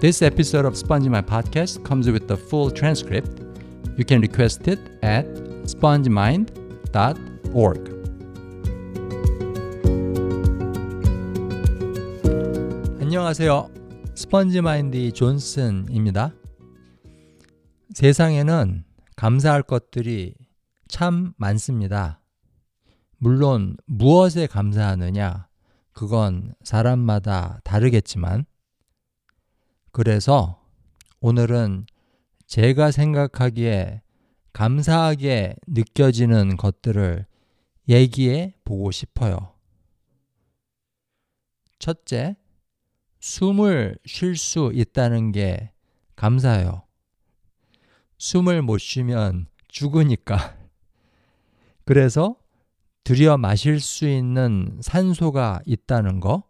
This episode of Spongy My Podcast comes with the full transcript. You can request it at spongemind.org. 안녕하세요. 스펀지마인드 존슨입니다. 세상에는 감사할 것들이 참 많습니다. 물론 무엇에 감사하느냐, 그건 사람마다 다르겠지만, 그래서 오늘은 제가 생각하기에 감사하게 느껴지는 것들을 얘기해 보고 싶어요. 첫째, 숨을 쉴 수 있다는 게 감사해요. 숨을 못 쉬면 죽으니까. 그래서 들여 마실 수 있는 산소가 있다는 거,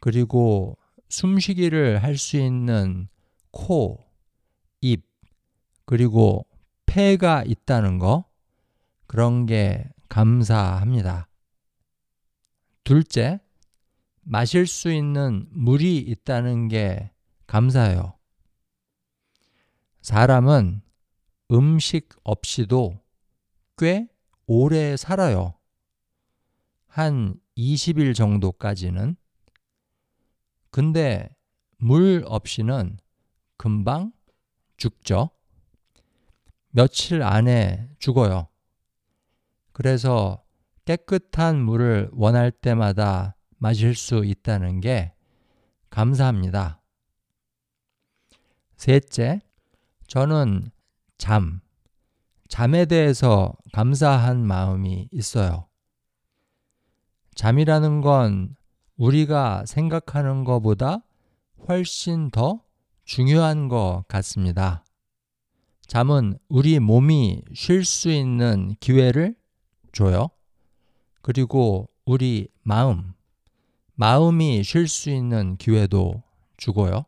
그리고 숨쉬기를 할 수 있는 코, 입, 그리고 폐가 있다는 거, 그런 게 감사합니다. 둘째, 마실 수 있는 물이 있다는 게 감사해요. 사람은 음식 없이도 꽤 오래 살아요. 한 20일 정도까지는. 근데 물 없이는 금방 죽죠. 며칠 안에 죽어요. 그래서 깨끗한 물을 원할 때마다 마실 수 있다는 게 감사합니다. 셋째, 저는 잠, 잠에 대해서 감사한 마음이 있어요. 잠이라는 건 우리가 생각하는 것보다 훨씬 더 중요한 것 같습니다. 잠은 우리 몸이 쉴 수 있는 기회를 줘요. 그리고 우리 마음, 마음이 쉴 수 있는 기회도 주고요.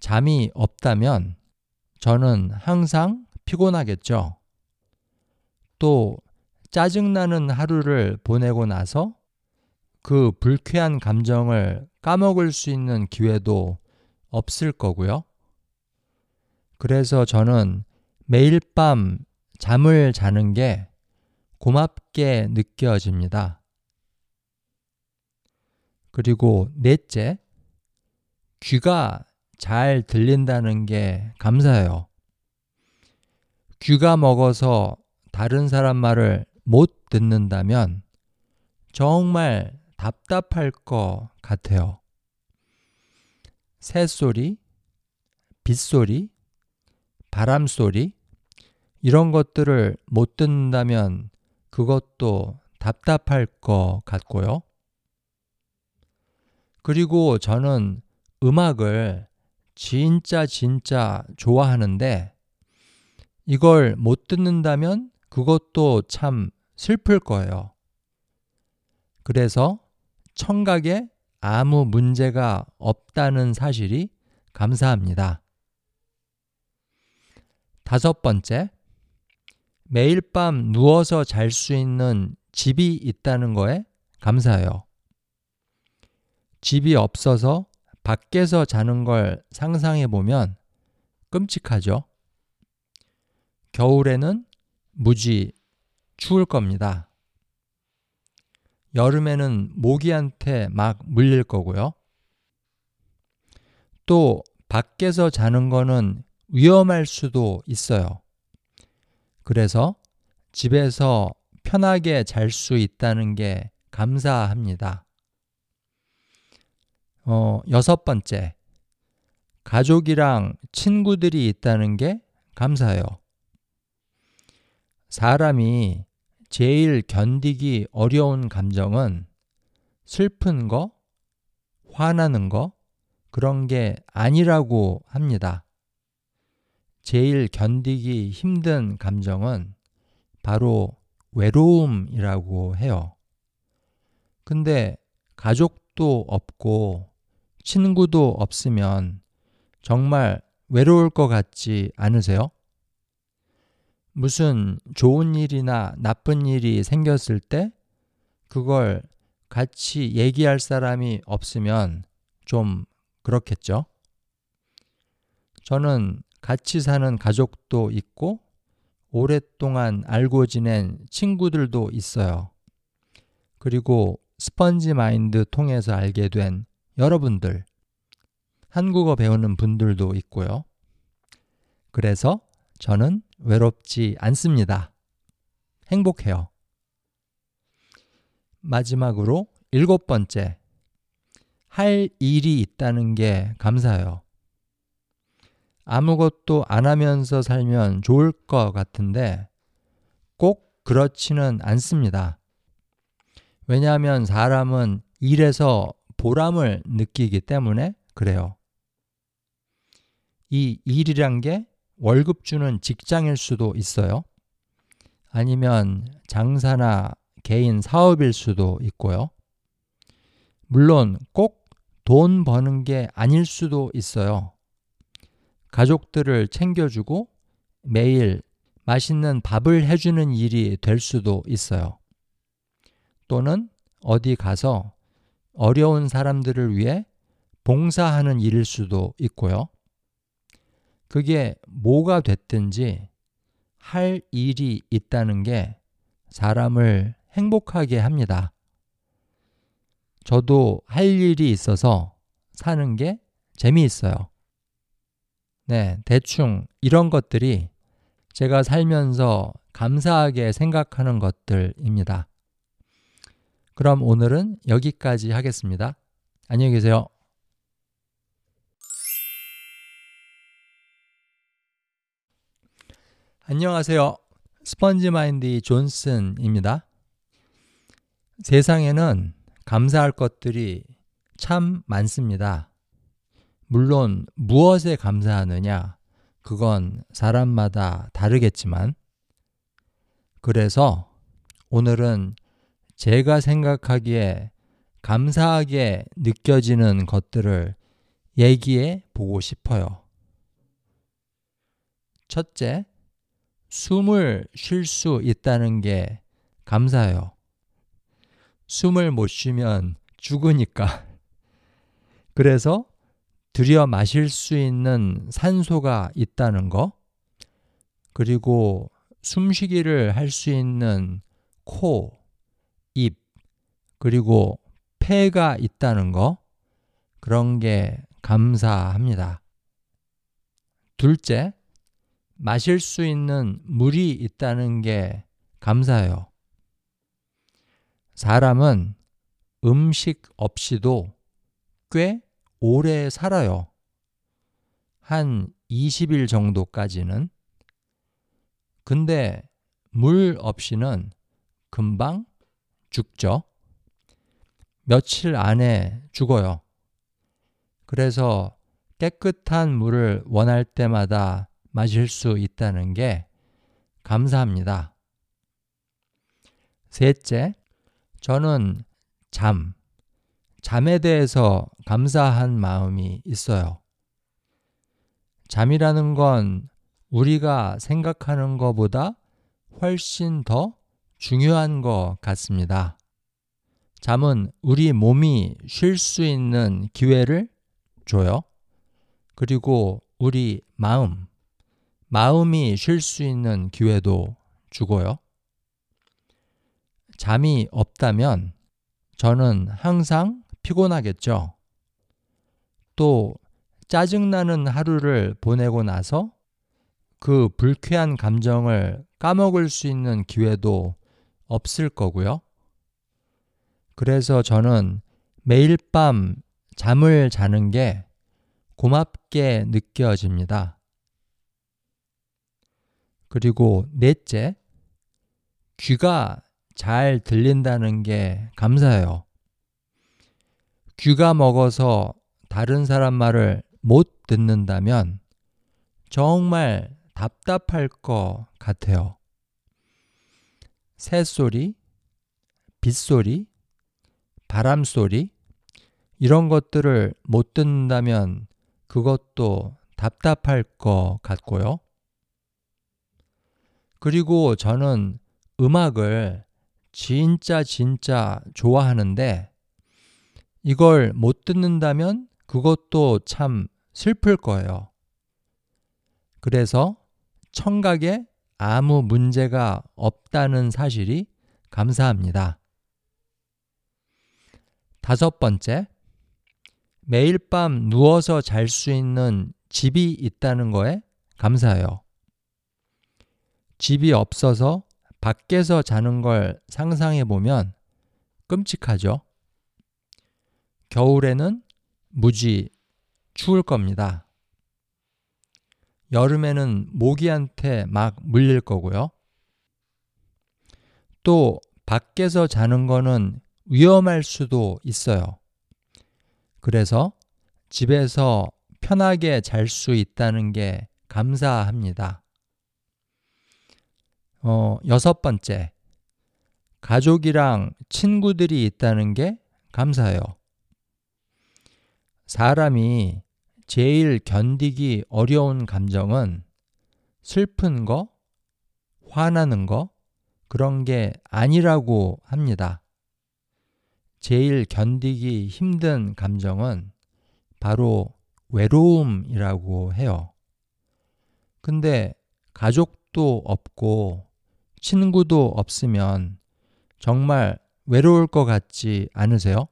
잠이 없다면 저는 항상 피곤하겠죠. 또 짜증나는 하루를 보내고 나서 그 불쾌한 감정을 까먹을 수 있는 기회도 없을 거고요. 그래서 저는 매일 밤 잠을 자는 게 고맙게 느껴집니다. 그리고 넷째, 귀가 잘 들린다는 게 감사해요. 귀가 먹어서 다른 사람 말을 못 듣는다면 정말 답답할 것 같아요. 새소리, 빗소리, 바람소리, 이런 것들을 못 듣는다면 그것도 답답할 것 같고요. 그리고 저는 음악을 진짜 진짜 좋아하는데 이걸 못 듣는다면 그것도 참 슬플 거예요. 그래서 청각에 아무 문제가 없다는 사실이 감사합니다. 다섯 번째, 매일 밤 누워서 잘 수 있는 집이 있다는 거에 감사해요. 집이 없어서 밖에서 자는 걸 상상해 보면 끔찍하죠. 겨울에는 무지 추울 겁니다. 여름에는 모기한테 막 물릴 거고요. 또 밖에서 자는 거는 위험할 수도 있어요. 그래서 집에서 편하게 잘 수 있다는 게 감사합니다. 어, 여섯 번째. 가족이랑 친구들이 있다는 게 감사해요. 사람이 제일 견디기 어려운 감정은 슬픈 거, 화나는 거, 그런 게 아니라고 합니다. 제일 견디기 힘든 감정은 바로 외로움이라고 해요. 근데 가족도 없고 친구도 없으면 정말 외로울 것 같지 않으세요? 무슨 좋은 일이나 나쁜 일이 생겼을 때 그걸 같이 얘기할 사람이 없으면 좀 그렇겠죠. 저는 같이 사는 가족도 있고 오랫동안 알고 지낸 친구들도 있어요. 그리고 스펀지 마인드 통해서 알게 된 여러분들, 한국어 배우는 분들도 있고요. 그래서 저는 외롭지 않습니다. 행복해요. 마지막으로 일곱 번째, 할 일이 있다는 게 감사해요. 아무것도 안 하면서 살면 좋을 것 같은데 꼭 그렇지는 않습니다. 왜냐하면 사람은 일에서 보람을 느끼기 때문에 그래요. 이 일이란 게 월급 주는 직장일 수도 있어요. 아니면 장사나 개인 사업일 수도 있고요. 물론 꼭 돈 버는 게 아닐 수도 있어요. 가족들을 챙겨주고 매일 맛있는 밥을 해주는 일이 될 수도 있어요. 또는 어디 가서 어려운 사람들을 위해 봉사하는 일일 수도 있고요. 그게 뭐가 됐든지 할 일이 있다는 게 사람을 행복하게 합니다. 저도 할 일이 있어서 사는 게 재미있어요. 네, 대충 이런 것들이 제가 살면서 감사하게 생각하는 것들입니다. 그럼 오늘은 여기까지 하겠습니다. 안녕히 계세요. 안녕하세요. 스펀지 마인드 존슨입니다. 세상에는 감사할 것들이 참 많습니다. 물론 무엇에 감사하느냐, 그건 사람마다 다르겠지만, 그래서 오늘은 제가 생각하기에 감사하게 느껴지는 것들을 얘기해 보고 싶어요. 첫째, 숨을 쉴 수 있다는 게 감사해요. 숨을 못 쉬면 죽으니까. 그래서 들여 마실 수 있는 산소가 있다는 거, 그리고 숨쉬기를 할 수 있는 코, 입, 그리고 폐가 있다는 거, 그런 게 감사합니다. 둘째, 마실 수 있는 물이 있다는 게 감사해요. 사람은 음식 없이도 꽤 오래 살아요. 한 20일 정도까지는. 근데 물 없이는 금방 죽죠. 며칠 안에 죽어요. 그래서 깨끗한 물을 원할 때마다 마실 수 있다는 게 감사합니다. 셋째, 저는 잠, 잠에 대해서 감사한 마음이 있어요. 잠이라는 건 우리가 생각하는 것보다 훨씬 더 중요한 것 같습니다. 잠은 우리 몸이 쉴 수 있는 기회를 줘요. 그리고 우리 마음, 마음이 쉴 수 있는 기회도 주고요. 잠이 없다면 저는 항상 피곤하겠죠. 또 짜증나는 하루를 보내고 나서 그 불쾌한 감정을 까먹을 수 있는 기회도 없을 거고요. 그래서 저는 매일 밤 잠을 자는 게 고맙게 느껴집니다. 그리고 넷째, 귀가 잘 들린다는 게 감사해요. 귀가 먹어서 다른 사람 말을 못 듣는다면 정말 답답할 것 같아요. 새소리, 빗소리, 바람소리, 이런 것들을 못 듣는다면 그것도 답답할 것 같고요. 그리고 저는 음악을 진짜 진짜 좋아하는데 이걸 못 듣는다면 그것도 참 슬플 거예요. 그래서 청각에 아무 문제가 없다는 사실이 감사합니다. 다섯 번째, 매일 밤 누워서 잘 수 있는 집이 있다는 거에 감사해요. 집이 없어서 밖에서 자는 걸 상상해 보면 끔찍하죠. 겨울에는 무지 추울 겁니다. 여름에는 모기한테 막 물릴 거고요. 또 밖에서 자는 거는 위험할 수도 있어요. 그래서 집에서 편하게 잘 수 있다는 게 감사합니다. 어, 여섯 번째. 가족이랑 친구들이 있다는 게 감사해요. 사람이 제일 견디기 어려운 감정은 슬픈 거, 화나는 거, 그런 게 아니라고 합니다. 제일 견디기 힘든 감정은 바로 외로움이라고 해요. 근데 가족도 없고 친구도 없으면 정말 외로울 것 같지 않으세요?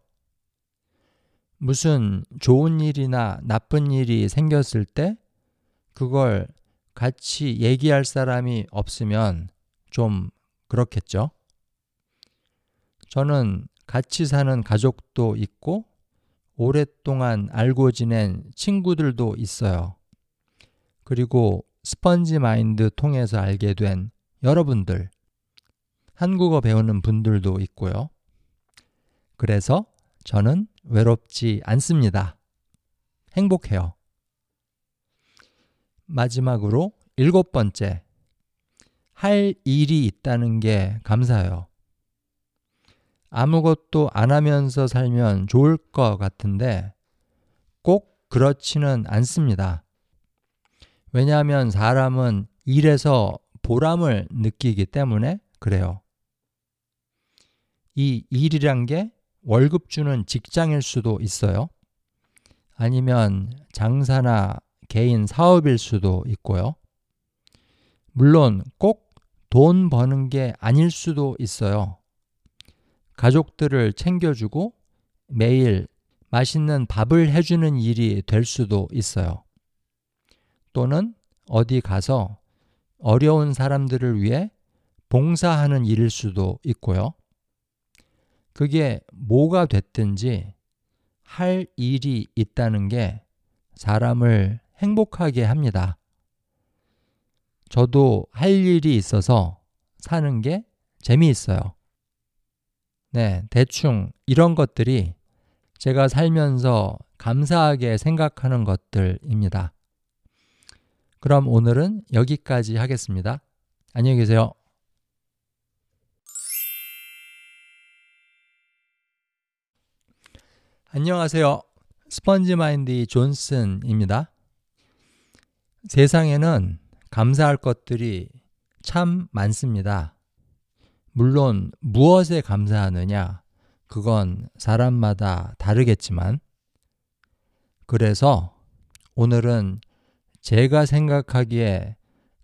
무슨 좋은 일이나 나쁜 일이 생겼을 때 그걸 같이 얘기할 사람이 없으면 좀 그렇겠죠? 저는 같이 사는 가족도 있고 오랫동안 알고 지낸 친구들도 있어요. 그리고 스펀지 마인드 통해서 알게 된 여러분들, 한국어 배우는 분들도 있고요. 그래서 저는 외롭지 않습니다. 행복해요. 마지막으로 일곱 번째, 할 일이 있다는 게 감사해요. 아무것도 안 하면서 살면 좋을 것 같은데 꼭 그렇지는 않습니다. 왜냐하면 사람은 일에서 보람을 느끼기 때문에 그래요. 이 일이란 게 월급 주는 직장일 수도 있어요. 아니면 장사나 개인 사업일 수도 있고요. 물론 꼭 돈 버는 게 아닐 수도 있어요. 가족들을 챙겨주고 매일 맛있는 밥을 해주는 일이 될 수도 있어요. 또는 어디 가서 어려운 사람들을 위해 봉사하는 일일 수도 있고요. 그게 뭐가 됐든지 할 일이 있다는 게 사람을 행복하게 합니다. 저도 할 일이 있어서 사는 게 재미있어요. 네, 대충 이런 것들이 제가 살면서 감사하게 생각하는 것들입니다. 그럼 오늘은 여기까지 하겠습니다. 안녕히 계세요. 안녕하세요. 스펀지 마인드 존슨입니다. 세상에는 감사할 것들이 참 많습니다. 물론 무엇에 감사하느냐, 그건 사람마다 다르겠지만, 그래서 오늘은 제가 생각하기에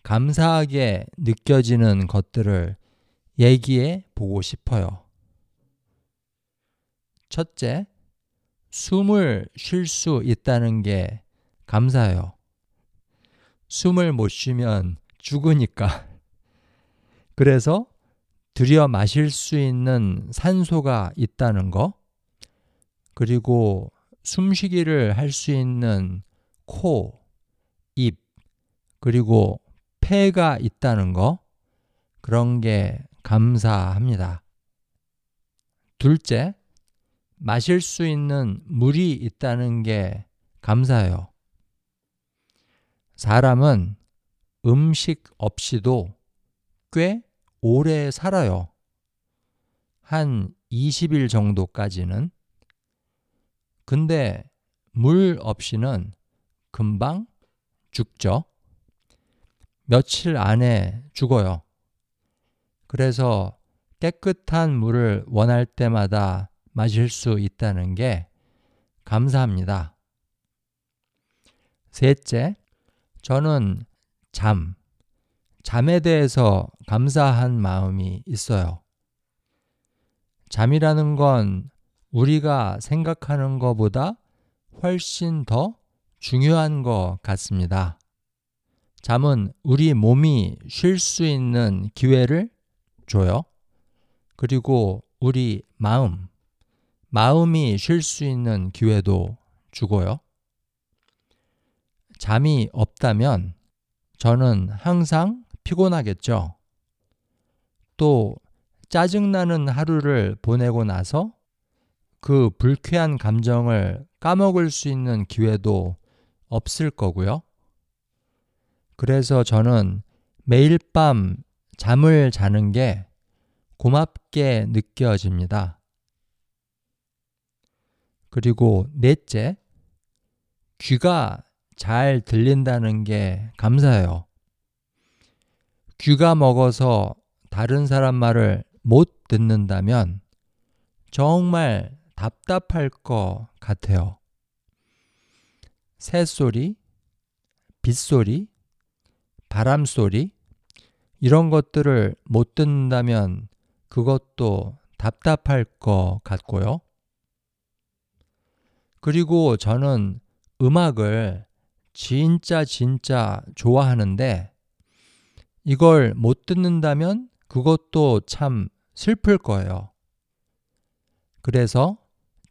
감사하게 느껴지는 것들을 얘기해 보고 싶어요. 첫째, 숨을 쉴 수 있다는 게 감사해요. 숨을 못 쉬면 죽으니까. 그래서 들여 마실 수 있는 산소가 있다는 거, 그리고 숨쉬기를 할 수 있는 코, 입, 그리고 폐가 있다는 거, 그런 게 감사합니다. 둘째, 마실 수 있는 물이 있다는 게 감사해요. 사람은 음식 없이도 꽤 오래 살아요. 한 20일 정도까지는. 근데 물 없이는 금방 죽죠. 며칠 안에 죽어요. 그래서 깨끗한 물을 원할 때마다 마실 수 있다는 게 감사합니다. 셋째, 저는 잠, 잠에 대해서 감사한 마음이 있어요. 잠이라는 건 우리가 생각하는 것보다 훨씬 더 중요한 것 같습니다. 잠은 우리 몸이 쉴 수 있는 기회를 줘요. 그리고 우리 마음, 마음이 쉴 수 있는 기회도 주고요. 잠이 없다면 저는 항상 피곤하겠죠. 또 짜증나는 하루를 보내고 나서 그 불쾌한 감정을 까먹을 수 있는 기회도 없을 거고요. 그래서 저는 매일 밤 잠을 자는 게 고맙게 느껴집니다. 그리고 넷째, 귀가 잘 들린다는 게 감사해요. 귀가 먹어서 다른 사람 말을 못 듣는다면 정말 답답할 것 같아요. 새소리, 빗소리, 바람 소리, 이런 것들을 못 듣는다면 그것도 답답할 것 같고요. 그리고 저는 음악을 진짜 진짜 좋아하는데 이걸 못 듣는다면 그것도 참 슬플 거예요. 그래서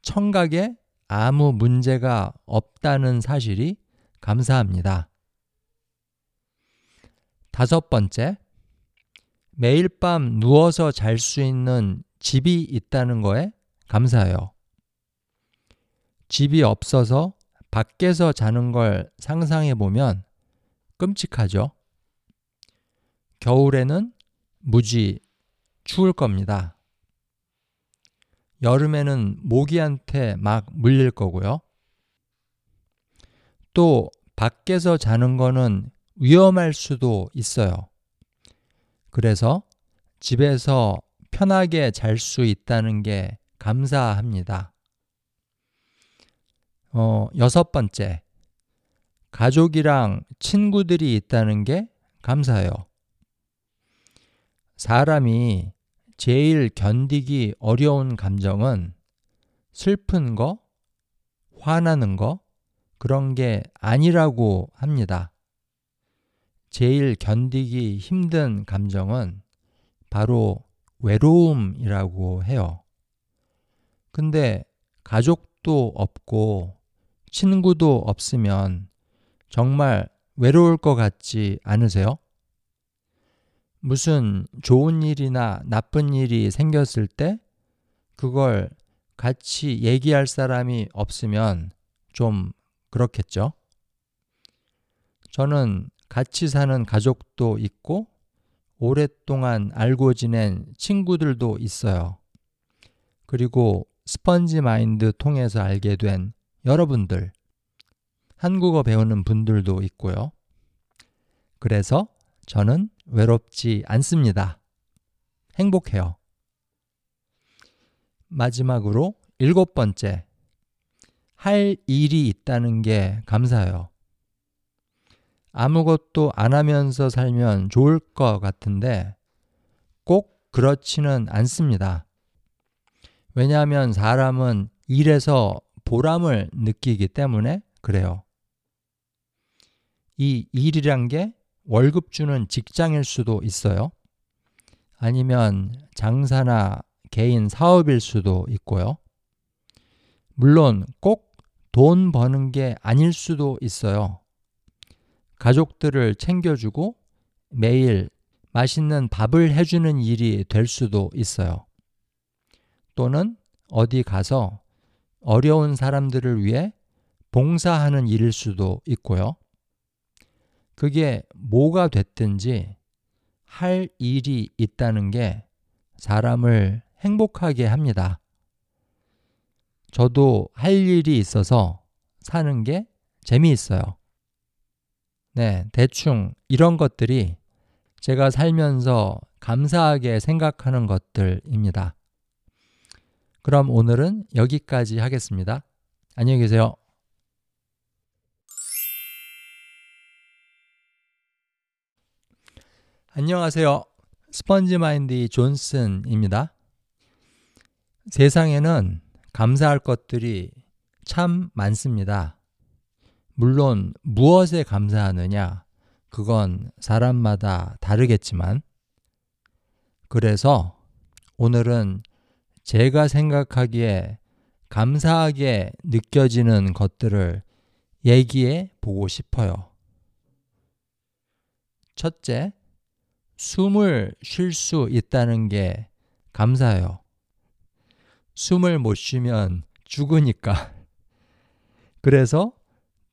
청각에 아무 문제가 없다는 사실이 감사합니다. 다섯 번째, 매일 밤 누워서 잘 수 있는 집이 있다는 거에 감사해요. 집이 없어서 밖에서 자는 걸 상상해 보면 끔찍하죠. 겨울에는 무지 추울 겁니다. 여름에는 모기한테 막 물릴 거고요. 또 밖에서 자는 거는 위험할 수도 있어요. 그래서 집에서 편하게 잘 수 있다는 게 감사합니다. 어, 여섯 번째. 가족이랑 친구들이 있다는 게 감사해요. 사람이 제일 견디기 어려운 감정은 슬픈 거, 화나는 거, 그런 게 아니라고 합니다. 제일 견디기 힘든 감정은 바로 외로움이라고 해요. 근데 가족도 없고 친구도 없으면 정말 외로울 것 같지 않으세요? 무슨 좋은 일이나 나쁜 일이 생겼을 때 그걸 같이 얘기할 사람이 없으면 좀 그렇겠죠? 저는 같이 사는 가족도 있고 오랫동안 알고 지낸 친구들도 있어요. 그리고 스펀지 마인드 통해서 알게 된 여러분들, 한국어 배우는 분들도 있고요. 그래서 저는 외롭지 않습니다. 행복해요. 마지막으로 일곱 번째. 할 일이 있다는 게 감사해요. 아무것도 안 하면서 살면 좋을 것 같은데 꼭 그렇지는 않습니다. 왜냐하면 사람은 일에서 보람을 느끼기 때문에 그래요. 이 일이란 게 월급 주는 직장일 수도 있어요. 아니면 장사나 개인 사업일 수도 있고요. 물론 꼭 돈 버는 게 아닐 수도 있어요. 가족들을 챙겨주고 매일 맛있는 밥을 해주는 일이 될 수도 있어요. 또는 어디 가서 어려운 사람들을 위해 봉사하는 일일 수도 있고요. 그게 뭐가 됐든지 할 일이 있다는 게 사람을 행복하게 합니다. 저도 할 일이 있어서 사는 게 재미있어요. 네, 대충 이런 것들이 제가 살면서 감사하게 생각하는 것들입니다. 그럼 오늘은 여기까지 하겠습니다. 안녕히 계세요. 안녕하세요. 스펀지 마인드 존슨입니다. 세상에는 감사할 것들이 참 많습니다. 물론 무엇에 감사하느냐, 그건 사람마다 다르겠지만, 그래서 오늘은 제가 생각하기에 감사하게 느껴지는 것들을 얘기해 보고 싶어요. 첫째, 숨을 쉴 수 있다는 게 감사해요. 숨을 못 쉬면 죽으니까. 그래서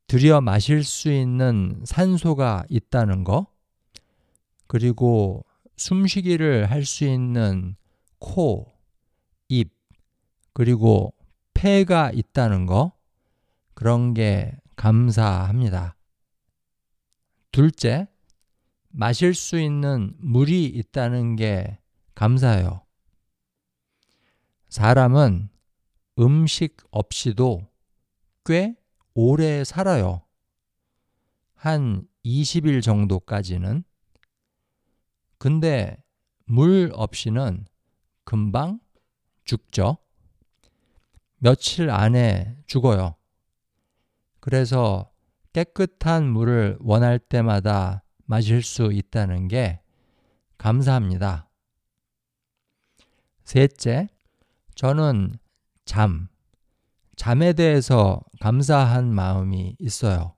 들여 마실 수 있는 산소가 있다는 거, 그리고 숨쉬기를 할 수 있는 코, 입, 그리고 폐가 있다는 거, 그런 게 감사합니다. 둘째, 마실 수 있는 물이 있다는 게 감사해요. 사람은 음식 없이도 꽤 오래 살아요. 한 20일 정도까지는. 근데 물 없이는 금방 죽죠. 며칠 안에 죽어요. 그래서 깨끗한 물을 원할 때마다 마실 수 있다는 게 감사합니다. 셋째, 저는 잠, 잠에 대해서 감사한 마음이 있어요.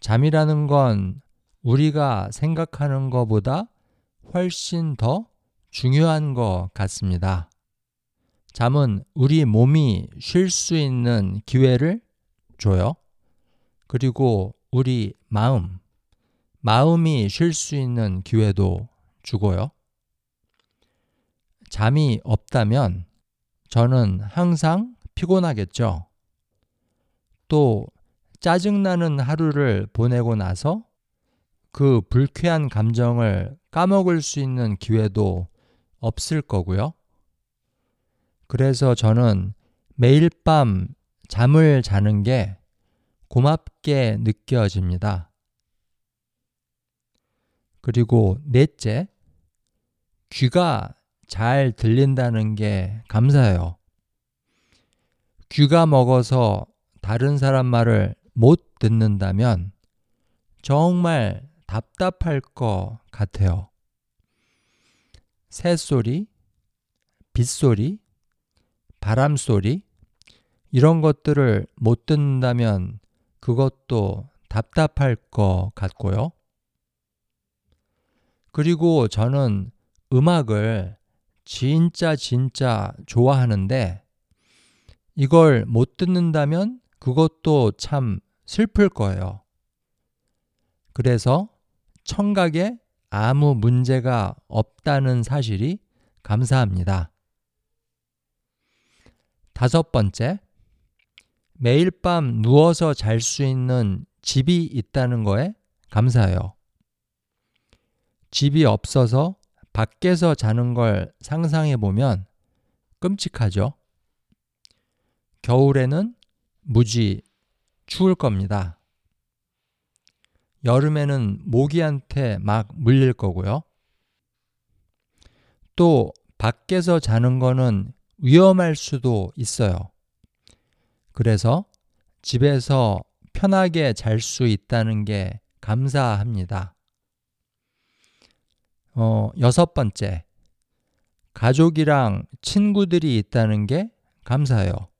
잠이라는 건 우리가 생각하는 것보다 훨씬 더 중요한 것 같습니다. 잠은 우리 몸이 쉴 수 있는 기회를 줘요. 그리고 우리 마음, 마음이 쉴 수 있는 기회도 주고요. 잠이 없다면 저는 항상 피곤하겠죠. 또 짜증나는 하루를 보내고 나서 그 불쾌한 감정을 까먹을 수 있는 기회도 없을 거고요. 그래서 저는 매일 밤 잠을 자는 게 고맙게 느껴집니다. 그리고 넷째, 귀가 잘 들린다는 게 감사해요. 귀가 먹어서 다른 사람 말을 못 듣는다면 정말 답답할 것 같아요. 새소리, 빗소리, 바람소리, 이런 것들을 못 듣는다면 그것도 답답할 것 같고요. 그리고 저는 음악을 진짜 진짜 좋아하는데 이걸 못 듣는다면 그것도 참 슬플 거예요. 그래서 청각에 아무 문제가 없다는 사실이 감사합니다. 다섯 번째, 매일 밤 누워서 잘 수 있는 집이 있다는 거에 감사해요. 집이 없어서 밖에서 자는 걸 상상해 보면 끔찍하죠. 겨울에는 무지 추울 겁니다. 여름에는 모기한테 막 물릴 거고요. 또 밖에서 자는 거는 위험할 수도 있어요. 그래서 집에서 편하게 잘 수 있다는 게 감사합니다. 어, 여섯 번째. 가족이랑 친구들이 있다는 게 감사해요.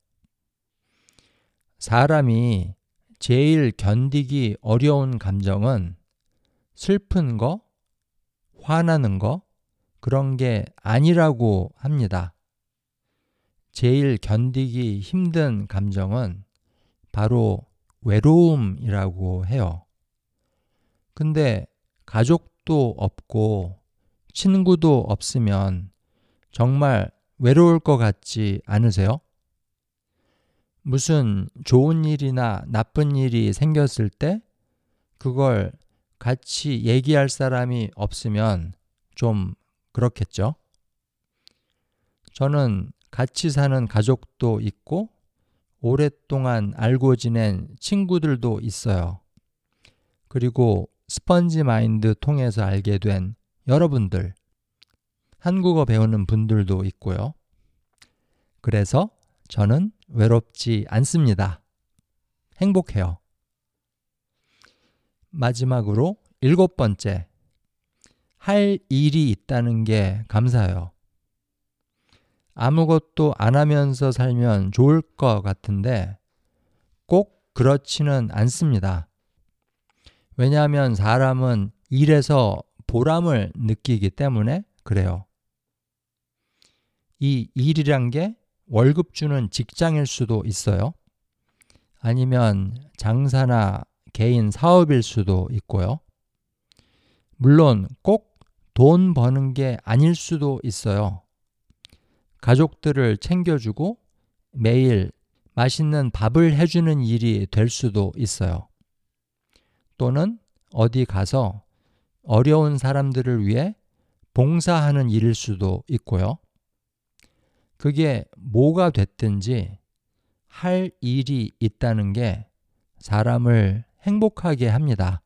사람이 제일 견디기 어려운 감정은 슬픈 거, 화나는 거, 그런 게 아니라고 합니다. 제일 견디기 힘든 감정은 바로 외로움이라고 해요. 근데 가족도 없고 친구도 없으면 정말 외로울 것 같지 않으세요? 무슨 좋은 일이나 나쁜 일이 생겼을 때 그걸 같이 얘기할 사람이 없으면 좀 그렇겠죠? 저는 같이 사는 가족도 있고 오랫동안 알고 지낸 친구들도 있어요. 그리고 스펀지 마인드 통해서 알게 된 여러분들, 한국어 배우는 분들도 있고요. 그래서 저는 외롭지 않습니다. 행복해요. 마지막으로 일곱 번째, 할 일이 있다는 게 감사해요. 아무것도 안 하면서 살면 좋을 것 같은데 꼭 그렇지는 않습니다. 왜냐하면 사람은 일에서 보람을 느끼기 때문에 그래요. 이 일이란 게 월급 주는 직장일 수도 있어요. 아니면 장사나 개인 사업일 수도 있고요. 물론 꼭 돈 버는 게 아닐 수도 있어요. 가족들을 챙겨주고 매일 맛있는 밥을 해주는 일이 될 수도 있어요. 또는 어디 가서 어려운 사람들을 위해 봉사하는 일일 수도 있고요. 그게 뭐가 됐든지 할 일이 있다는 게 사람을 행복하게 합니다.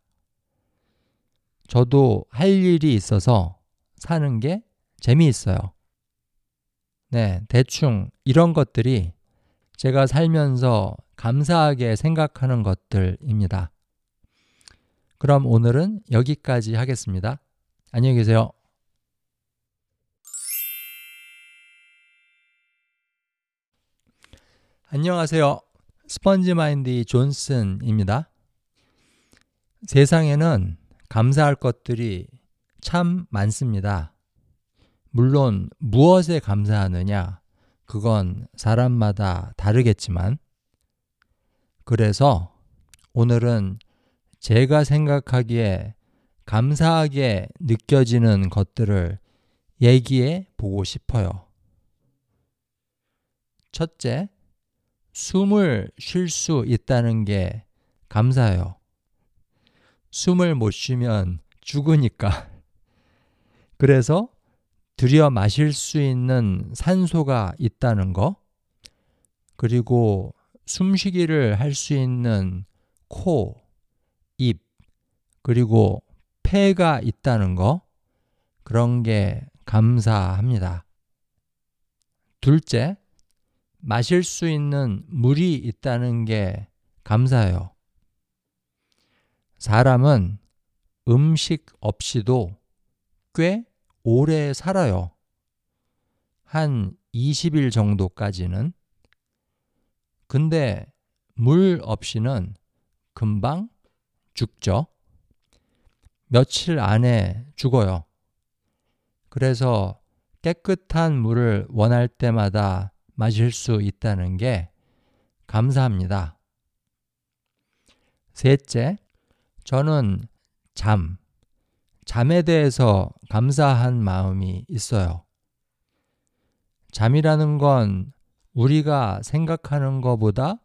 저도 할 일이 있어서 사는 게 재미있어요. 네, 대충 이런 것들이 제가 살면서 감사하게 생각하는 것들입니다. 그럼 오늘은 여기까지 하겠습니다. 안녕히 계세요. 안녕하세요. 스펀지 마인드 존슨입니다. 세상에는 감사할 것들이 참 많습니다. 물론 무엇에 감사하느냐, 그건 사람마다 다르겠지만, 그래서 오늘은 제가 생각하기에 감사하게 느껴지는 것들을 얘기해 보고 싶어요. 첫째, 숨을 쉴 수 있다는 게 감사해요. 숨을 못 쉬면 죽으니까. 그래서 들여 마실 수 있는 산소가 있다는 거, 그리고 숨쉬기를 할 수 있는 코, 입, 그리고 폐가 있다는 거, 그런 게 감사합니다. 둘째, 마실 수 있는 물이 있다는 게 감사해요. 사람은 음식 없이도 꽤 오래 살아요. 한 20일 정도까지는. 근데 물 없이는 금방 죽죠. 며칠 안에 죽어요. 그래서 깨끗한 물을 원할 때마다 마실 수 있다는 게 감사합니다. 셋째, 저는 잠, 잠에 대해서 감사한 마음이 있어요. 잠이라는 건 우리가 생각하는 것보다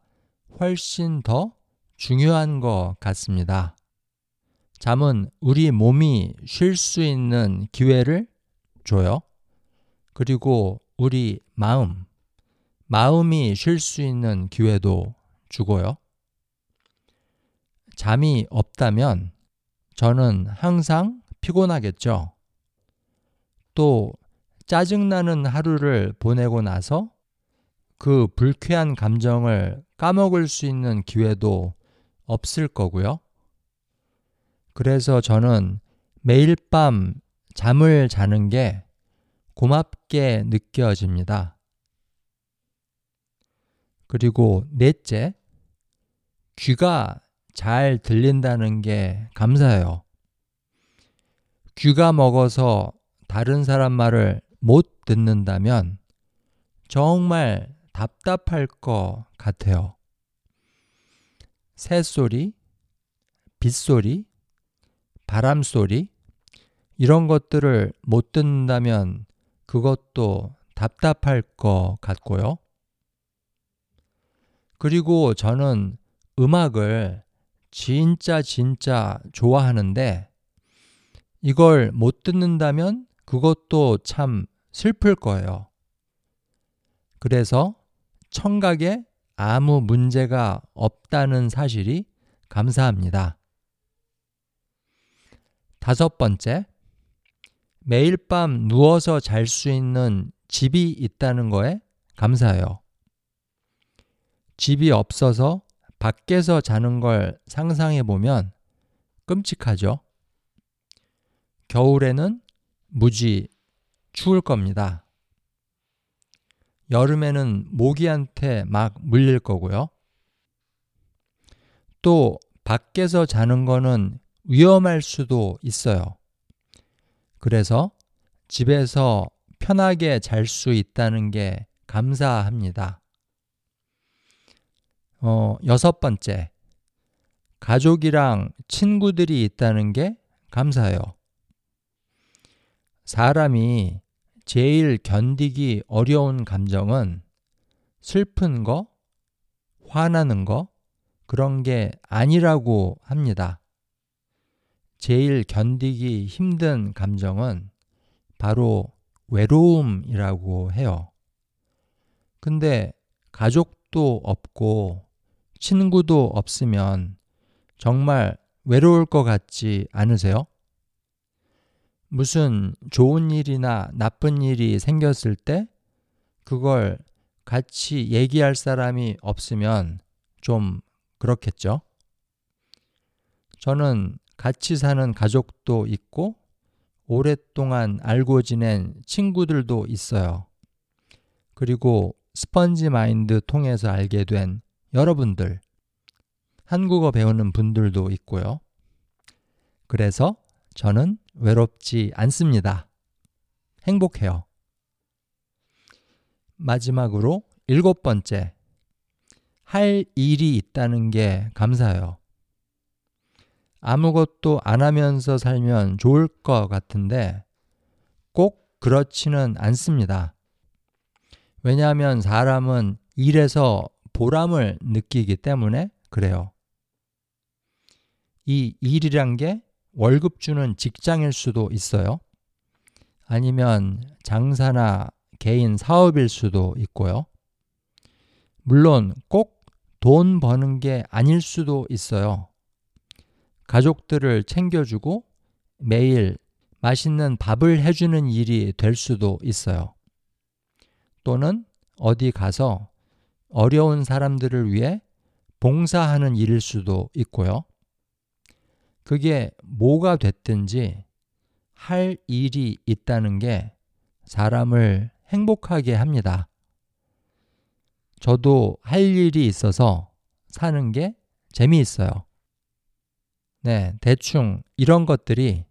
훨씬 더 중요한 것 같습니다. 잠은 우리 몸이 쉴 수 있는 기회를 줘요. 그리고 우리 마음, 마음이 쉴 수 있는 기회도 주고요. 잠이 없다면 저는 항상 피곤하겠죠. 또 짜증나는 하루를 보내고 나서 그 불쾌한 감정을 까먹을 수 있는 기회도 없을 거고요. 그래서 저는 매일 밤 잠을 자는 게 고맙게 느껴집니다. 그리고 넷째, 귀가 잘 들린다는 게 감사해요. 귀가 먹어서 다른 사람 말을 못 듣는다면 정말 답답할 것 같아요. 새소리, 빗소리, 바람소리, 이런 것들을 못 듣는다면 그것도 답답할 것 같고요. 그리고 저는 음악을 진짜 진짜 좋아하는데 이걸 못 듣는다면 그것도 참 슬플 거예요. 그래서 청각에 아무 문제가 없다는 사실이 감사합니다. 다섯 번째, 매일 밤 누워서 잘 수 있는 집이 있다는 거에 감사해요. 집이 없어서 밖에서 자는 걸 상상해 보면 끔찍하죠. 겨울에는 무지 추울 겁니다. 여름에는 모기한테 막 물릴 거고요. 또 밖에서 자는 거는 위험할 수도 있어요. 그래서 집에서 편하게 잘 수 있다는 게 감사합니다. 어, 여섯 번째. 가족이랑 친구들이 있다는 게 감사해요. 사람이 제일 견디기 어려운 감정은 슬픈 거, 화나는 거, 그런 게 아니라고 합니다. 제일 견디기 힘든 감정은 바로 외로움이라고 해요. 근데 가족도 없고 친구도 없으면 정말 외로울 것 같지 않으세요? 무슨 좋은 일이나 나쁜 일이 생겼을 때 그걸 같이 얘기할 사람이 없으면 좀 그렇겠죠? 저는 같이 사는 가족도 있고 오랫동안 알고 지낸 친구들도 있어요. 그리고 스펀지 마인드 통해서 알게 된 여러분들, 한국어 배우는 분들도 있고요. 그래서 저는 외롭지 않습니다. 행복해요. 마지막으로 일곱 번째, 할 일이 있다는 게 감사해요. 아무것도 안 하면서 살면 좋을 것 같은데 꼭 그렇지는 않습니다. 왜냐하면 사람은 일에서 보람을 느끼기 때문에 그래요. 이 일이란 게 월급 주는 직장일 수도 있어요. 아니면 장사나 개인 사업일 수도 있고요. 물론 꼭 돈 버는 게 아닐 수도 있어요. 가족들을 챙겨주고 매일 맛있는 밥을 해주는 일이 될 수도 있어요. 또는 어디 가서 어려운 사람들을 위해 봉사하는 일일 수도 있고요. 그게 뭐가 됐든지 할 일이 있다는 게 사람을 행복하게 합니다. 저도 할 일이 있어서 사는 게 재미있어요. 네, 대충 이런 것들이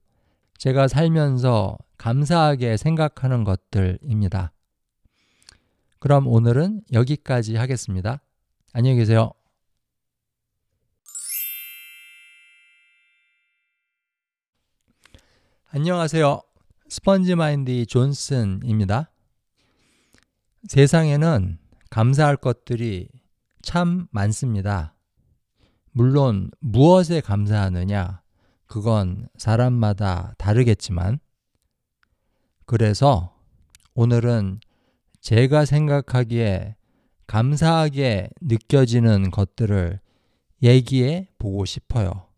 제가 살면서 감사하게 생각하는 것들입니다. 그럼 오늘은 여기까지 하겠습니다. 안녕히 계세요. 안녕하세요. 스펀지 마인드 존슨입니다. 세상에는 감사할 것들이 참 많습니다. 물론 무엇에 감사하느냐, 그건 사람마다 다르겠지만, 그래서 오늘은 제가 생각하기에 감사하게 느껴지는 것들을 얘기해 보고 싶어요.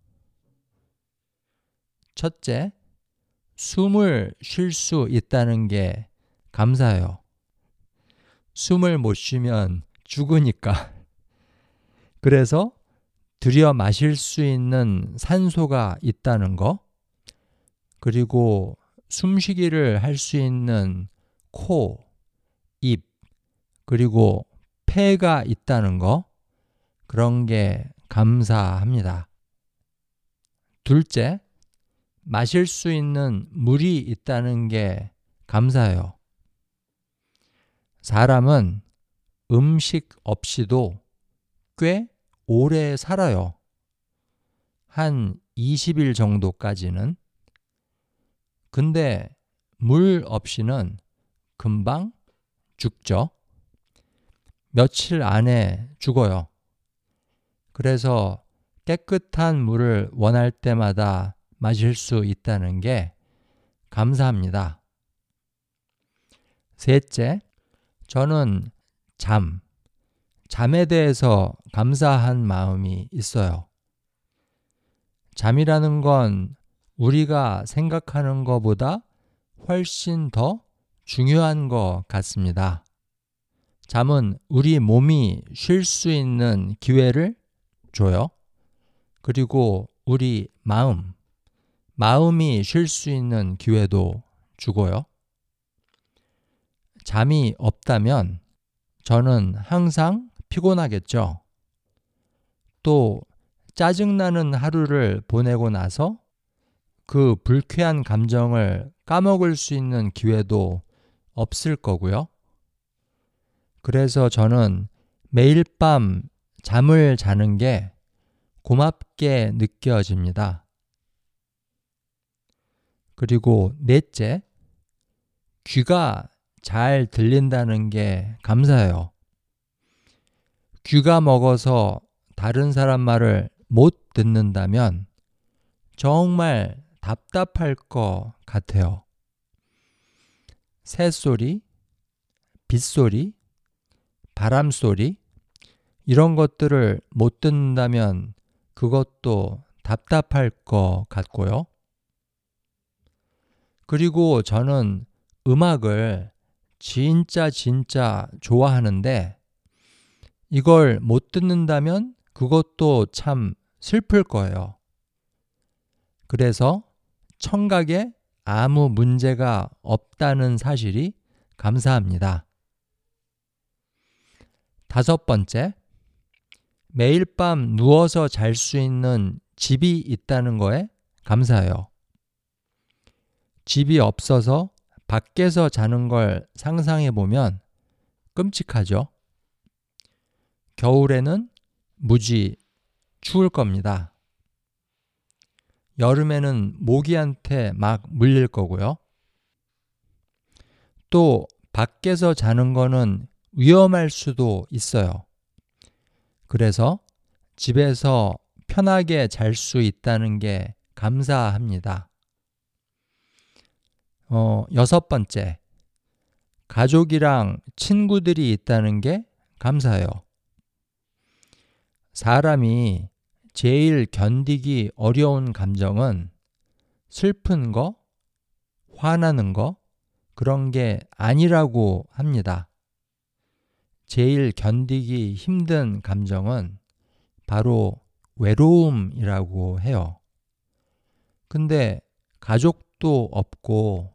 첫째, 숨을 쉴 수 있다는 게 감사해요. 숨을 못 쉬면 죽으니까. 그래서 들여 마실 수 있는 산소가 있다는 거, 그리고 숨쉬기를 할 수 있는 코, 입, 그리고 폐가 있다는 거, 그런 게 감사합니다. 둘째, 마실 수 있는 물이 있다는 게 감사해요. 사람은 음식 없이도 꽤 오래 살아요. 한 20일 정도까지는. 근데 물 없이는 금방 죽죠. 며칠 안에 죽어요. 그래서 깨끗한 물을 원할 때마다 마실 수 있다는 게 감사합니다. 셋째, 저는 잠, 잠에 대해서 감사한 마음이 있어요. 잠이라는 건 우리가 생각하는 것보다 훨씬 더 중요한 것 같습니다. 잠은 우리 몸이 쉴 수 있는 기회를 줘요. 그리고 우리 마음, 마음이 쉴 수 있는 기회도 주고요. 잠이 없다면 저는 항상 피곤하겠죠. 또 짜증나는 하루를 보내고 나서 그 불쾌한 감정을 까먹을 수 있는 기회도 없을 거고요. 그래서 저는 매일 밤 잠을 자는 게 고맙게 느껴집니다. 그리고 넷째, 귀가 잘 들린다는 게 감사해요. 귀가 먹어서 다른 사람 말을 못 듣는다면 정말 답답할 것 같아요. 새소리, 빗소리, 바람 소리, 이런 것들을 못 듣는다면 그것도 답답할 것 같고요. 그리고 저는 음악을 진짜 진짜 좋아하는데 이걸 못 듣는다면 그것도 참 슬플 거예요. 그래서 청각에 아무 문제가 없다는 사실이 감사합니다. 다섯 번째, 매일 밤 누워서 잘 수 있는 집이 있다는 거에 감사해요. 집이 없어서 밖에서 자는 걸 상상해 보면 끔찍하죠. 겨울에는 무지 추울 겁니다. 여름에는 모기한테 막 물릴 거고요. 또 밖에서 자는 거는 위험할 수도 있어요. 그래서 집에서 편하게 잘 수 있다는 게 감사합니다. 어, 여섯 번째. 가족이랑 친구들이 있다는 게 감사해요. 사람이 제일 견디기 어려운 감정은 슬픈 거, 화나는 거, 그런 게 아니라고 합니다. 제일 견디기 힘든 감정은 바로 외로움이라고 해요. 근데 가족도 없고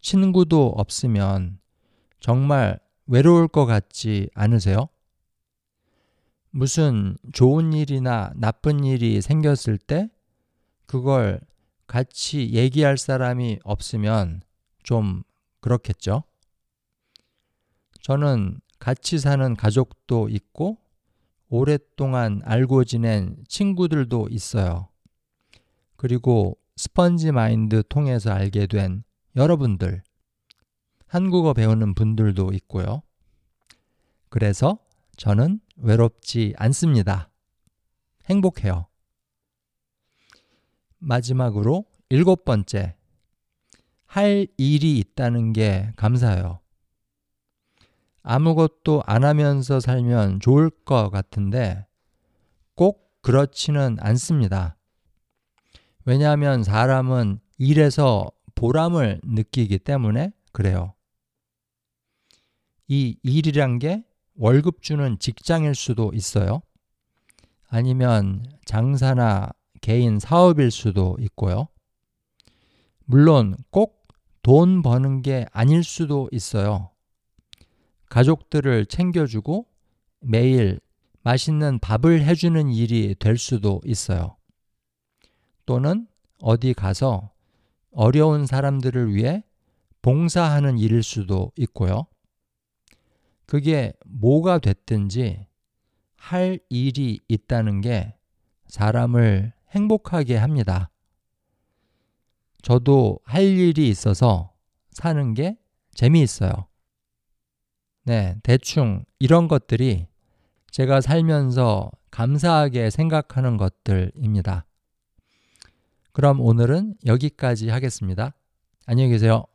친구도 없으면 정말 외로울 것 같지 않으세요? 무슨 좋은 일이나 나쁜 일이 생겼을 때 그걸 같이 얘기할 사람이 없으면 좀 그렇겠죠? 저는 같이 사는 가족도 있고 오랫동안 알고 지낸 친구들도 있어요. 그리고 스펀지 마인드 통해서 알게 된 여러분들, 한국어 배우는 분들도 있고요. 그래서 저는 외롭지 않습니다. 행복해요. 마지막으로 일곱 번째. 할 일이 있다는 게 감사해요. 아무것도 안 하면서 살면 좋을 것 같은데 꼭 그렇지는 않습니다. 왜냐하면 사람은 일에서 보람을 느끼기 때문에 그래요. 이 일이란 게 월급 주는 직장일 수도 있어요. 아니면 장사나 개인 사업일 수도 있고요. 물론 꼭 돈 버는 게 아닐 수도 있어요. 가족들을 챙겨주고 매일 맛있는 밥을 해주는 일이 될 수도 있어요. 또는 어디 가서 어려운 사람들을 위해 봉사하는 일일 수도 있고요. 그게 뭐가 됐든지 할 일이 있다는 게 사람을 행복하게 합니다. 저도 할 일이 있어서 사는 게 재미있어요. 네, 대충 이런 것들이 제가 살면서 감사하게 생각하는 것들입니다. 그럼 오늘은 여기까지 하겠습니다. 안녕히 계세요.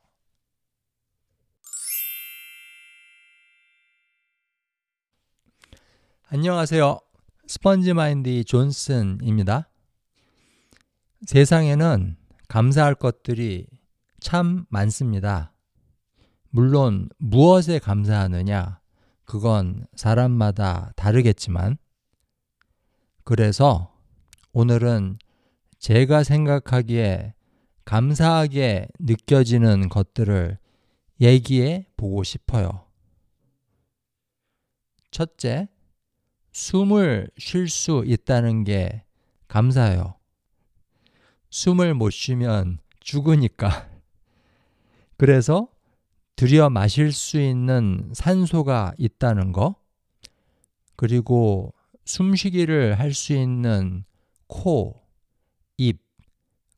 안녕하세요. 스펀지 마인드 존슨입니다. 세상에는 감사할 것들이 참 많습니다. 물론 무엇에 감사하느냐, 그건 사람마다 다르겠지만, 그래서 오늘은 제가 생각하기에 감사하게 느껴지는 것들을 얘기해 보고 싶어요. 첫째, 숨을 쉴 수 있다는 게 감사해요. 숨을 못 쉬면 죽으니까. 그래서 들여 마실 수 있는 산소가 있다는 거, 그리고 숨쉬기를 할 수 있는 코, 입,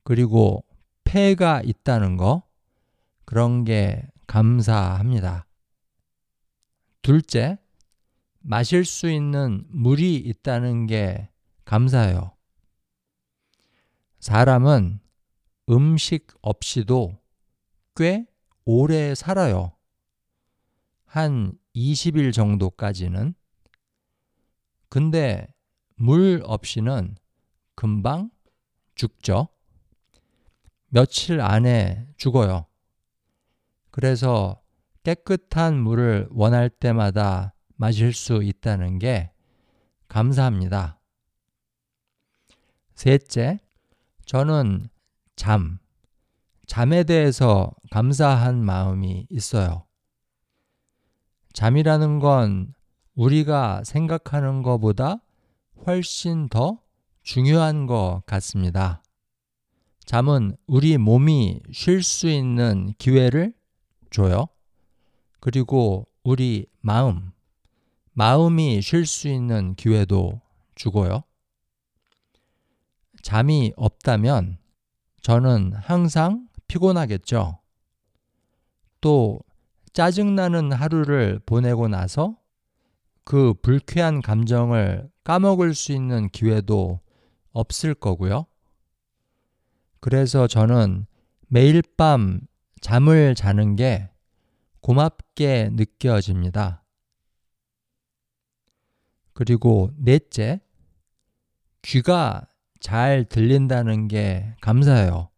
그리고 폐가 있다는 거, 그런 게 감사합니다. 둘째, 마실 수 있는 물이 있다는 게 감사해요. 사람은 음식 없이도 꽤 오래 살아요. 한 20일 정도까지는. 근데 물 없이는 금방 죽죠. 며칠 안에 죽어요. 그래서 깨끗한 물을 원할 때마다 마실 수 있다는 게 감사합니다. 셋째, 저는 잠, 잠에 대해서 감사한 마음이 있어요. 잠이라는 건 우리가 생각하는 것보다 훨씬 더 중요한 것 같습니다. 잠은 우리 몸이 쉴 수 있는 기회를 줘요. 그리고 우리 마음, 마음이 쉴 수 있는 기회도 주고요. 잠이 없다면 저는 항상 피곤하겠죠. 또 짜증나는 하루를 보내고 나서 그 불쾌한 감정을 까먹을 수 있는 기회도 없을 거고요. 그래서 저는 매일 밤 잠을 자는 게 고맙게 느껴집니다. 그리고 넷째, 귀가 잘 들린다는 게 감사해요.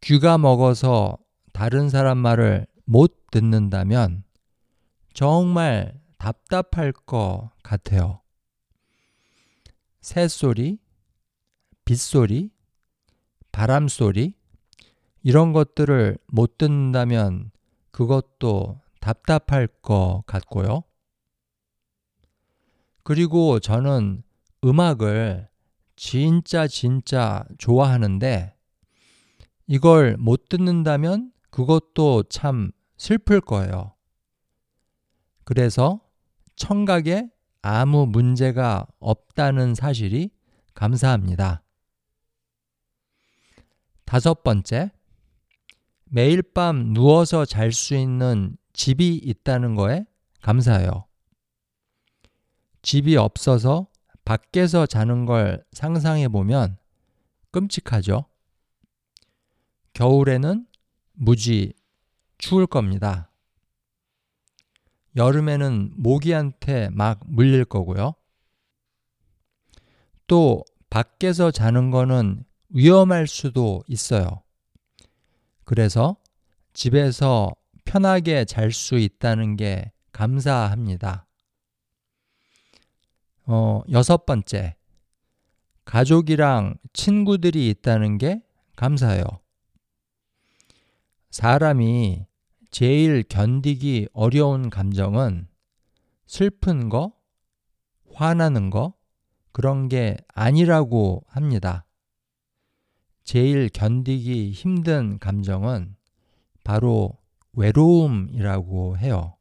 귀가 먹어서 다른 사람 말을 못 듣는다면 정말 답답할 것 같아요. 새소리, 빗소리, 바람소리, 이런 것들을 못 듣는다면 그것도 답답할 것 같고요. 그리고 저는 음악을 진짜 진짜 좋아하는데 이걸 못 듣는다면 그것도 참 슬플 거예요. 그래서 청각에 아무 문제가 없다는 사실이 감사합니다. 다섯 번째, 매일 밤 누워서 잘 수 있는 집이 있다는 거에 감사해요. 집이 없어서 밖에서 자는 걸 상상해 보면 끔찍하죠. 겨울에는 무지 추울 겁니다. 여름에는 모기한테 막 물릴 거고요. 또 밖에서 자는 거는 위험할 수도 있어요. 그래서 집에서 편하게 잘 수 있다는 게 감사합니다. 어, 여섯 번째. 가족이랑 친구들이 있다는 게 감사해요. 사람이 제일 견디기 어려운 감정은 슬픈 거, 화나는 거, 그런 게 아니라고 합니다. 제일 견디기 힘든 감정은 바로 외로움이라고 해요.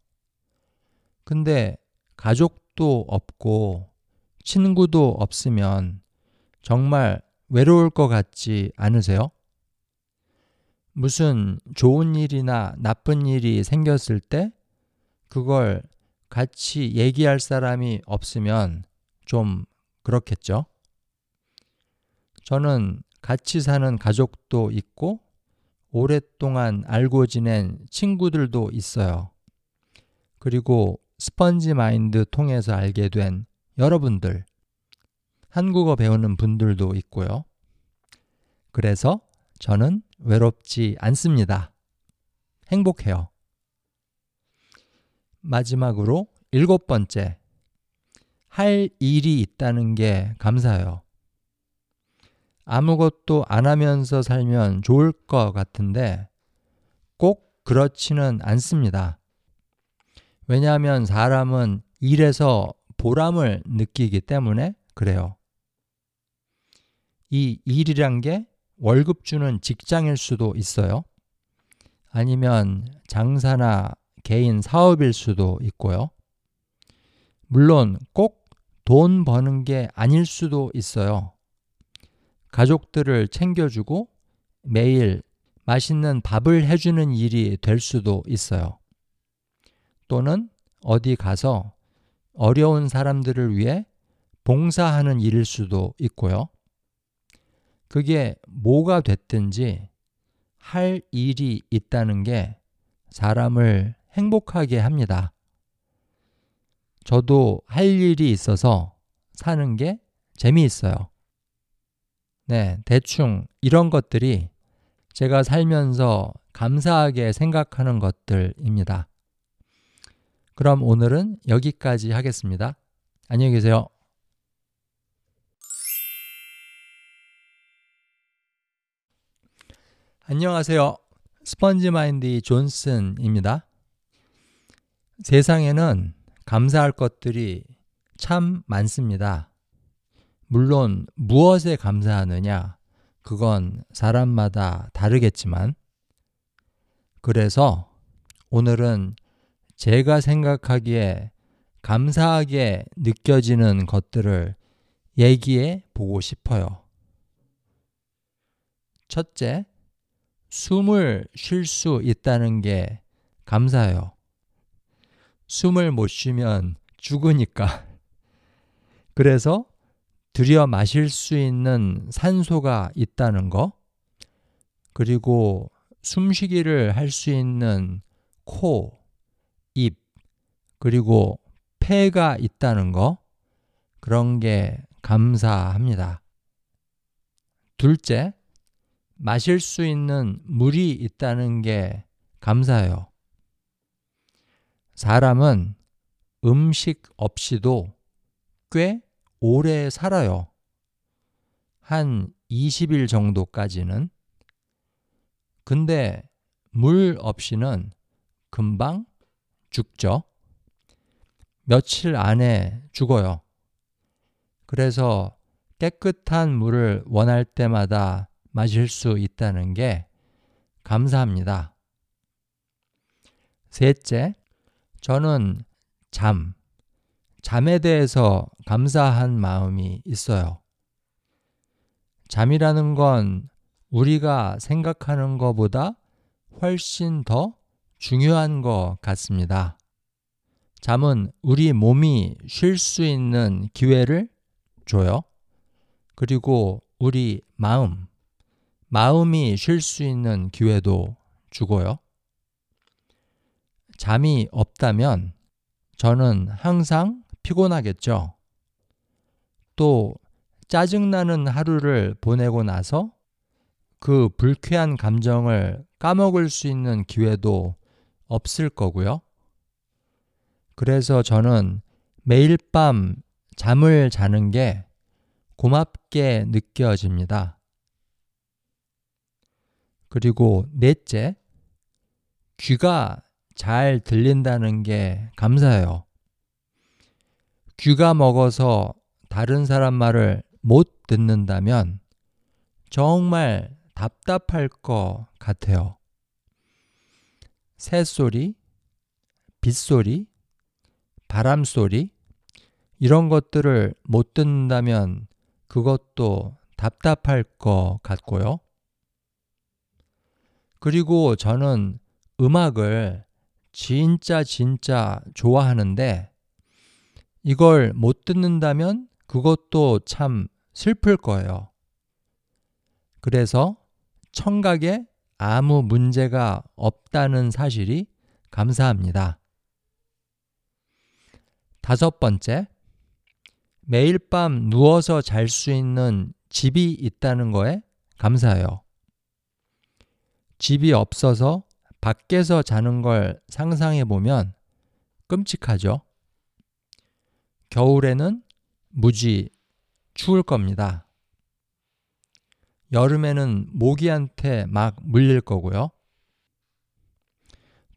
근데 가족도 없고 친구도 없으면 정말 외로울 것 같지 않으세요? 무슨 좋은 일이나 나쁜 일이 생겼을 때 그걸 같이 얘기할 사람이 없으면 좀 그렇겠죠? 저는 같이 사는 가족도 있고 오랫동안 알고 지낸 친구들도 있어요. 그리고 스펀지 마인드 통해서 알게 된 여러분들, 한국어 배우는 분들도 있고요. 그래서 저는 외롭지 않습니다. 행복해요. 마지막으로 일곱 번째. 할 일이 있다는 게 감사해요. 아무것도 안 하면서 살면 좋을 것 같은데 꼭 그렇지는 않습니다. 왜냐하면 사람은 일에서 보람을 느끼기 때문에 그래요. 이 일이란 게 월급 주는 직장일 수도 있어요. 아니면 장사나 개인 사업일 수도 있고요. 물론 꼭 돈 버는 게 아닐 수도 있어요. 가족들을 챙겨주고 매일 맛있는 밥을 해주는 일이 될 수도 있어요. 또는 어디 가서 어려운 사람들을 위해 봉사하는 일일 수도 있고요. 그게 뭐가 됐든지 할 일이 있다는 게 사람을 행복하게 합니다. 저도 할 일이 있어서 사는 게 재미있어요. 네, 대충 이런 것들이 제가 살면서 감사하게 생각하는 것들입니다. 그럼 오늘은 여기까지 하겠습니다. 안녕히 계세요. 안녕하세요. 스펀지 마인드 존슨입니다. 세상에는 감사할 것들이 참 많습니다. 물론 무엇에 감사하느냐, 그건 사람마다 다르겠지만, 그래서 오늘은 제가 생각하기에 감사하게 느껴지는 것들을 얘기해 보고 싶어요. 첫째, 숨을 쉴 수 있다는 게 감사해요. 숨을 못 쉬면 죽으니까. 그래서 들여 마실 수 있는 산소가 있다는 거, 그리고 숨쉬기를 할 수 있는 코, 입, 그리고 폐가 있다는 거, 그런 게 감사합니다. 둘째, 마실 수 있는 물이 있다는 게 감사해요. 사람은 음식 없이도 꽤 오래 살아요. 한 20일 정도까지는. 근데 물 없이는 금방 죽죠. 며칠 안에 죽어요. 그래서 깨끗한 물을 원할 때마다 마실 수 있다는 게 감사합니다. 셋째, 저는 잠, 잠에 대해서 감사한 마음이 있어요. 잠이라는 건 우리가 생각하는 것보다 훨씬 더 중요한 것 같습니다. 잠은 우리 몸이 쉴 수 있는 기회를 줘요. 그리고 우리 마음, 마음이 쉴 수 있는 기회도 주고요. 잠이 없다면 저는 항상 피곤하겠죠. 또 짜증나는 하루를 보내고 나서 그 불쾌한 감정을 까먹을 수 있는 기회도 없을 거고요. 그래서 저는 매일 밤 잠을 자는 게 고맙게 느껴집니다. 그리고 넷째, 귀가 잘 들린다는 게 감사해요. 귀가 먹어서 다른 사람 말을 못 듣는다면 정말 답답할 것 같아요. 새소리, 빗소리, 바람소리, 이런 것들을 못 듣는다면 그것도 답답할 것 같고요. 그리고 저는 음악을 진짜 진짜 좋아하는데 이걸 못 듣는다면 그것도 참 슬플 거예요. 그래서 청각에 아무 문제가 없다는 사실이 감사합니다. 다섯 번째, 매일 밤 누워서 잘 수 있는 집이 있다는 거에 감사해요. 집이 없어서 밖에서 자는 걸 상상해 보면 끔찍하죠. 겨울에는 무지 추울 겁니다. 여름에는 모기한테 막 물릴 거고요.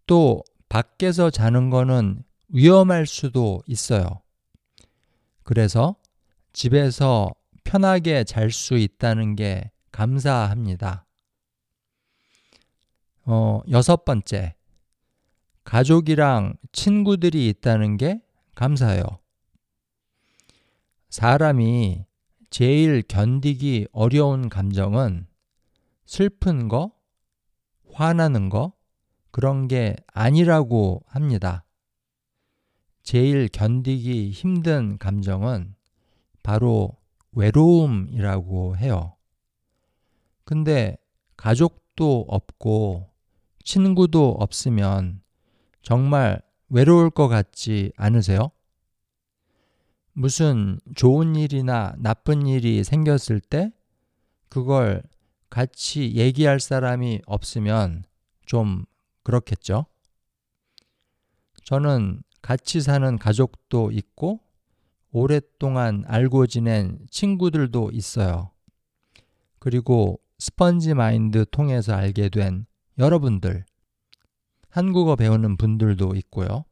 또 밖에서 자는 거는 위험할 수도 있어요. 그래서 집에서 편하게 잘 수 있다는 게 감사합니다. 어, 여섯 번째. 가족이랑 친구들이 있다는 게 감사해요. 사람이 제일 견디기 어려운 감정은 슬픈 거, 화나는 거, 그런 게 아니라고 합니다. 제일 견디기 힘든 감정은 바로 외로움이라고 해요. 근데 가족도 없고 친구도 없으면 정말 외로울 것 같지 않으세요? 무슨 좋은 일이나 나쁜 일이 생겼을 때 그걸 같이 얘기할 사람이 없으면 좀 그렇겠죠? 저는 같이 사는 가족도 있고 오랫동안 알고 지낸 친구들도 있어요. 그리고 스펀지 마인드 통해서 알게 된 여러분들, 한국어 배우는 분들도 있고요.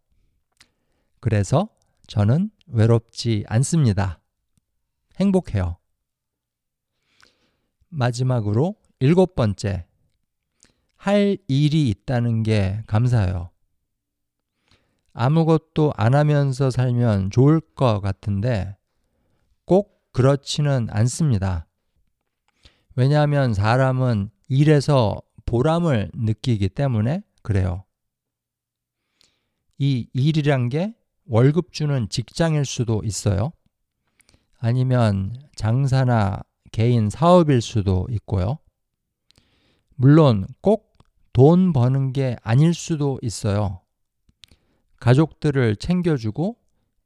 그래서 저는 외롭지 않습니다. 행복해요. 마지막으로 일곱 번째, 할 일이 있다는 게 감사해요. 아무것도 안 하면서 살면 좋을 것 같은데 꼭 그렇지는 않습니다. 왜냐하면 사람은 일에서 보람을 느끼기 때문에 그래요. 이 일이란 게 월급 주는 직장일 수도 있어요. 아니면 장사나 개인 사업일 수도 있고요. 물론 꼭 돈 버는 게 아닐 수도 있어요. 가족들을 챙겨주고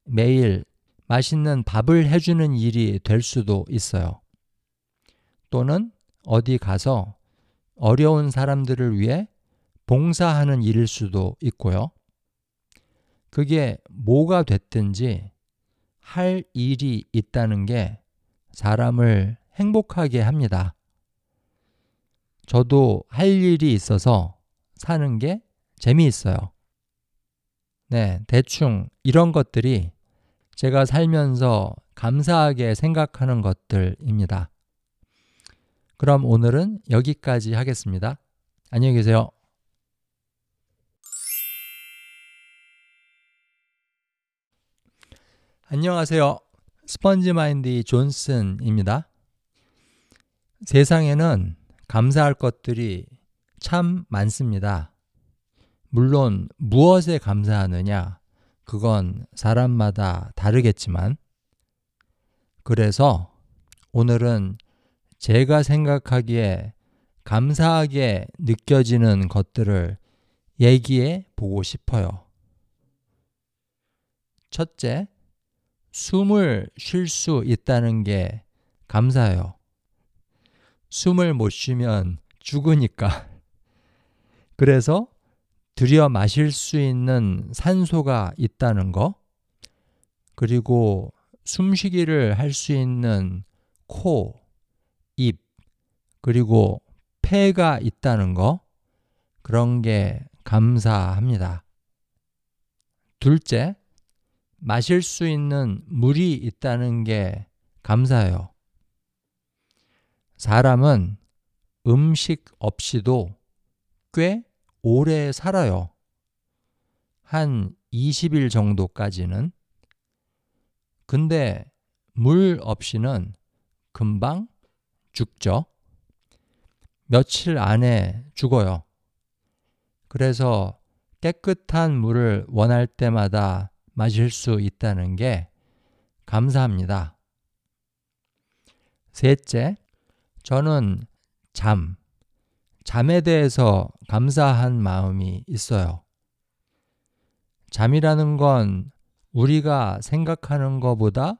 매일 맛있는 밥을 해주는 일이 될 수도 있어요. 또는 어디 가서 어려운 사람들을 위해 봉사하는 일일 수도 있고요. 그게 뭐가 됐든지 할 일이 있다는 게 사람을 행복하게 합니다. 저도 할 일이 있어서 사는 게 재미있어요. 네, 대충 이런 것들이 제가 살면서 감사하게 생각하는 것들입니다. 그럼 오늘은 여기까지 하겠습니다. 안녕히 계세요. 안녕하세요. 스펀지 마인드 존슨입니다. 세상에는 감사할 것들이 참 많습니다. 물론 무엇에 감사하느냐, 그건 사람마다 다르겠지만, 그래서 오늘은 제가 생각하기에 감사하게 느껴지는 것들을 얘기해 보고 싶어요. 첫째, 숨을 쉴 수 있다는 게 감사해요. 숨을 못 쉬면 죽으니까. 그래서 들여 마실 수 있는 산소가 있다는 거, 그리고 숨쉬기를 할 수 있는 코, 입, 그리고 폐가 있다는 거, 그런 게 감사합니다. 둘째, 마실 수 있는 물이 있다는 게 감사해요. 사람은 음식 없이도 꽤 오래 살아요. 한 20일 정도까지는. 근데 물 없이는 금방 죽죠. 며칠 안에 죽어요. 그래서 깨끗한 물을 원할 때마다 마실 수 있다는 게 감사합니다. 셋째, 저는 잠, 잠에 대해서 감사한 마음이 있어요. 잠이라는 건 우리가 생각하는 것보다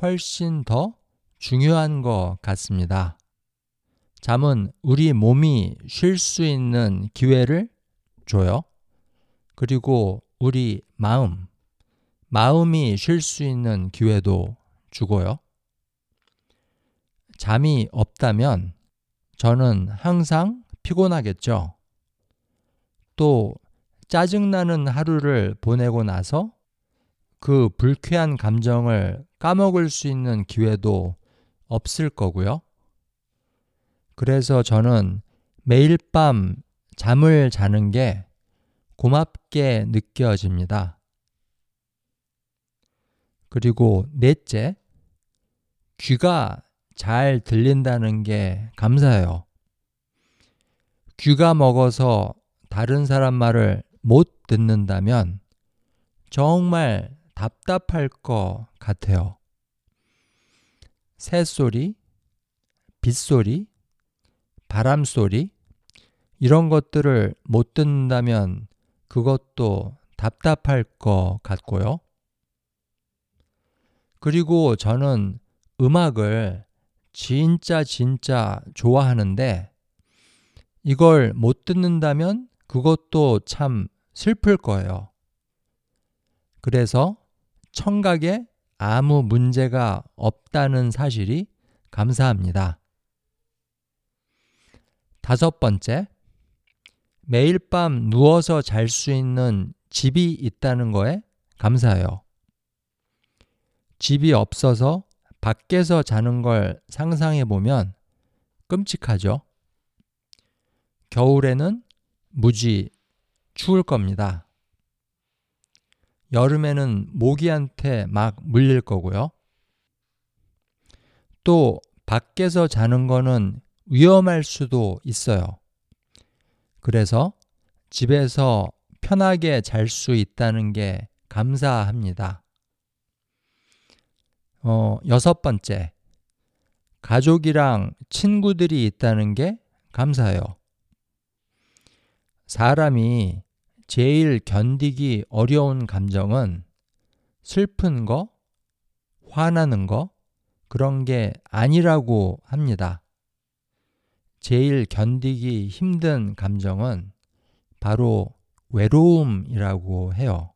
훨씬 더 중요한 것 같습니다. 잠은 우리 몸이 쉴 수 있는 기회를 줘요. 그리고 우리 마음, 마음이 쉴 수 있는 기회도 주고요. 잠이 없다면 저는 항상 피곤하겠죠. 또 짜증나는 하루를 보내고 나서 그 불쾌한 감정을 까먹을 수 있는 기회도 없을 거고요. 그래서 저는 매일 밤 잠을 자는 게 고맙게 느껴집니다. 그리고 넷째, 귀가 잘 들린다는 게 감사해요. 귀가 먹어서 다른 사람 말을 못 듣는다면 정말 답답할 것 같아요. 새소리, 빗소리, 바람 소리, 이런 것들을 못 듣는다면 그것도 답답할 것 같고요. 그리고 저는 음악을 진짜 진짜 좋아하는데 이걸 못 듣는다면 그것도 참 슬플 거예요. 그래서 청각에 아무 문제가 없다는 사실이 감사합니다. 다섯 번째, 매일 밤 누워서 잘 수 있는 집이 있다는 거에 감사해요. 집이 없어서 밖에서 자는 걸 상상해 보면 끔찍하죠. 겨울에는 무지 추울 겁니다. 여름에는 모기한테 막 물릴 거고요. 또 밖에서 자는 거는 위험할 수도 있어요. 그래서 집에서 편하게 잘 수 있다는 게 감사합니다. 어, 여섯 번째. 가족이랑 친구들이 있다는 게 감사해요. 사람이 제일 견디기 어려운 감정은 슬픈 거, 화나는 거, 그런 게 아니라고 합니다. 제일 견디기 힘든 감정은 바로 외로움이라고 해요.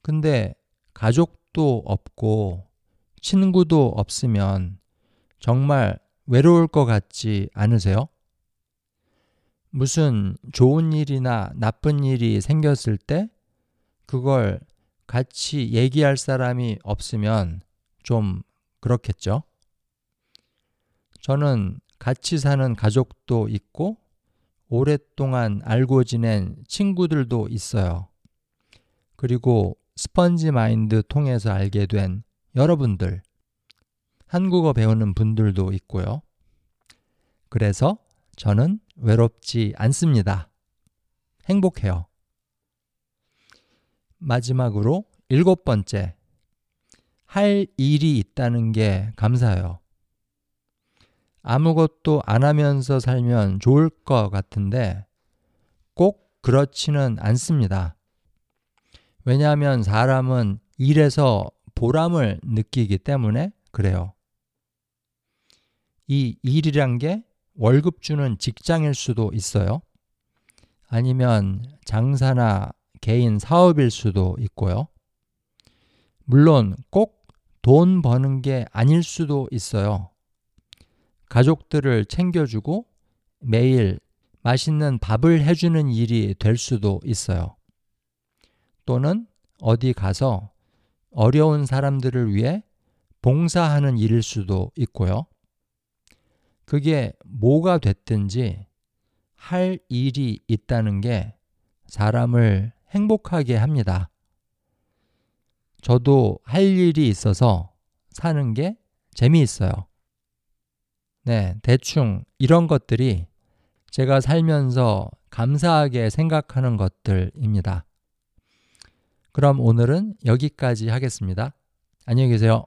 근데 가족도 없고 친구도 없으면 정말 외로울 것 같지 않으세요? 무슨 좋은 일이나 나쁜 일이 생겼을 때 그걸 같이 얘기할 사람이 없으면 좀 그렇겠죠? 저는 같이 사는 가족도 있고 오랫동안 알고 지낸 친구들도 있어요. 그리고 스펀지 마인드 통해서 알게 된 여러분들, 한국어 배우는 분들도 있고요. 그래서 저는 외롭지 않습니다. 행복해요. 마지막으로 일곱 번째, 할 일이 있다는 게 감사해요. 아무것도 안 하면서 살면 좋을 것 같은데 꼭 그렇지는 않습니다. 왜냐하면 사람은 일에서 보람을 느끼기 때문에 그래요. 이 일이란 게 월급 주는 직장일 수도 있어요. 아니면 장사나 개인 사업일 수도 있고요. 물론 꼭 돈 버는 게 아닐 수도 있어요. 가족들을 챙겨주고 매일 맛있는 밥을 해주는 일이 될 수도 있어요. 또는 어디 가서 어려운 사람들을 위해 봉사하는 일일 수도 있고요. 그게 뭐가 됐든지 할 일이 있다는 게 사람을 행복하게 합니다. 저도 할 일이 있어서 사는 게 재미있어요. 네, 대충 이런 것들이 제가 살면서 감사하게 생각하는 것들입니다. 그럼 오늘은 여기까지 하겠습니다. 안녕히 계세요.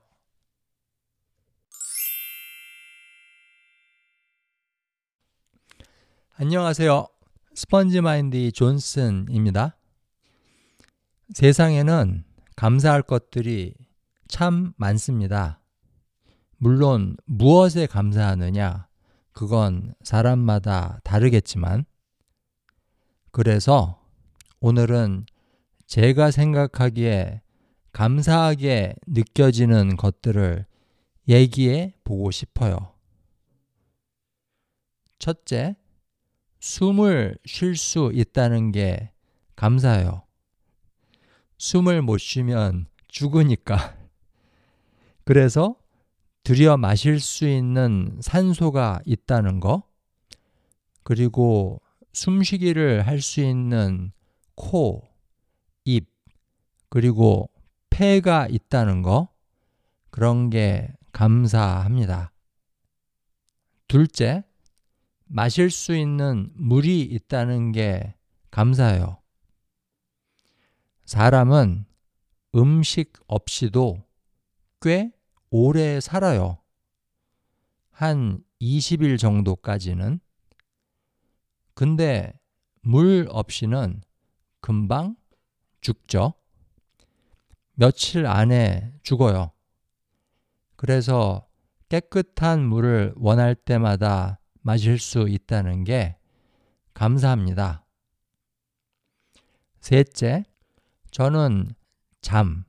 안녕하세요. 스펀지 마인드 존슨입니다. 세상에는 감사할 것들이 참 많습니다. 물론 무엇에 감사하느냐 그건 사람마다 다르겠지만, 그래서 오늘은 제가 생각하기에 감사하게 느껴지는 것들을 얘기해 보고 싶어요. 첫째, 숨을 쉴 수 있다는 게 감사해요. 숨을 못 쉬면 죽으니까. 그래서 들여 마실 수 있는 산소가 있다는 거, 그리고 숨쉬기를 할 수 있는 코, 입, 그리고 폐가 있다는 거, 그런 게 감사합니다. 둘째, 마실 수 있는 물이 있다는 게 감사해요. 사람은 음식 없이도 꽤 오래 살아요. 한 20일 정도까지는. 근데 물 없이는 금방 죽죠. 며칠 안에 죽어요. 그래서 깨끗한 물을 원할 때마다 마실 수 있다는 게 감사합니다. 셋째, 저는 잠,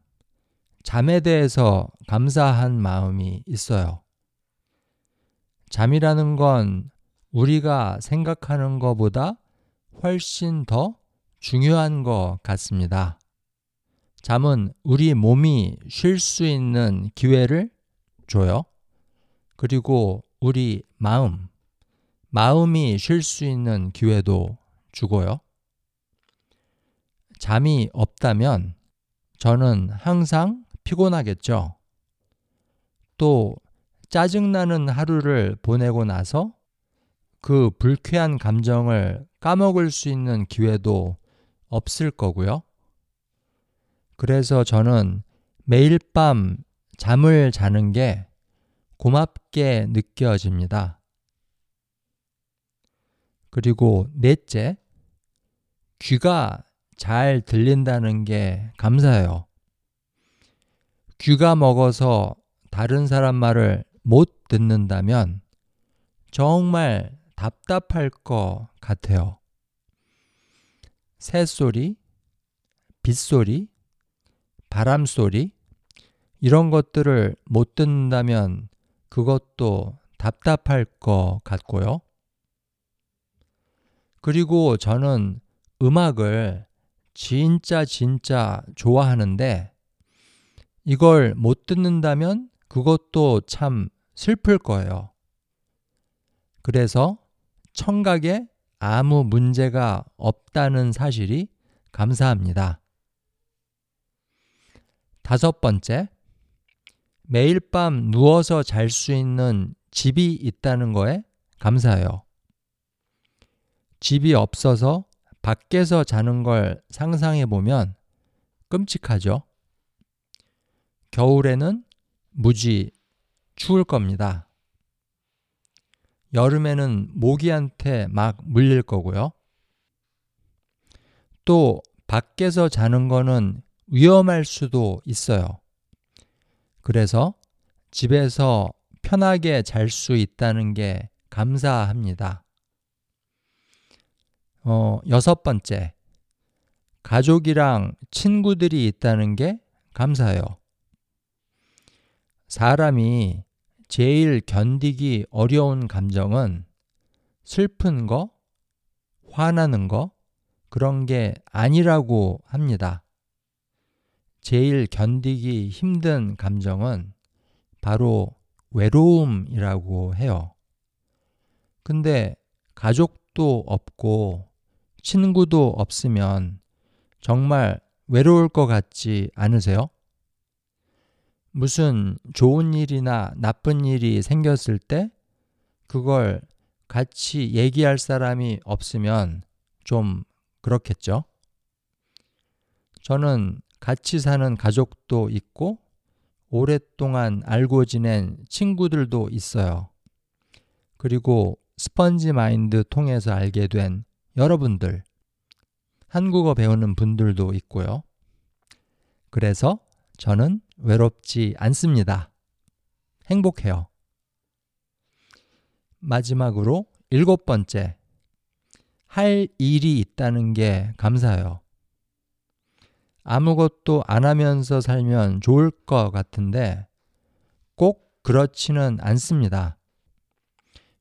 잠에 대해서 감사한 마음이 있어요. 잠이라는 건 우리가 생각하는 것보다 훨씬 더 중요한 것 같습니다. 잠은 우리 몸이 쉴 수 있는 기회를 줘요. 그리고 우리 마음, 마음이 쉴 수 있는 기회도 주고요. 잠이 없다면 저는 항상 피곤하겠죠. 또 짜증나는 하루를 보내고 나서 그 불쾌한 감정을 까먹을 수 있는 기회도 없을 거고요. 그래서 저는 매일 밤 잠을 자는 게 고맙게 느껴집니다. 그리고 넷째, 귀가 잘 들린다는 게 감사해요. 귀가 먹어서 다른 사람 말을 못 듣는다면 정말 답답할 것 같아요. 새소리, 빗소리, 바람소리, 이런 것들을 못 듣는다면 그것도 답답할 것 같고요. 그리고 저는 음악을 진짜 진짜 좋아하는데 이걸 못 듣는다면 그것도 참 슬플 거예요. 그래서 청각에 아무 문제가 없다는 사실이 감사합니다. 다섯 번째, 매일 밤 누워서 잘 수 있는 집이 있다는 거에 감사해요. 집이 없어서 밖에서 자는 걸 상상해 보면 끔찍하죠. 겨울에는 무지 추울 겁니다. 여름에는 모기한테 막 물릴 거고요. 또 밖에서 자는 거는 위험할 수도 있어요. 그래서 집에서 편하게 잘 수 있다는 게 감사합니다. 어, 여섯 번째. 가족이랑 친구들이 있다는 게 감사해요. 사람이 제일 견디기 어려운 감정은 슬픈 거, 화나는 거, 그런 게 아니라고 합니다. 제일 견디기 힘든 감정은 바로 외로움이라고 해요. 근데 가족도 없고 친구도 없으면 정말 외로울 것 같지 않으세요? 무슨 좋은 일이나 나쁜 일이 생겼을 때 그걸 같이 얘기할 사람이 없으면 좀 그렇겠죠? 저는 같이 사는 가족도 있고 오랫동안 알고 지낸 친구들도 있어요. 그리고 스펀지 마인드 통해서 알게 된 여러분들, 한국어 배우는 분들도 있고요. 그래서 저는 외롭지 않습니다. 행복해요. 마지막으로 일곱 번째. 할 일이 있다는 게 감사해요. 아무것도 안 하면서 살면 좋을 것 같은데 꼭 그렇지는 않습니다.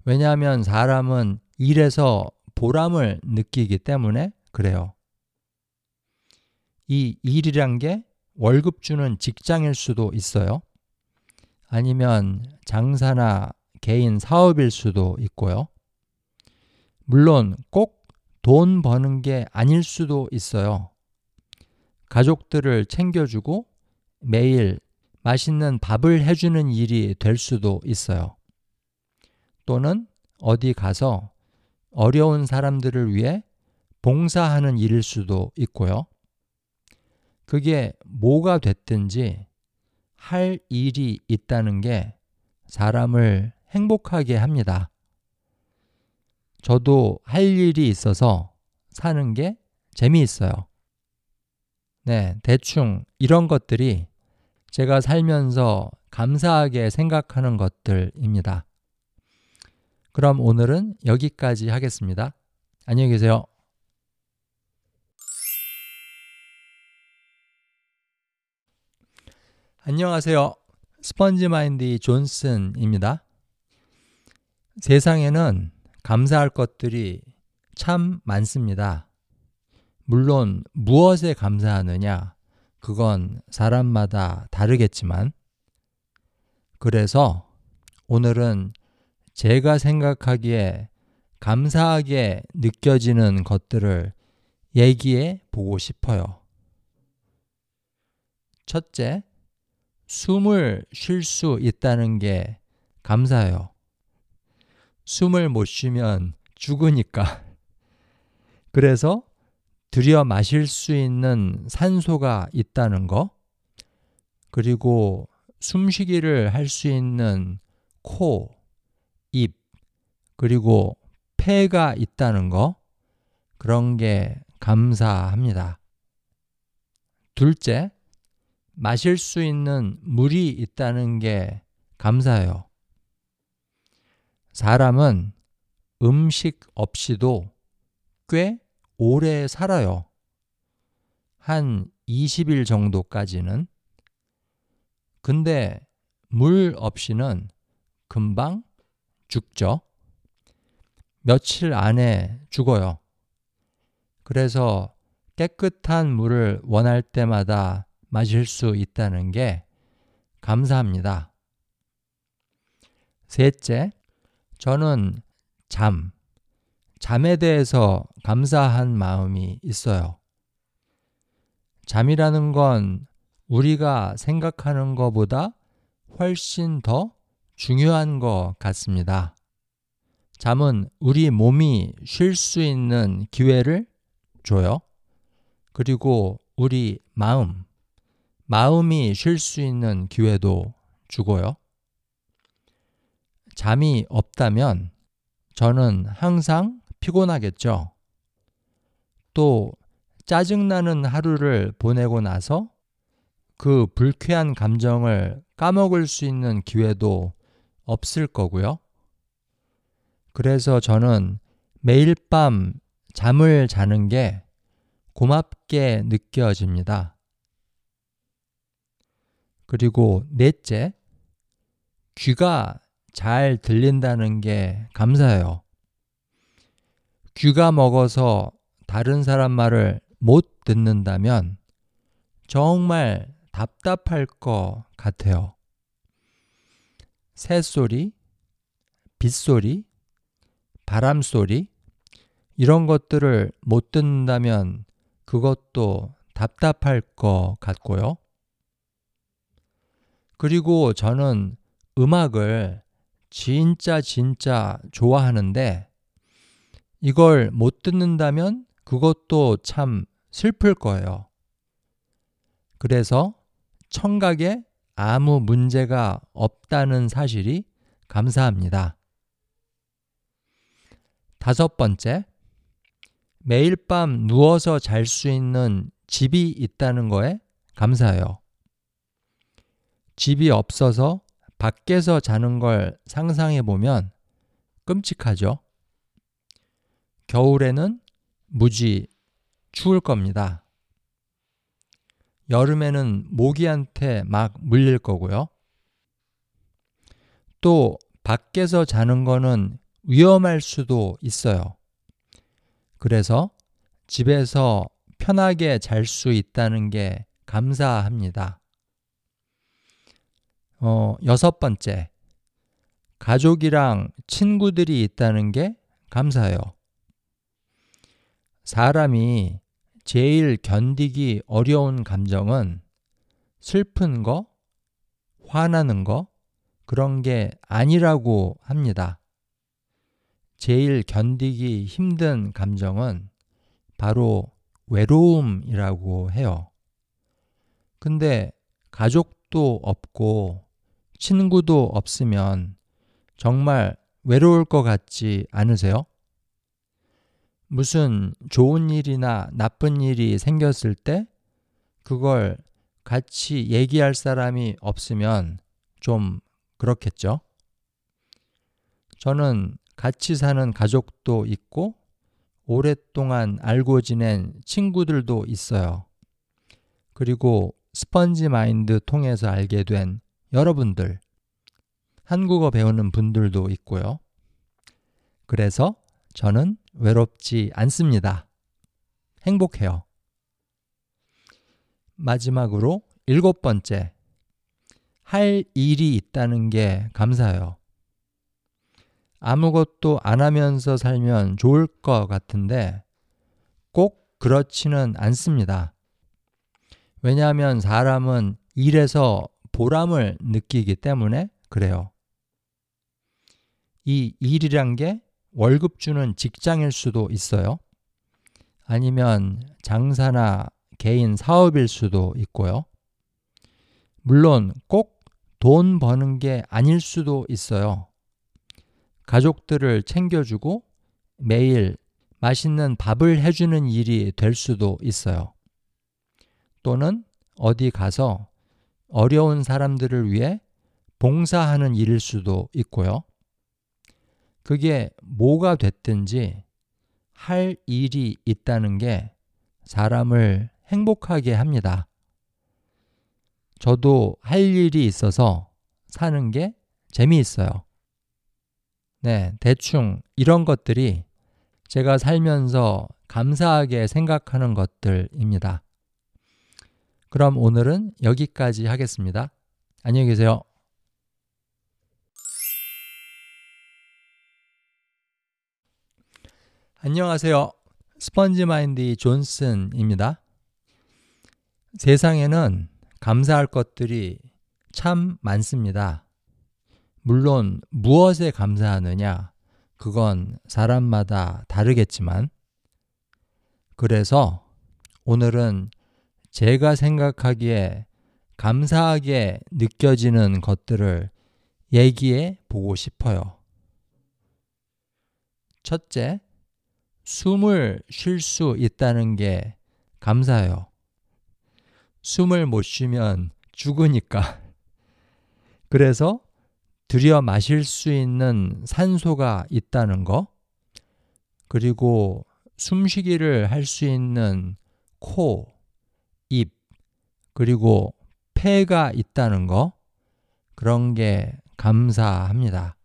왜냐하면 사람은 일에서 보람을 느끼기 때문에 그래요. 이 일이란 게 월급 주는 직장일 수도 있어요. 아니면 장사나 개인 사업일 수도 있고요. 물론 꼭 돈 버는 게 아닐 수도 있어요. 가족들을 챙겨주고 매일 맛있는 밥을 해주는 일이 될 수도 있어요. 또는 어디 가서 어려운 사람들을 위해 봉사하는 일일 수도 있고요. 그게 뭐가 됐든지 할 일이 있다는 게 사람을 행복하게 합니다. 저도 할 일이 있어서 사는 게 재미있어요. 네, 대충 이런 것들이 제가 살면서 감사하게 생각하는 것들입니다. 그럼 오늘은 여기까지 하겠습니다. 안녕히 계세요. 안녕하세요. 스펀지 마인드 존슨입니다. 세상에는 감사할 것들이 참 많습니다. 물론 무엇에 감사하느냐, 그건 사람마다 다르겠지만, 그래서 오늘은 제가 생각하기에 감사하게 느껴지는 것들을 얘기해 보고 싶어요. 첫째, 숨을 쉴 수 있다는 게 감사해요. 숨을 못 쉬면 죽으니까. 그래서 들여 마실 수 있는 산소가 있다는 거, 그리고 숨쉬기를 할 수 있는 코, 입, 그리고 폐가 있다는 거, 그런 게 감사합니다. 둘째, 마실 수 있는 물이 있다는 게 감사해요. 사람은 음식 없이도 꽤 오래 살아요. 한 20일 정도까지는. 근데 물 없이는 금방 죽죠. 며칠 안에 죽어요. 그래서 깨끗한 물을 원할 때마다 마실 수 있다는 게 감사합니다. 셋째, 저는 잠, 잠에 대해서 감사한 마음이 있어요. 잠이라는 건 우리가 생각하는 것보다 훨씬 더 중요한 것 같습니다. 잠은 우리 몸이 쉴 수 있는 기회를 줘요. 그리고 우리 마음, 마음이 쉴 수 있는 기회도 주고요. 잠이 없다면 저는 항상 피곤하겠죠. 또 짜증나는 하루를 보내고 나서 그 불쾌한 감정을 까먹을 수 있는 기회도 없을 거고요. 그래서 저는 매일 밤 잠을 자는 게 고맙게 느껴집니다. 그리고 넷째, 귀가 잘 들린다는 게 감사해요. 귀가 먹어서 다른 사람 말을 못 듣는다면 정말 답답할 것 같아요. 새소리, 빗소리, 바람소리, 이런 것들을 못 듣는다면 그것도 답답할 것 같고요. 그리고 저는 음악을 진짜 진짜 좋아하는데 이걸 못 듣는다면 그것도 참 슬플 거예요. 그래서 청각에 아무 문제가 없다는 사실이 감사합니다. 다섯 번째, 매일 밤 누워서 잘 수 있는 집이 있다는 거에 감사해요. 집이 없어서 밖에서 자는 걸 상상해 보면 끔찍하죠. 겨울에는 무지 추울 겁니다. 여름에는 모기한테 막 물릴 거고요. 또 밖에서 자는 거는 위험할 수도 있어요. 그래서 집에서 편하게 잘 수 있다는 게 감사합니다. 어, 여섯 번째. 가족이랑 친구들이 있다는 게 감사해요. 사람이 제일 견디기 어려운 감정은 슬픈 거, 화나는 거, 그런 게 아니라고 합니다. 제일 견디기 힘든 감정은 바로 외로움이라고 해요. 근데 가족도 없고 친구도 없으면 정말 외로울 것 같지 않으세요? 무슨 좋은 일이나 나쁜 일이 생겼을 때 그걸 같이 얘기할 사람이 없으면 좀 그렇겠죠? 저는 같이 사는 가족도 있고 오랫동안 알고 지낸 친구들도 있어요. 그리고 스펀지 마인드 통해서 알게 된 여러분들, 한국어 배우는 분들도 있고요. 그래서 저는 외롭지 않습니다. 행복해요. 마지막으로 일곱 번째. 할 일이 있다는 게 감사해요. 아무것도 안 하면서 살면 좋을 것 같은데 꼭 그렇지는 않습니다. 왜냐하면 사람은 일에서 보람을 느끼기 때문에 그래요. 이 일이란 게 월급 주는 직장일 수도 있어요. 아니면 장사나 개인 사업일 수도 있고요. 물론 꼭 돈 버는 게 아닐 수도 있어요. 가족들을 챙겨주고 매일 맛있는 밥을 해주는 일이 될 수도 있어요. 또는 어디 가서 어려운 사람들을 위해 봉사하는 일일 수도 있고요. 그게 뭐가 됐든지 할 일이 있다는 게 사람을 행복하게 합니다. 저도 할 일이 있어서 사는 게 재미있어요. 네, 대충 이런 것들이 제가 살면서 감사하게 생각하는 것들입니다. 그럼 오늘은 여기까지 하겠습니다. 안녕히 계세요. 안녕하세요. 스펀지 마인드 존슨입니다. 세상에는 감사할 것들이 참 많습니다. 물론 무엇에 감사하느냐, 그건 사람마다 다르겠지만, 그래서 오늘은 제가 생각하기에 감사하게 느껴지는 것들을 얘기해 보고 싶어요. 첫째, 숨을 쉴 수 있다는 게 감사해요. 숨을 못 쉬면 죽으니까. 그래서 들여 마실 수 있는 산소가 있다는 거, 그리고 숨쉬기를 할 수 있는 코, 입, 그리고 폐가 있다는 거, 그런 게 감사합니다.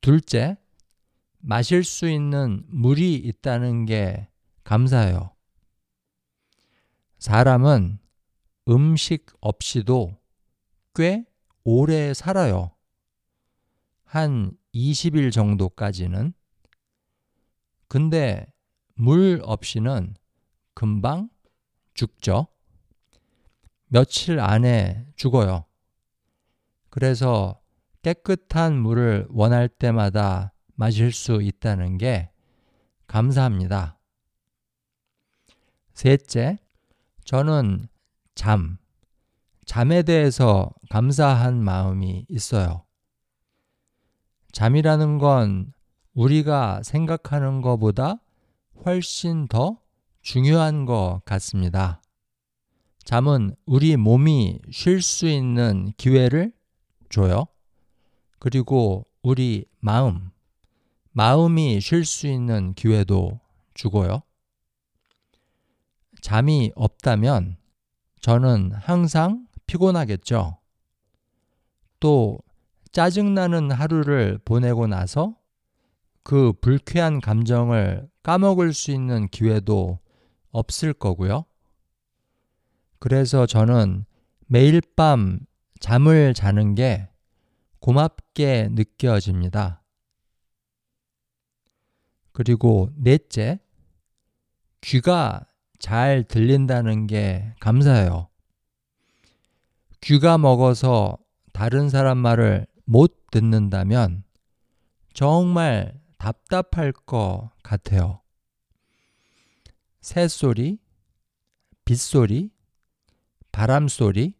둘째, 마실 수 있는 물이 있다는 게 감사해요. 사람은 음식 없이도 꽤 오래 살아요. 한 20일 정도까지는. 근데 물 없이는 금방 죽죠. 며칠 안에 죽어요. 그래서 깨끗한 물을 원할 때마다 마실 수 있다는 게 감사합니다. 셋째, 저는 잠, 잠에 대해서 감사한 마음이 있어요. 잠이라는 건 우리가 생각하는 것보다 훨씬 더 중요한 것 같습니다. 잠은 우리 몸이 쉴 수 있는 기회를 줘요. 그리고 우리 마음, 마음이 쉴 수 있는 기회도 주고요. 잠이 없다면 저는 항상 피곤하겠죠. 또 짜증나는 하루를 보내고 나서 그 불쾌한 감정을 까먹을 수 있는 기회도 없을 거고요. 그래서 저는 매일 밤 잠을 자는 게 고맙게 느껴집니다. 그리고 넷째, 귀가 잘 들린다는 게 감사해요. 귀가 먹어서 다른 사람 말을 못 듣는다면 정말 답답할 것 같아요. 새소리, 빗소리, 바람소리,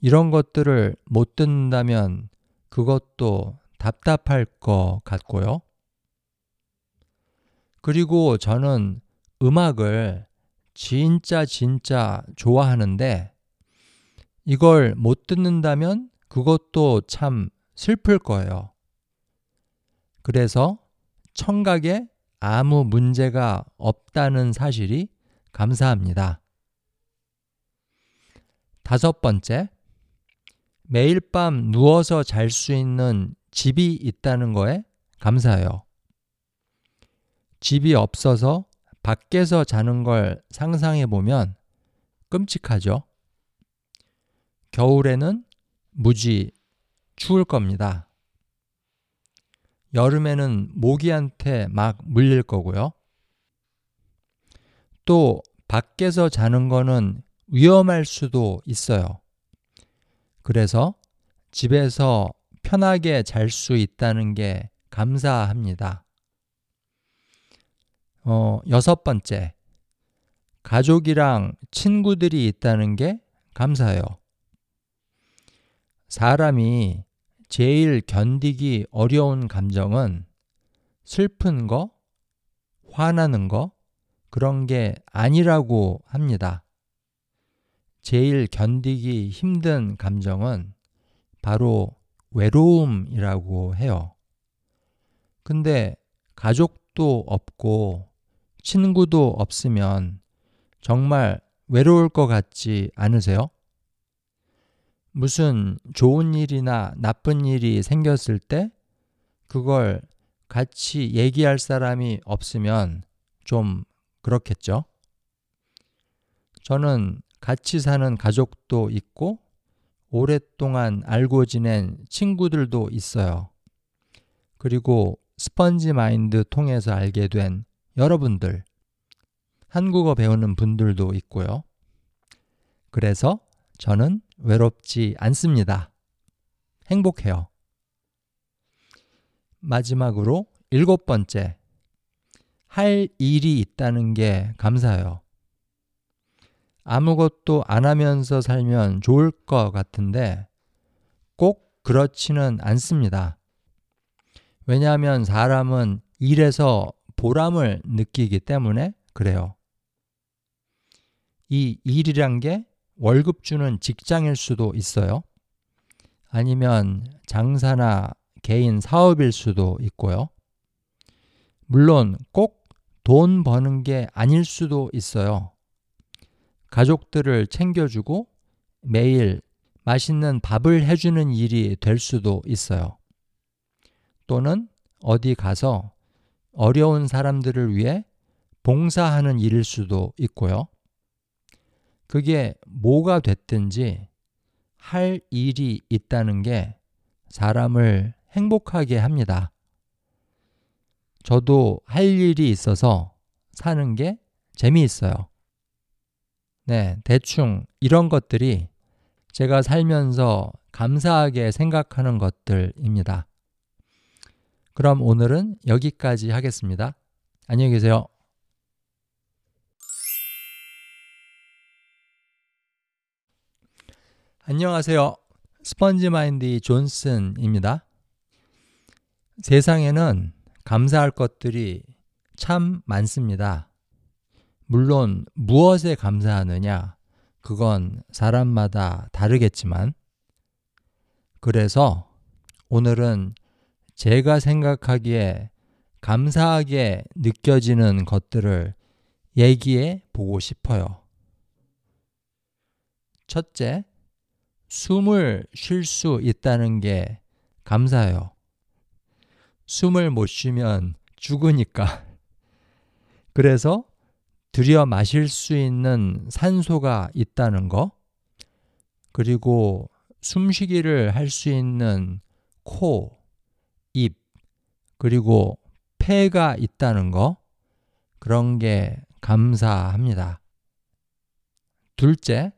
이런 것들을 못 듣는다면 그것도 답답할 것 같고요. 그리고 저는 음악을 진짜 진짜 좋아하는데 이걸 못 듣는다면 그것도 참 슬플 거예요. 그래서 청각에 아무 문제가 없다는 사실이 감사합니다. 다섯 번째, 매일 밤 누워서 잘 수 있는 집이 있다는 거에 감사해요. 집이 없어서 밖에서 자는 걸 상상해 보면 끔찍하죠. 겨울에는 무지 추울 겁니다. 여름에는 모기한테 막 물릴 거고요. 또 밖에서 자는 거는 위험할 수도 있어요. 그래서 집에서 편하게 잘 수 있다는 게 감사합니다. 어, 여섯 번째. 가족이랑 친구들이 있다는 게 감사해요. 사람이 제일 견디기 어려운 감정은 슬픈 거, 화나는 거, 그런 게 아니라고 합니다. 제일 견디기 힘든 감정은 바로 외로움이라고 해요. 근데 가족도 없고 친구도 없으면 정말 외로울 것 같지 않으세요? 무슨 좋은 일이나 나쁜 일이 생겼을 때 그걸 같이 얘기할 사람이 없으면 좀 그렇겠죠? 저는 같이 사는 가족도 있고 오랫동안 알고 지낸 친구들도 있어요. 그리고 스펀지 마인드 통해서 알게 된 여러분들, 한국어 배우는 분들도 있고요. 그래서 저는 외롭지 않습니다. 행복해요. 마지막으로 일곱 번째, 할 일이 있다는 게 감사해요. 아무것도 안 하면서 살면 좋을 것 같은데 꼭 그렇지는 않습니다. 왜냐하면 사람은 일에서 보람을 느끼기 때문에 그래요. 이 일이란 게 월급 주는 직장일 수도 있어요. 아니면 장사나 개인 사업일 수도 있고요. 물론 꼭 돈 버는 게 아닐 수도 있어요. 가족들을 챙겨주고 매일 맛있는 밥을 해주는 일이 될 수도 있어요. 또는 어디 가서 어려운 사람들을 위해 봉사하는 일일 수도 있고요. 그게 뭐가 됐든지 할 일이 있다는 게 사람을 행복하게 합니다. 저도 할 일이 있어서 사는 게 재미있어요. 네, 대충 이런 것들이 제가 살면서 감사하게 생각하는 것들입니다. 그럼 오늘은 여기까지 하겠습니다. 안녕히 계세요. 안녕하세요. 스펀지 마인드 존슨입니다. 세상에는 감사할 것들이 참 많습니다. 물론 무엇에 감사하느냐, 그건 사람마다 다르겠지만, 그래서 오늘은 제가 생각하기에 감사하게 느껴지는 것들을 얘기해 보고 싶어요. 첫째, 숨을 쉴 수 있다는 게 감사해요. 숨을 못 쉬면 죽으니까. 그래서 들여 마실 수 있는 산소가 있다는 거, 그리고 숨쉬기를 할 수 있는 코, 입, 그리고 폐가 있다는 거, 그런 게 감사합니다. 둘째,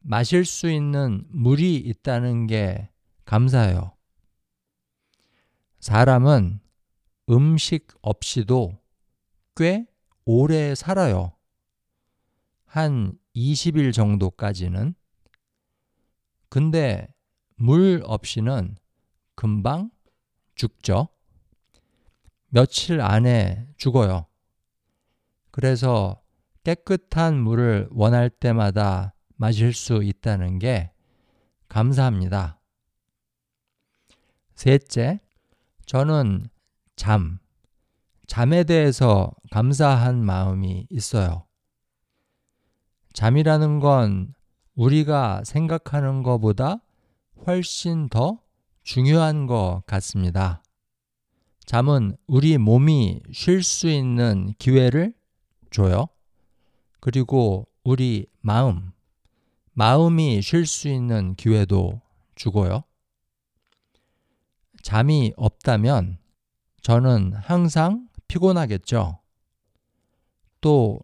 마실 수 있는 물이 있다는 게 감사해요. 사람은 음식 없이도 꽤 오래 살아요. 한 20일 정도까지는. 근데 물 없이는 금방 죽죠. 며칠 안에 죽어요. 그래서 깨끗한 물을 원할 때마다 마실 수 있다는 게 감사합니다. 셋째, 저는 잠, 잠에 대해서 감사한 마음이 있어요. 잠이라는 건 우리가 생각하는 것보다 훨씬 더 중요한 것 같습니다. 잠은 우리 몸이 쉴 수 있는 기회를 줘요. 그리고 우리 마음, 마음이 쉴 수 있는 기회도 주고요. 잠이 없다면 저는 항상 피곤하겠죠. 또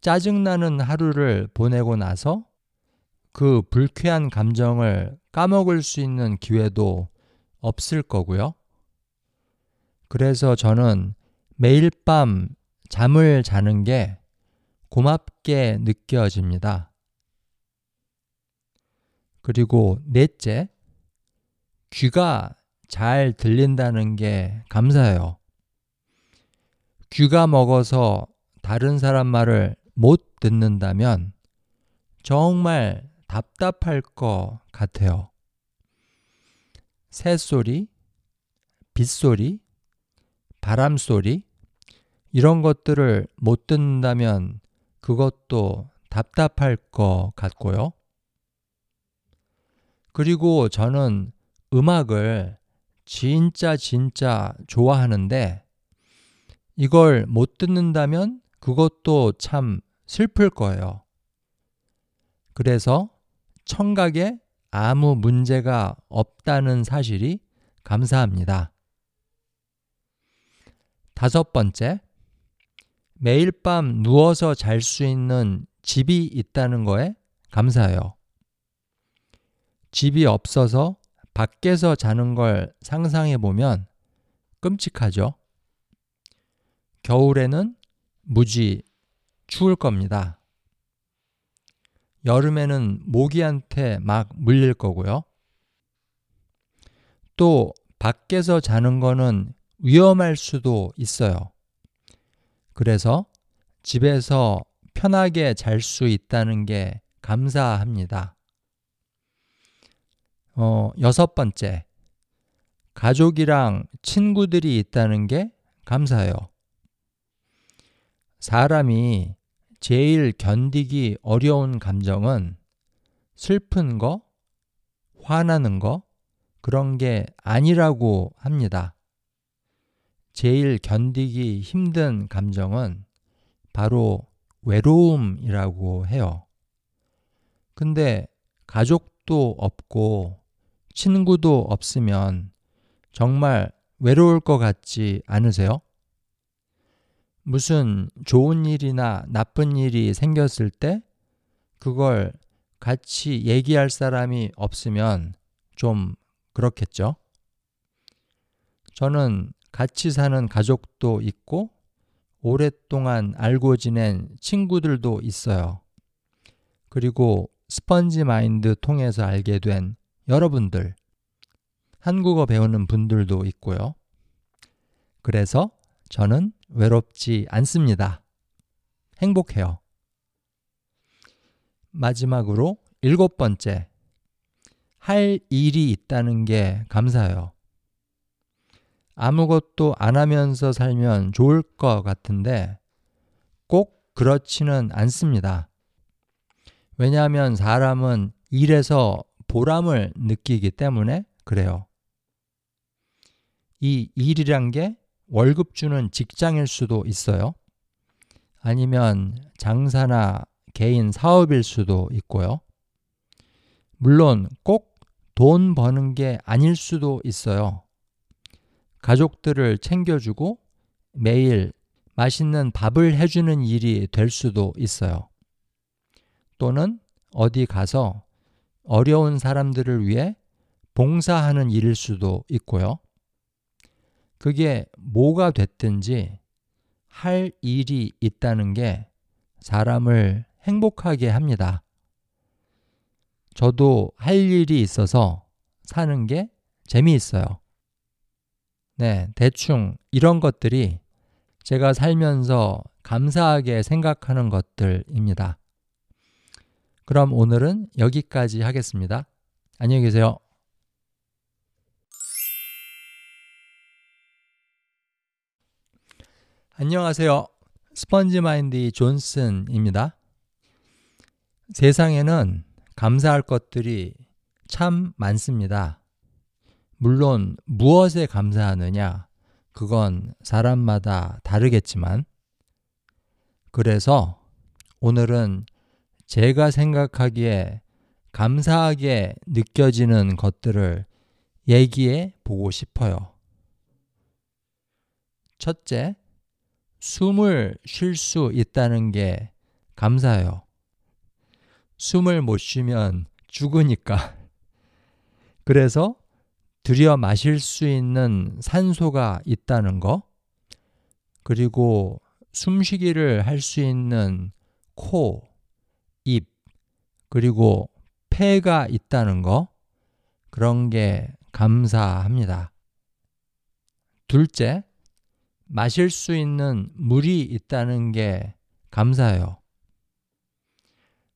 짜증나는 하루를 보내고 나서 그 불쾌한 감정을 까먹을 수 있는 기회도 없을 거고요. 그래서 저는 매일 밤 잠을 자는 게 고맙게 느껴집니다. 그리고 넷째, 귀가 잘 들린다는 게 감사해요. 귀가 먹어서 다른 사람 말을 못 듣는다면 정말 답답할 것 같아요. 새소리, 빗소리, 바람소리, 이런 것들을 못 듣는다면 그것도 답답할 것 같고요. 그리고 저는 음악을 진짜 진짜 좋아하는데 이걸 못 듣는다면 그것도 참 슬플 거예요. 그래서 청각에 아무 문제가 없다는 사실이 감사합니다. 다섯 번째, 매일 밤 누워서 잘 수 있는 집이 있다는 거에 감사해요. 집이 없어서 밖에서 자는 걸 상상해 보면 끔찍하죠. 겨울에는 무지 추울 겁니다. 여름에는 모기한테 막 물릴 거고요. 또 밖에서 자는 거는 위험할 수도 있어요. 그래서 집에서 편하게 잘 수 있다는 게 감사합니다. 어, 여섯 번째. 가족이랑 친구들이 있다는 게 감사해요. 사람이 제일 견디기 어려운 감정은 슬픈 거, 화나는 거, 그런 게 아니라고 합니다. 제일 견디기 힘든 감정은 바로 외로움이라고 해요. 근데 가족도 없고 친구도 없으면 정말 외로울 것 같지 않으세요? 무슨 좋은 일이나 나쁜 일이 생겼을 때 그걸 같이 얘기할 사람이 없으면 좀 그렇겠죠? 저는 같이 사는 가족도 있고 오랫동안 알고 지낸 친구들도 있어요. 그리고 스펀지 마인드 통해서 알게 된 여러분들, 한국어 배우는 분들도 있고요. 그래서 저는 외롭지 않습니다. 행복해요. 마지막으로 일곱 번째, 할 일이 있다는 게 감사해요. 아무것도 안 하면서 살면 좋을 것 같은데 꼭 그렇지는 않습니다. 왜냐하면 사람은 일에서 보람을 느끼기 때문에 그래요. 이 일이란 게 월급 주는 직장일 수도 있어요. 아니면 장사나 개인 사업일 수도 있고요. 물론 꼭 돈 버는 게 아닐 수도 있어요. 가족들을 챙겨주고 매일 맛있는 밥을 해주는 일이 될 수도 있어요. 또는 어디 가서 어려운 사람들을 위해 봉사하는 일일 수도 있고요. 그게 뭐가 됐든지 할 일이 있다는 게 사람을 행복하게 합니다. 저도 할 일이 있어서 사는 게 재미있어요. 네, 대충 이런 것들이 제가 살면서 감사하게 생각하는 것들입니다. 그럼 오늘은 여기까지 하겠습니다. 안녕히 계세요. 안녕하세요. 스펀지 마인드 존슨입니다. 세상에는 감사할 것들이 참 많습니다. 물론 무엇에 감사하느냐, 그건 사람마다 다르겠지만, 그래서 오늘은 제가 생각하기에 감사하게 느껴지는 것들을 얘기해 보고 싶어요. 첫째, 숨을 쉴 수 있다는 게 감사해요. 숨을 못 쉬면 죽으니까. 그래서 들여 마실 수 있는 산소가 있다는 거, 그리고 숨쉬기를 할 수 있는 코, 입, 그리고 폐가 있다는 거, 그런 게 감사합니다. 둘째, 마실 수 있는 물이 있다는 게 감사해요.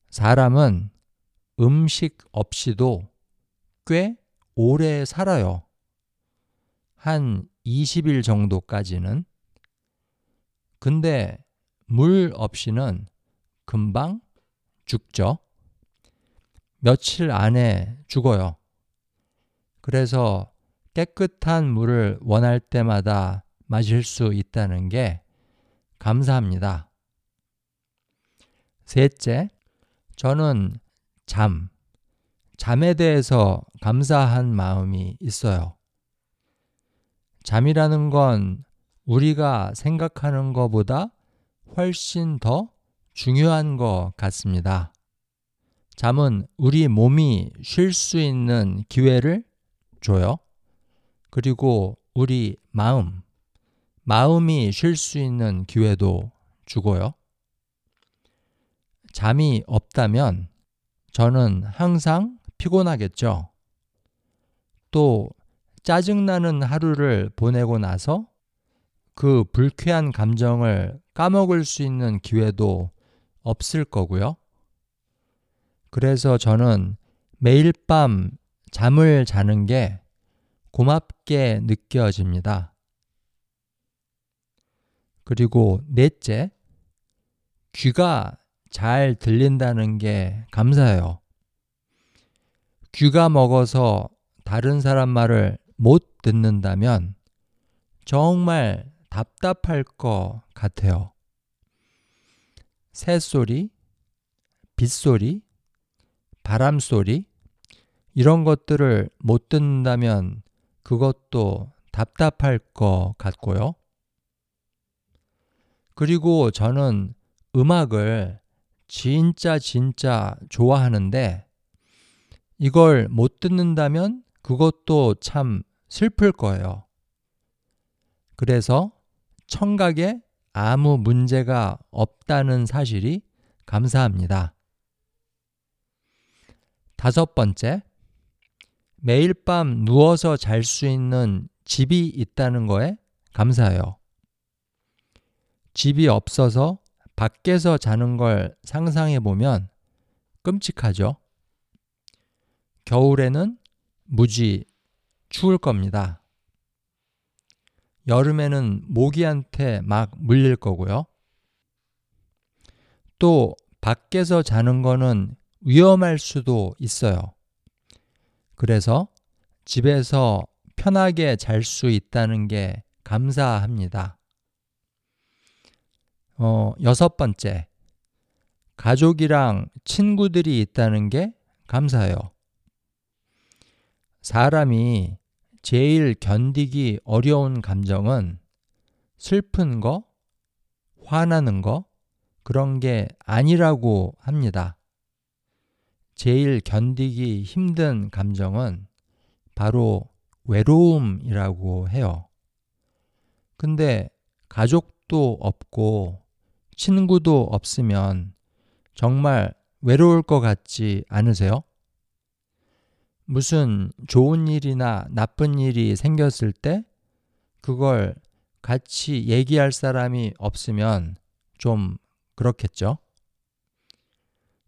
사람은 음식 없이도 꽤 오래 살아요. 한 20일 정도까지는. 근데 물 없이는 금방 죽죠. 며칠 안에 죽어요. 그래서 깨끗한 물을 원할 때마다 마실 수 있다는 게 감사합니다. 셋째, 저는 잠, 잠에 대해서 감사한 마음이 있어요. 잠이라는 건 우리가 생각하는 것보다 훨씬 더 중요한 것 같습니다. 잠은 우리 몸이 쉴 수 있는 기회를 줘요. 그리고 우리 마음, 마음이 쉴 수 있는 기회도 주고요. 잠이 없다면 저는 항상 피곤하겠죠. 또 짜증나는 하루를 보내고 나서 그 불쾌한 감정을 까먹을 수 있는 기회도 없을 거고요. 그래서 저는 매일 밤 잠을 자는 게 고맙게 느껴집니다. 그리고 넷째, 귀가 잘 들린다는 게 감사해요. 귀가 먹어서 다른 사람 말을 못 듣는다면 정말 답답할 것 같아요. 새소리, 빗소리, 바람 소리, 이런 것들을 못 듣는다면 그것도 답답할 것 같고요. 그리고 저는 음악을 진짜 진짜 좋아하는데 이걸 못 듣는다면 그것도 참 슬플 거예요. 그래서 청각에 아무 문제가 없다는 사실이 감사합니다. 다섯 번째, 매일 밤 누워서 잘 수 있는 집이 있다는 거에 감사해요. 집이 없어서 밖에서 자는 걸 상상해 보면 끔찍하죠. 겨울에는 무지 추울 겁니다. 여름에는 모기한테 막 물릴 거고요. 또 밖에서 자는 거는 위험할 수도 있어요. 그래서 집에서 편하게 잘 수 있다는 게 감사합니다. 어, 여섯 번째. 가족이랑 친구들이 있다는 게 감사해요. 사람이 제일 견디기 어려운 감정은 슬픈 거, 화나는 거, 그런 게 아니라고 합니다. 제일 견디기 힘든 감정은 바로 외로움이라고 해요. 근데 가족도 없고 친구도 없으면 정말 외로울 것 같지 않으세요? 무슨 좋은 일이나 나쁜 일이 생겼을 때 그걸 같이 얘기할 사람이 없으면 좀 그렇겠죠?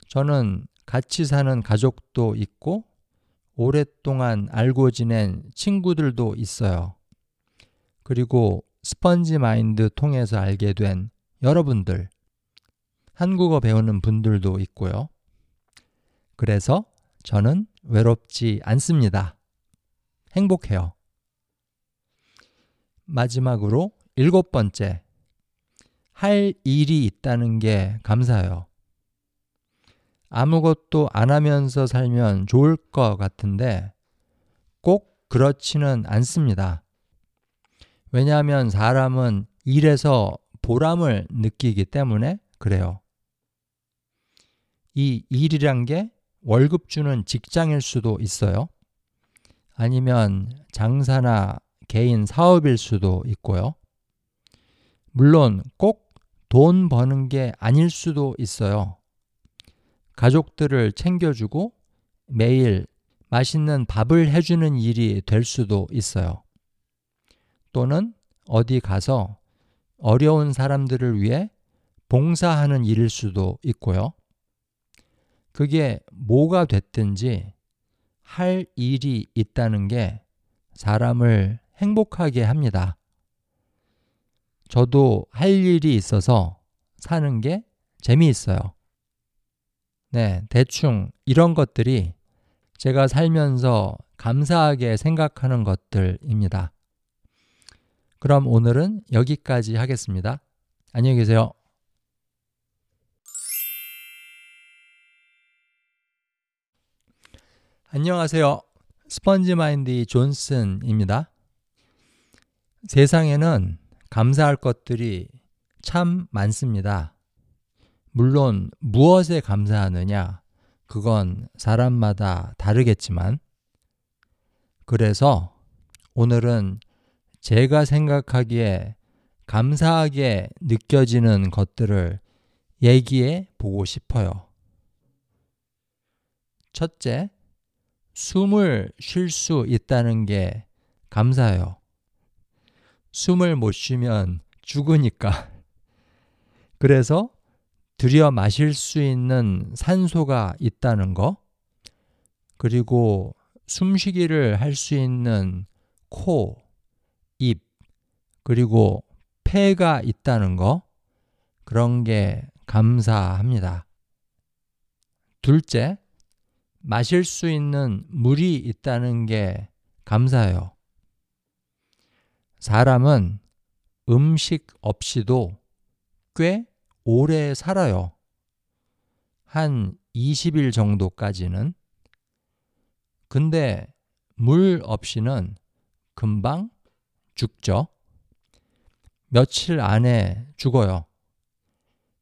저는 같이 사는 가족도 있고 오랫동안 알고 지낸 친구들도 있어요. 그리고 스펀지 마인드 통해서 알게 된 여러분들, 한국어 배우는 분들도 있고요. 그래서 저는 외롭지 않습니다. 행복해요. 마지막으로 일곱 번째. 할 일이 있다는 게 감사해요. 아무것도 안 하면서 살면 좋을 것 같은데 꼭 그렇지는 않습니다. 왜냐하면 사람은 일에서 보람을 느끼기 때문에 그래요. 이 일이란 게 월급 주는 직장일 수도 있어요. 아니면 장사나 개인 사업일 수도 있고요. 물론 꼭 돈 버는 게 아닐 수도 있어요. 가족들을 챙겨주고 매일 맛있는 밥을 해주는 일이 될 수도 있어요. 또는 어디 가서 어려운 사람들을 위해 봉사하는 일일 수도 있고요. 그게 뭐가 됐든지 할 일이 있다는 게 사람을 행복하게 합니다. 저도 할 일이 있어서 사는 게 재미있어요. 네, 대충 이런 것들이 제가 살면서 감사하게 생각하는 것들입니다. 그럼 오늘은 여기까지 하겠습니다. 안녕히 계세요. 안녕하세요. 스펀지 마인드 존슨입니다. 세상에는 감사할 것들이 참 많습니다. 물론 무엇에 감사하느냐, 그건 사람마다 다르겠지만, 그래서 오늘은 제가 생각하기에 감사하게 느껴지는 것들을 얘기해 보고 싶어요. 첫째, 숨을 쉴 수 있다는 게 감사해요. 숨을 못 쉬면 죽으니까. 그래서 들여 마실 수 있는 산소가 있다는 거, 그리고 숨쉬기를 할 수 있는 코, 입, 그리고 폐가 있다는 거, 그런 게 감사합니다. 둘째, 마실 수 있는 물이 있다는 게 감사해요. 사람은 음식 없이도 꽤 오래 살아요. 한 20일 정도까지는. 근데 물 없이는 금방 죽죠. 며칠 안에 죽어요.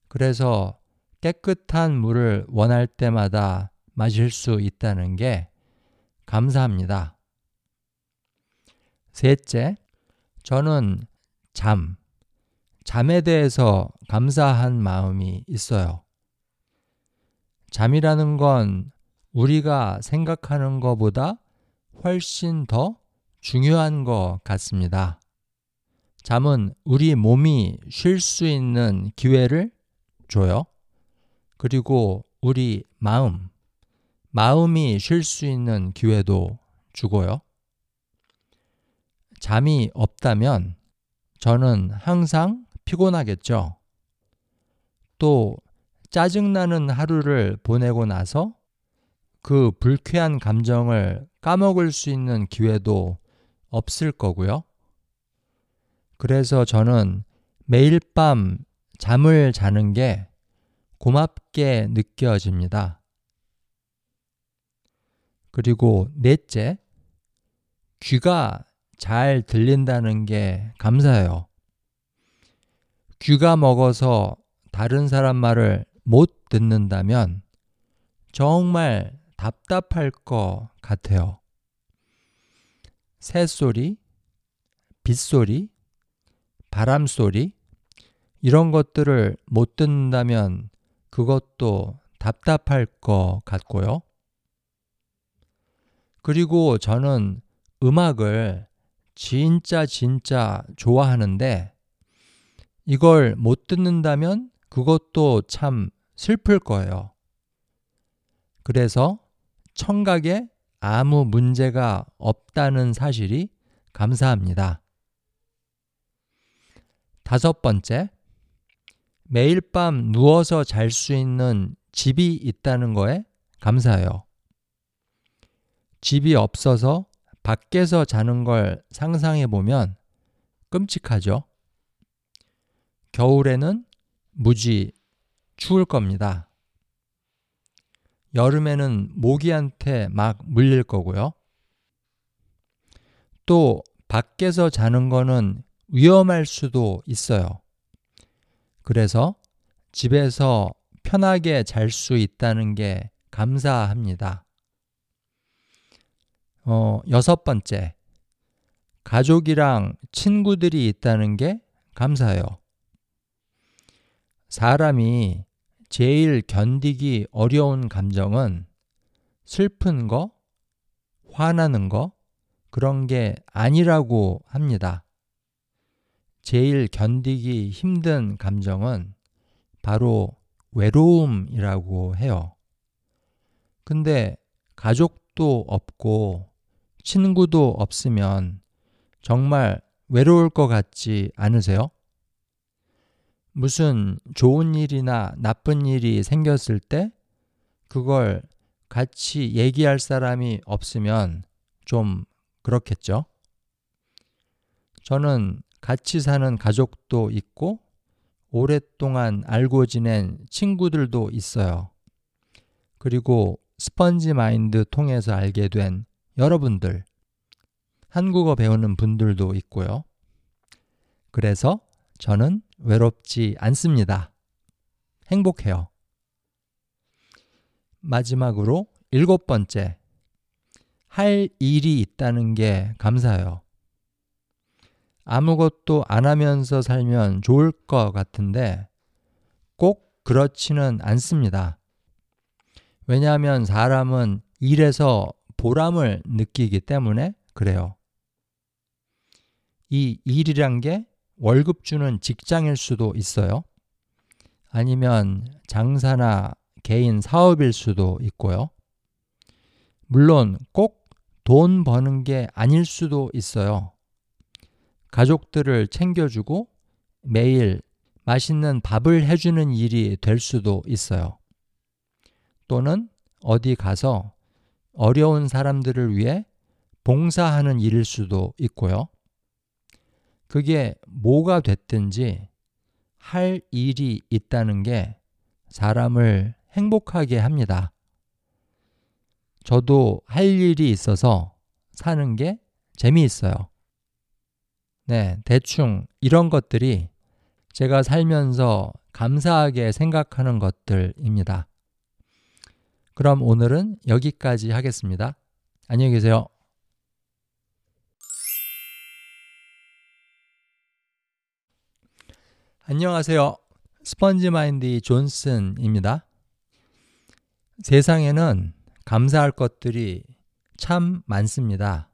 그래서 깨끗한 물을 원할 때마다 마실 수 있다는 게 감사합니다. 셋째, 저는 잠, 잠에 대해서 감사한 마음이 있어요. 잠이라는 건 우리가 생각하는 것보다 훨씬 더 중요한 것 같습니다. 잠은 우리 몸이 쉴 수 있는 기회를 줘요. 그리고 우리 마음, 마음이 쉴 수 있는 기회도 주고요. 잠이 없다면 저는 항상 피곤하겠죠. 또 짜증나는 하루를 보내고 나서 그 불쾌한 감정을 까먹을 수 있는 기회도 없을 거고요. 그래서 저는 매일 밤 잠을 자는 게 고맙게 느껴집니다. 그리고 넷째, 귀가 잘 들린다는 게 감사해요. 귀가 먹어서 다른 사람 말을 못 듣는다면 정말 답답할 것 같아요. 새소리, 빗소리, 바람소리, 이런 것들을 못 듣는다면 그것도 답답할 것 같고요. 그리고 저는 음악을 진짜 진짜 좋아하는데 이걸 못 듣는다면 그것도 참 슬플 거예요. 그래서 청각에 아무 문제가 없다는 사실이 감사합니다. 다섯 번째, 매일 밤 누워서 잘 수 있는 집이 있다는 거에 감사해요. 집이 없어서 밖에서 자는 걸 상상해 보면 끔찍하죠. 겨울에는 무지 추울 겁니다. 여름에는 모기한테 막 물릴 거고요. 또 밖에서 자는 거는 위험할 수도 있어요. 그래서 집에서 편하게 잘 수 있다는 게 감사합니다. 어, 여섯 번째. 가족이랑 친구들이 있다는 게 감사해요. 사람이 제일 견디기 어려운 감정은 슬픈 거, 화나는 거, 그런 게 아니라고 합니다. 제일 견디기 힘든 감정은 바로 외로움이라고 해요. 근데 가족도 없고 친구도 없으면 정말 외로울 것 같지 않으세요? 무슨 좋은 일이나 나쁜 일이 생겼을 때 그걸 같이 얘기할 사람이 없으면 좀 그렇겠죠? 저는 같이 사는 가족도 있고 오랫동안 알고 지낸 친구들도 있어요. 그리고 스펀지 마인드 통해서 알게 된 여러분들, 한국어 배우는 분들도 있고요. 그래서 저는 외롭지 않습니다. 행복해요. 마지막으로 일곱 번째, 할 일이 있다는 게 감사해요. 아무것도 안 하면서 살면 좋을 것 같은데 꼭 그렇지는 않습니다. 왜냐하면 사람은 일에서 보람을 느끼기 때문에 그래요. 이 일이란 게 월급 주는 직장일 수도 있어요. 아니면 장사나 개인 사업일 수도 있고요. 물론 꼭 돈 버는 게 아닐 수도 있어요. 가족들을 챙겨주고 매일 맛있는 밥을 해주는 일이 될 수도 있어요. 또는 어디 가서 어려운 사람들을 위해 봉사하는 일일 수도 있고요. 그게 뭐가 됐든지 할 일이 있다는 게 사람을 행복하게 합니다. 저도 할 일이 있어서 사는 게 재미있어요. 네, 대충 이런 것들이 제가 살면서 감사하게 생각하는 것들입니다. 그럼 오늘은 여기까지 하겠습니다. 안녕히 계세요. 안녕하세요. 스펀지 마인드 존슨입니다. 세상에는 감사할 것들이 참 많습니다.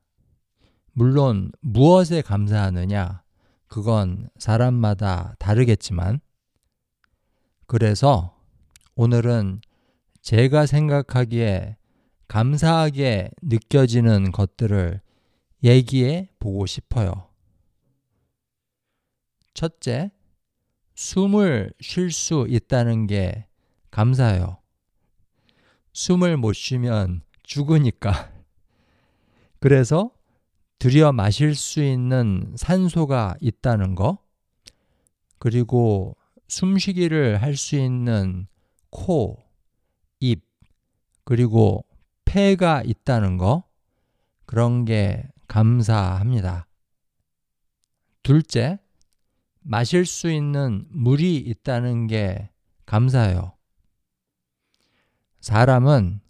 물론 무엇에 감사하느냐, 그건 사람마다 다르겠지만, 그래서 오늘은 제가 생각하기에 감사하게 느껴지는 것들을 얘기해 보고 싶어요. 첫째, 숨을 쉴 수 있다는 게 감사해요. 숨을 못 쉬면 죽으니까. 그래서 들여 마실 수 있는 산소가 있다는 거, 그리고 숨쉬기를 할 수 있는 코, 입, 그리고 폐가 있다는 거, 그런 게 감사합니다. 둘째, 마실 수 있는 물이 있다는 게 감사해요. 사람은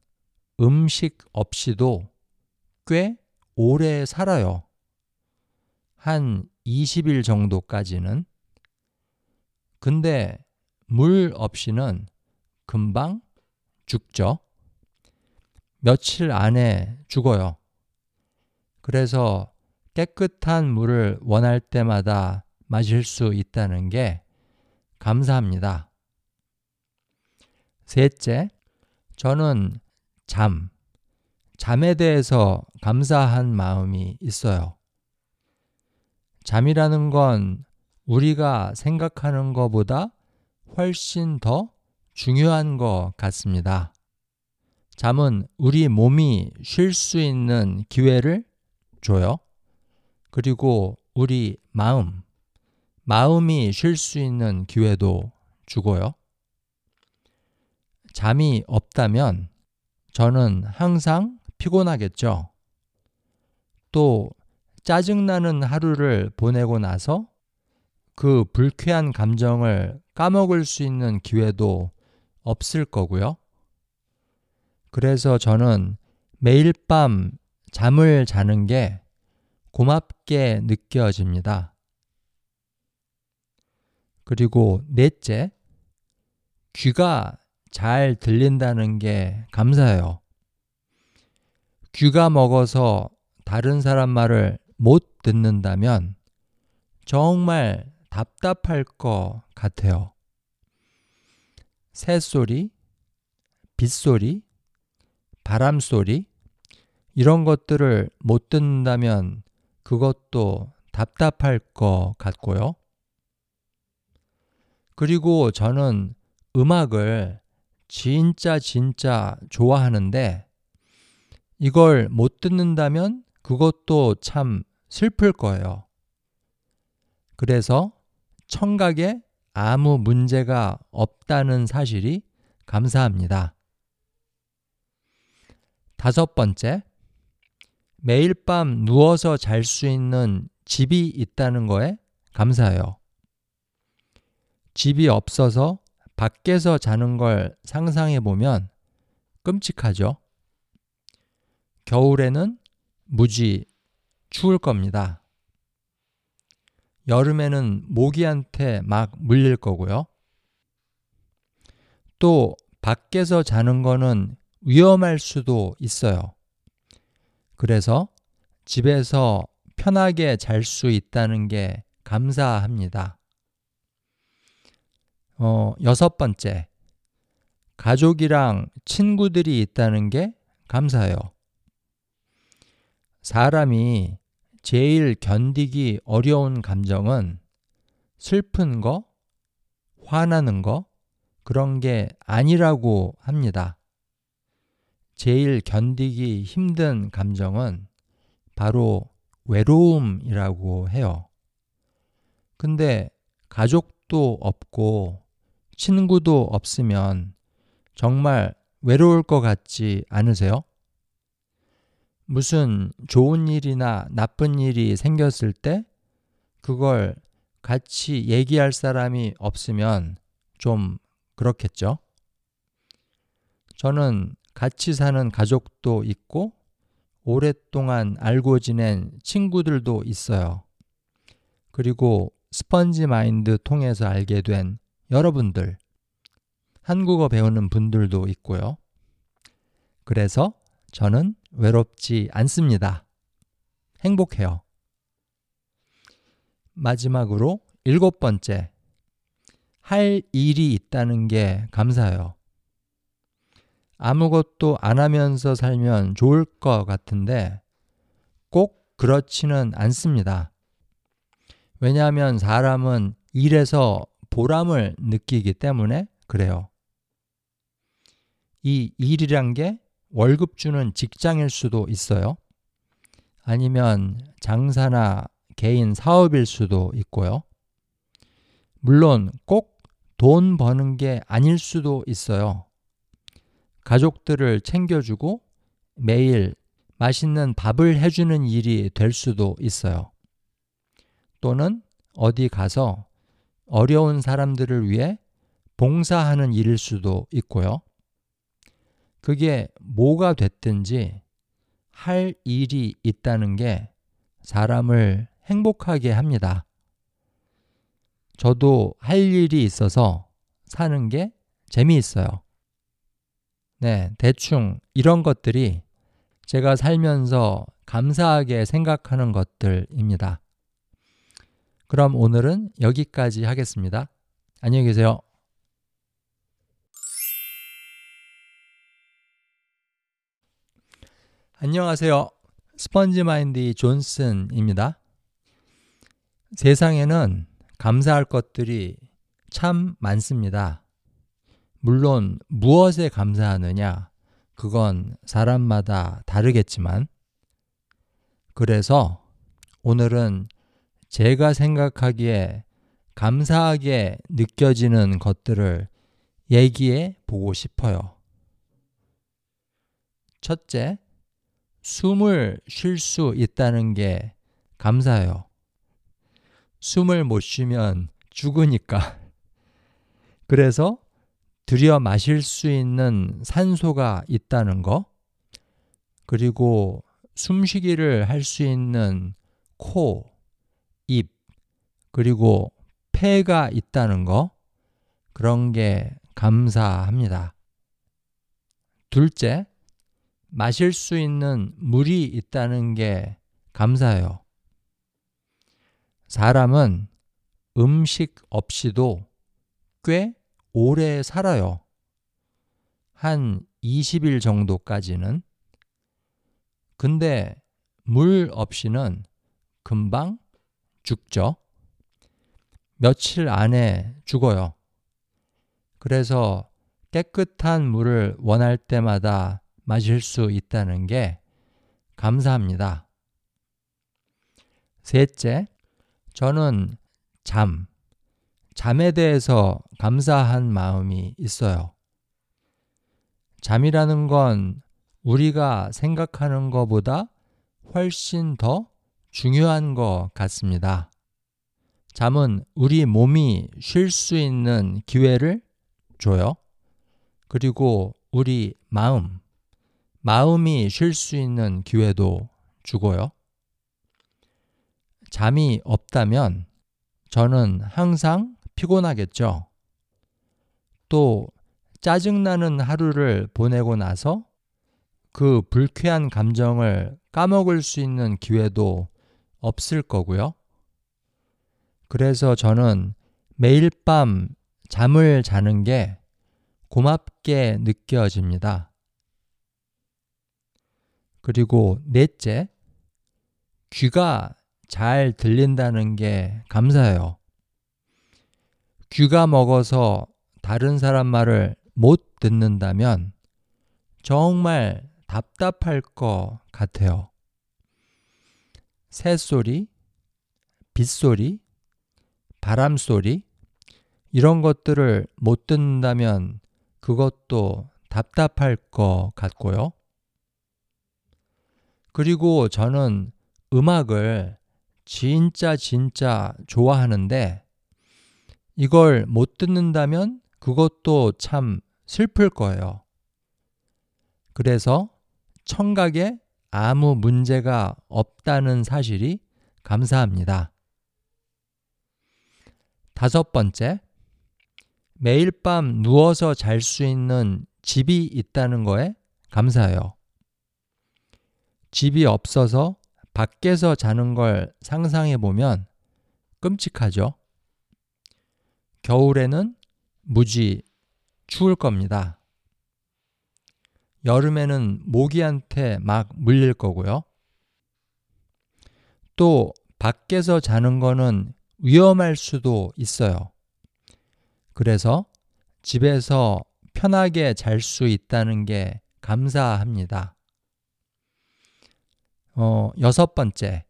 음식 없이도 꽤 오래 살아요. 한 20일 정도까지는. 근데 물 없이는 금방 죽죠. 며칠 안에 죽어요. 그래서 깨끗한 물을 원할 때마다 마실 수 있다는 게 감사합니다. 셋째, 저는 잠, 잠에 대해서 감사한 마음이 있어요. 잠이라는 건 우리가 생각하는 것보다 훨씬 더 중요한 것 같습니다. 잠은 우리 몸이 쉴 수 있는 기회를 줘요. 그리고 우리 마음, 마음이 쉴 수 있는 기회도 주고요. 잠이 없다면 저는 항상 피곤하겠죠. 또 짜증나는 하루를 보내고 나서 그 불쾌한 감정을 까먹을 수 있는 기회도 없을 거고요. 그래서 저는 매일 밤 잠을 자는 게 고맙게 느껴집니다. 그리고 넷째, 귀가 잘 들린다는 게 감사해요. 귀가 먹어서 다른 사람 말을 못 듣는다면 정말 답답할 것 같아요. 새소리, 빗소리, 바람소리, 이런 것들을 못 듣는다면 그것도 답답할 것 같고요. 그리고 저는 음악을 진짜 진짜 좋아하는데 이걸 못 듣는다면 그것도 참 슬플 거예요. 그래서 청각에 아무 문제가 없다는 사실이 감사합니다. 다섯 번째, 매일 밤 누워서 잘 수 있는 집이 있다는 거에 감사해요. 집이 없어서 밖에서 자는 걸 상상해 보면 끔찍하죠. 겨울에는 무지 추울 겁니다. 여름에는 모기한테 막 물릴 거고요. 또 밖에서 자는 거는 위험할 수도 있어요. 그래서 집에서 편하게 잘 수 있다는 게 감사합니다. 어, 여섯 번째. 가족이랑 친구들이 있다는 게 감사해요. 사람이 제일 견디기 어려운 감정은 슬픈 거, 화나는 거, 그런 게 아니라고 합니다. 제일 견디기 힘든 감정은 바로 외로움이라고 해요. 근데 가족도 없고 친구도 없으면 정말 외로울 것 같지 않으세요? 무슨 좋은 일이나 나쁜 일이 생겼을 때 그걸 같이 얘기할 사람이 없으면 좀 그렇겠죠? 저는 같이 사는 가족도 있고 오랫동안 알고 지낸 친구들도 있어요. 그리고 스펀지 마인드 통해서 알게 된 여러분들, 한국어 배우는 분들도 있고요. 그래서 저는 외롭지 않습니다. 행복해요. 마지막으로 일곱 번째. 할 일이 있다는 게 감사해요. 아무것도 안 하면서 살면 좋을 것 같은데 꼭 그렇지는 않습니다. 왜냐하면 사람은 일에서 보람을 느끼기 때문에 그래요. 이 일이란 게 월급 주는 직장일 수도 있어요. 아니면 장사나 개인 사업일 수도 있고요. 물론 꼭 돈 버는 게 아닐 수도 있어요. 가족들을 챙겨주고 매일 맛있는 밥을 해주는 일이 될 수도 있어요. 또는 어디 가서 어려운 사람들을 위해 봉사하는 일일 수도 있고요. 그게 뭐가 됐든지 할 일이 있다는 게 사람을 행복하게 합니다. 저도 할 일이 있어서 사는 게 재미있어요. 네, 대충 이런 것들이 제가 살면서 감사하게 생각하는 것들입니다. 그럼 오늘은 여기까지 하겠습니다. 안녕히 계세요. 안녕하세요. 스펀지 마인드 존슨입니다. 세상에는 감사할 것들이 참 많습니다. 물론 무엇에 감사하느냐, 그건 사람마다 다르겠지만, 그래서 오늘은 제가 생각하기에 감사하게 느껴지는 것들을 얘기해 보고 싶어요. 첫째, 숨을 쉴 수 있다는 게 감사해요. 숨을 못 쉬면 죽으니까. 그래서 들여 마실 수 있는 산소가 있다는 거, 그리고 숨쉬기를 할 수 있는 코, 입, 그리고 폐가 있다는 거, 그런 게 감사합니다. 둘째, 마실 수 있는 물이 있다는 게 감사해요. 사람은 음식 없이도 꽤 오래 살아요. 한 20일 정도까지는. 근데 물 없이는 금방 죽죠. 며칠 안에 죽어요. 그래서 깨끗한 물을 원할 때마다 마실 수 있다는 게 감사합니다. 셋째, 저는 잠, 잠에 대해서 감사한 마음이 있어요. 잠이라는 건 우리가 생각하는 것보다 훨씬 더 중요한 것 같습니다. 잠은 우리 몸이 쉴 수 있는 기회를 줘요. 그리고 우리 마음, 마음이 쉴 수 있는 기회도 주고요. 잠이 없다면 저는 항상 피곤하겠죠. 또 짜증나는 하루를 보내고 나서 그 불쾌한 감정을 까먹을 수 있는 기회도 없을 거고요. 그래서 저는 매일 밤 잠을 자는 게 고맙게 느껴집니다. 그리고 넷째, 귀가 잘 들린다는 게 감사해요. 귀가 먹어서 다른 사람 말을 못 듣는다면 정말 답답할 것 같아요. 새소리, 빗소리, 바람 소리, 이런 것들을 못 듣는다면 그것도 답답할 것 같고요. 그리고 저는 음악을 진짜 진짜 좋아하는데 이걸 못 듣는다면 그것도 참 슬플 거예요. 그래서 청각에 아무 문제가 없다는 사실이 감사합니다. 다섯 번째, 매일 밤 누워서 잘 수 있는 집이 있다는 거에 감사해요. 집이 없어서 밖에서 자는 걸 상상해 보면 끔찍하죠. 겨울에는 무지 추울 겁니다. 여름에는 모기한테 막 물릴 거고요. 또 밖에서 자는 거는 위험할 수도 있어요. 그래서 집에서 편하게 잘 수 있다는 게 감사합니다. 어, 여섯 번째.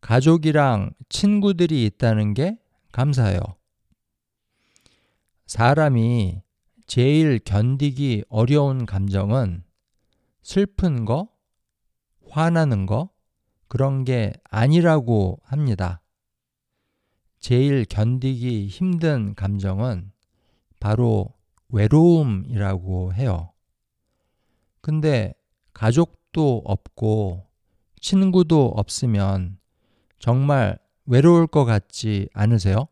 가족이랑 친구들이 있다는 게 감사해요. 사람이 제일 견디기 어려운 감정은 슬픈 거, 화나는 거, 그런 게 아니라고 합니다. 제일 견디기 힘든 감정은 바로 외로움이라고 해요. 근데 가족도 없고 친구도 없으면 정말 외로울 것 같지 않으세요?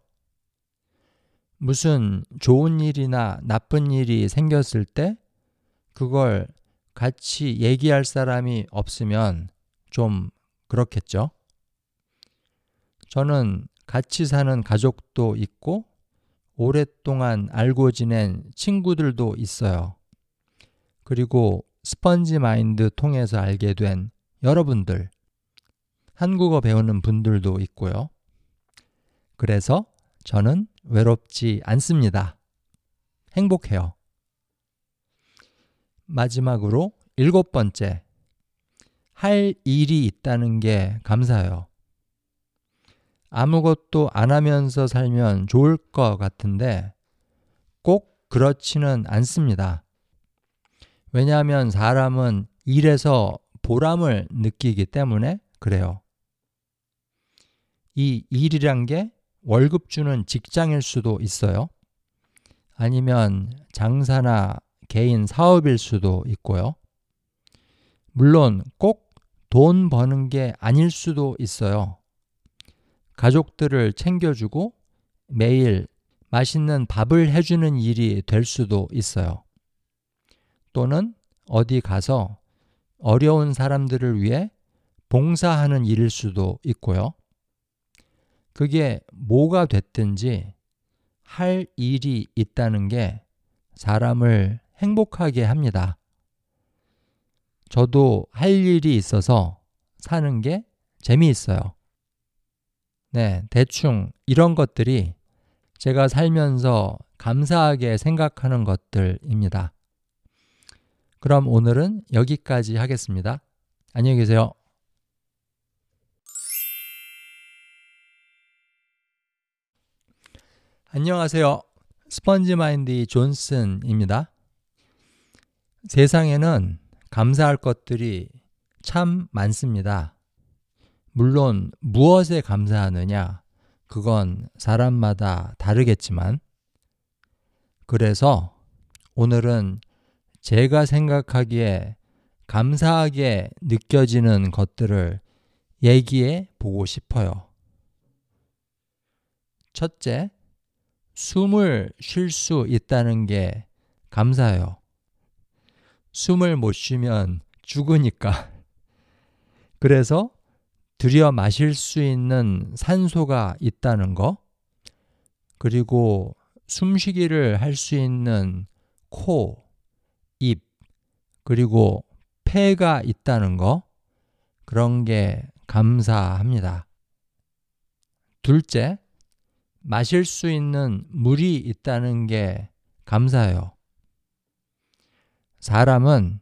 무슨 좋은 일이나 나쁜 일이 생겼을 때 그걸 같이 얘기할 사람이 없으면 좀 그렇겠죠? 저는 같이 사는 가족도 있고 오랫동안 알고 지낸 친구들도 있어요. 그리고 스펀지 마인드 통해서 알게 된 여러분들, 한국어 배우는 분들도 있고요. 그래서 저는 외롭지 않습니다. 행복해요. 마지막으로 일곱 번째. 할 일이 있다는 게 감사해요. 아무것도 안 하면서 살면 좋을 것 같은데 꼭 그렇지는 않습니다. 왜냐하면 사람은 일에서 보람을 느끼기 때문에 그래요. 이 일이란 게 월급 주는 직장일 수도 있어요. 아니면 장사나 개인 사업일 수도 있고요. 물론 꼭 돈 버는 게 아닐 수도 있어요. 가족들을 챙겨주고 매일 맛있는 밥을 해주는 일이 될 수도 있어요. 또는 어디 가서 어려운 사람들을 위해 봉사하는 일일 수도 있고요. 그게 뭐가 됐든지 할 일이 있다는 게 사람을 행복하게 합니다. 저도 할 일이 있어서 사는 게 재미있어요. 네, 대충 이런 것들이 제가 살면서 감사하게 생각하는 것들입니다. 그럼 오늘은 여기까지 하겠습니다. 안녕히 계세요. 안녕하세요. 스펀지 마인드 존슨입니다. 세상에는 감사할 것들이 참 많습니다. 물론 무엇에 감사하느냐, 그건 사람마다 다르겠지만, 그래서 오늘은 제가 생각하기에 감사하게 느껴지는 것들을 얘기해 보고 싶어요. 첫째, 숨을 쉴 수 있다는 게 감사해요. 숨을 못 쉬면 죽으니까. 그래서 들여 마실 수 있는 산소가 있다는 거, 그리고 숨쉬기를 할 수 있는 코, 입, 그리고 폐가 있다는 거, 그런 게 감사합니다. 둘째, 마실 수 있는 물이 있다는 게 감사해요. 사람은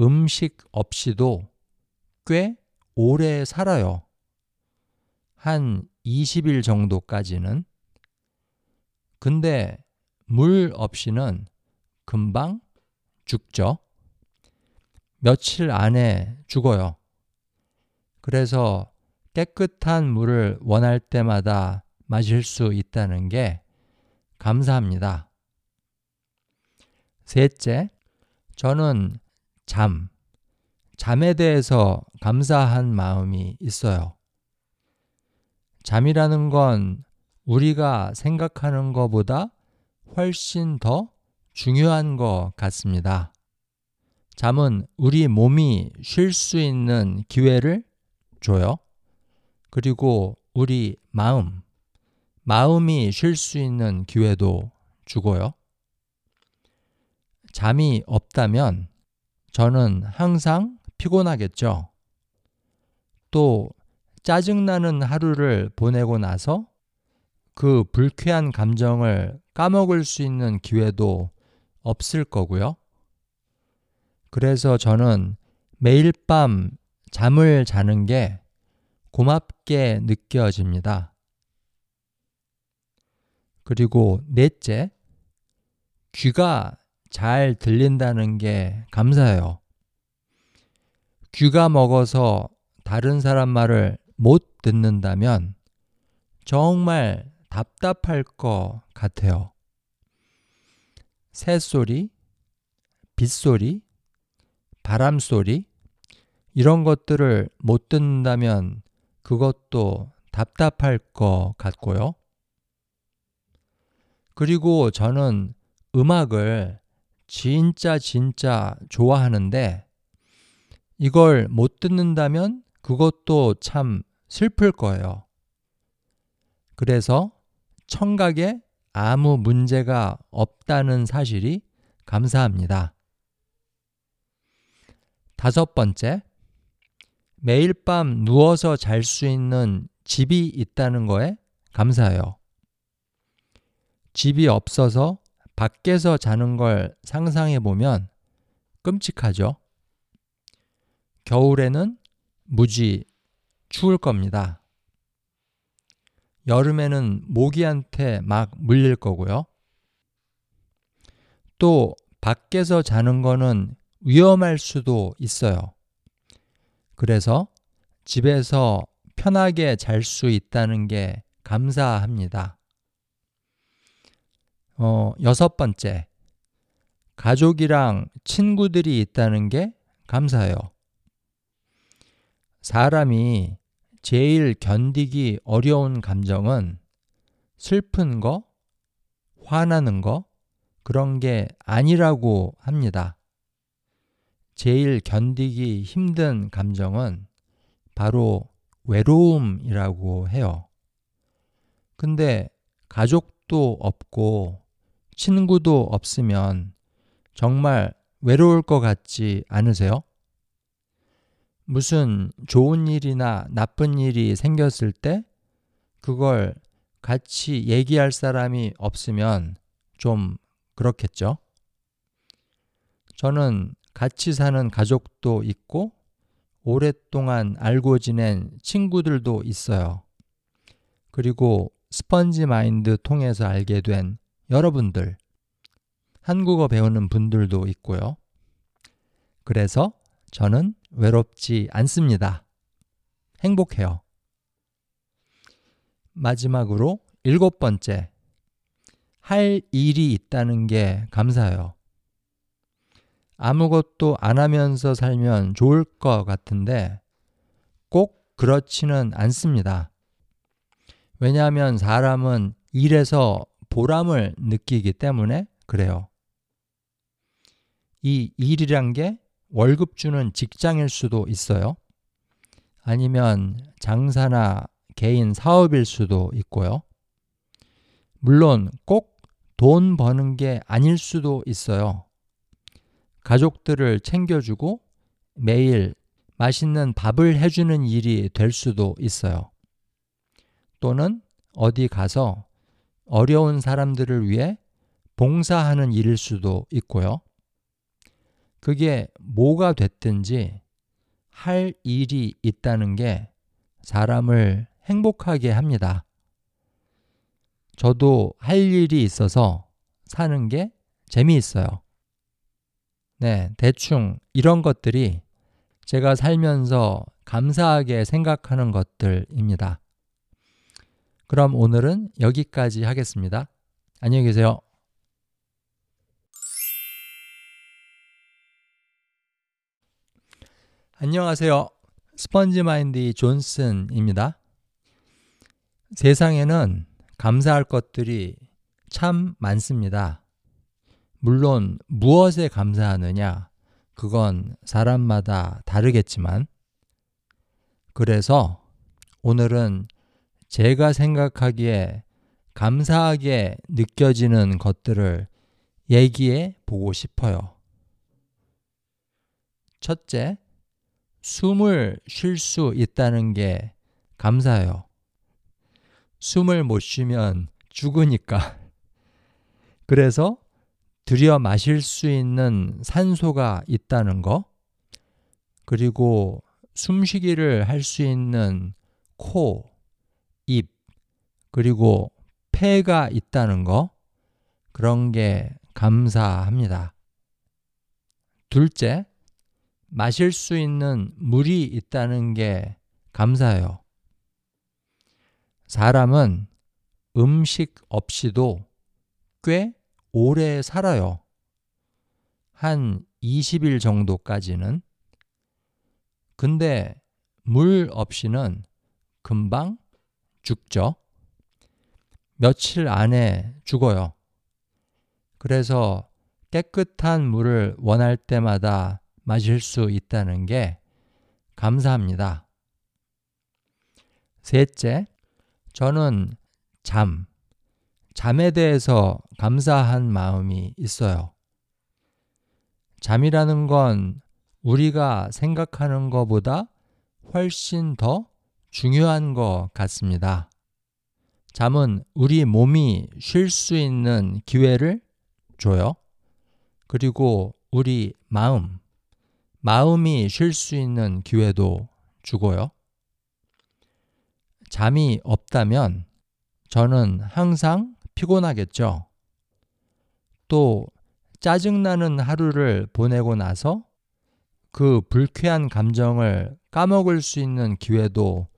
음식 없이도 꽤 오래 살아요. 한 20일 정도까지는. 근데 물 없이는 금방 죽죠. 며칠 안에 죽어요. 그래서 깨끗한 물을 원할 때마다 마실 수 있다는 게 감사합니다. 셋째, 저는 잠, 잠에 대해서 감사한 마음이 있어요. 잠이라는 건 우리가 생각하는 것보다 훨씬 더 중요한 것 같습니다. 잠은 우리 몸이 쉴 수 있는 기회를 줘요. 그리고 우리 마음, 마음이 쉴 수 있는 기회도 주고요. 잠이 없다면 저는 항상 피곤하겠죠. 또 짜증나는 하루를 보내고 나서 그 불쾌한 감정을 까먹을 수 있는 기회도 없을 거고요. 그래서 저는 매일 밤 잠을 자는 게 고맙게 느껴집니다. 그리고 넷째, 귀가 잘 들린다는 게 감사해요. 귀가 먹어서 다른 사람 말을 못 듣는다면 정말 답답할 것 같아요. 새소리, 빗소리, 바람소리, 이런 것들을 못 듣는다면 그것도 답답할 것 같고요. 그리고 저는 음악을 진짜 진짜 좋아하는데 이걸 못 듣는다면 그것도 참 슬플 거예요. 그래서 청각에 아무 문제가 없다는 사실이 감사합니다. 다섯 번째, 매일 밤 누워서 잘 수 있는 집이 있다는 거에 감사해요. 집이 없어서 밖에서 자는 걸 상상해 보면 끔찍하죠. 겨울에는 무지 추울 겁니다. 여름에는 모기한테 막 물릴 거고요. 또 밖에서 자는 거는 위험할 수도 있어요. 그래서 집에서 편하게 잘 수 있다는 게 감사합니다. 어, 여섯 번째. 가족이랑 친구들이 있다는 게 감사해요. 사람이 제일 견디기 어려운 감정은 슬픈 거, 화나는 거, 그런 게 아니라고 합니다. 제일 견디기 힘든 감정은 바로 외로움이라고 해요. 근데 가족도 없고 친구도 없으면 정말 외로울 것 같지 않으세요? 무슨 좋은 일이나 나쁜 일이 생겼을 때 그걸 같이 얘기할 사람이 없으면 좀 그렇겠죠? 저는 같이 사는 가족도 있고 오랫동안 알고 지낸 친구들도 있어요. 그리고 스펀지 마인드 통해서 알게 된 여러분들, 한국어 배우는 분들도 있고요. 그래서 저는 외롭지 않습니다. 행복해요. 마지막으로 일곱 번째. 할 일이 있다는 게 감사해요. 아무것도 안 하면서 살면 좋을 것 같은데 꼭 그렇지는 않습니다. 왜냐하면 사람은 일에서 보람을 느끼기 때문에 그래요. 이 일이란 게 월급 주는 직장일 수도 있어요. 아니면 장사나 개인 사업일 수도 있고요. 물론 꼭 돈 버는 게 아닐 수도 있어요. 가족들을 챙겨주고 매일 맛있는 밥을 해주는 일이 될 수도 있어요. 또는 어디 가서 어려운 사람들을 위해 봉사하는 일일 수도 있고요. 그게 뭐가 됐든지 할 일이 있다는 게 사람을 행복하게 합니다. 저도 할 일이 있어서 사는 게 재미있어요. 네, 대충 이런 것들이 제가 살면서 감사하게 생각하는 것들입니다. 그럼 오늘은 여기까지 하겠습니다. 안녕히 계세요. 안녕하세요. 스펀지 마인드 존슨입니다. 세상에는 감사할 것들이 참 많습니다. 물론 무엇에 감사하느냐, 그건 사람마다 다르겠지만, 그래서 오늘은 제가 생각하기에 감사하게 느껴지는 것들을 얘기해 보고 싶어요. 첫째, 숨을 쉴 수 있다는 게 감사해요. 숨을 못 쉬면 죽으니까. 그래서 들여 마실 수 있는 산소가 있다는 거, 그리고 숨쉬기를 할 수 있는 코, 입, 그리고 폐가 있다는 거, 그런 게 감사합니다. 둘째, 마실 수 있는 물이 있다는 게 감사해요. 사람은 음식 없이도 꽤 오래 살아요. 한 20일 정도까지는. 근데 물 없이는 금방 죽죠. 며칠 안에 죽어요. 그래서 깨끗한 물을 원할 때마다 마실 수 있다는 게 감사합니다. 셋째, 저는 잠, 잠에 대해서 감사한 마음이 있어요. 잠이라는 건 우리가 생각하는 것보다 훨씬 더 중요한 것 같습니다. 잠은 우리 몸이 쉴 수 있는 기회를 줘요. 그리고 우리 마음, 마음이 쉴 수 있는 기회도 주고요. 잠이 없다면 저는 항상 피곤하겠죠. 또 짜증나는 하루를 보내고 나서 그 불쾌한 감정을 까먹을 수 있는 기회도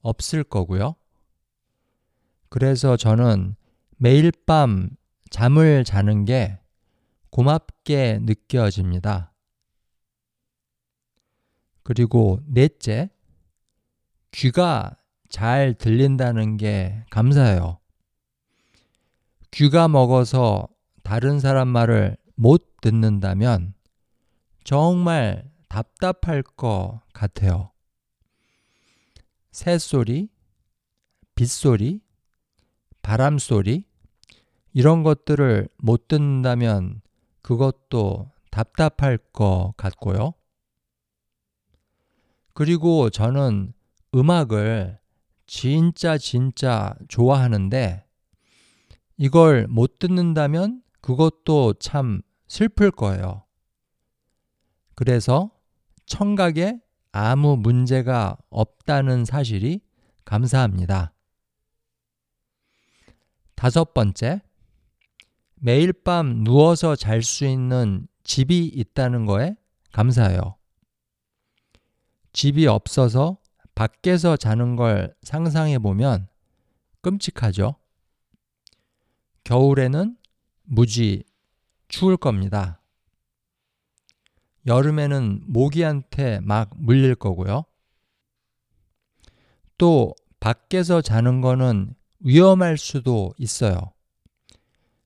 없을 거고요. 그래서 저는 매일 밤 잠을 자는 게 고맙게 느껴집니다. 그리고 넷째, 귀가 잘 들린다는 게 감사해요. 귀가 먹어서 다른 사람 말을 못 듣는다면 정말 답답할 것 같아요. 새소리, 빗소리, 바람소리, 이런 것들을 못 듣는다면 그것도 답답할 것 같고요. 그리고 저는 음악을 진짜 진짜 좋아하는데 이걸 못 듣는다면 그것도 참 슬플 거예요. 그래서 청각에 아무 문제가 없다는 사실이 감사합니다. 다섯 번째, 매일 밤 누워서 잘 수 있는 집이 있다는 거에 감사해요. 집이 없어서 밖에서 자는 걸 상상해 보면 끔찍하죠. 겨울에는 무지 추울 겁니다. 여름에는 모기한테 막 물릴 거고요. 또 밖에서 자는 거는 위험할 수도 있어요.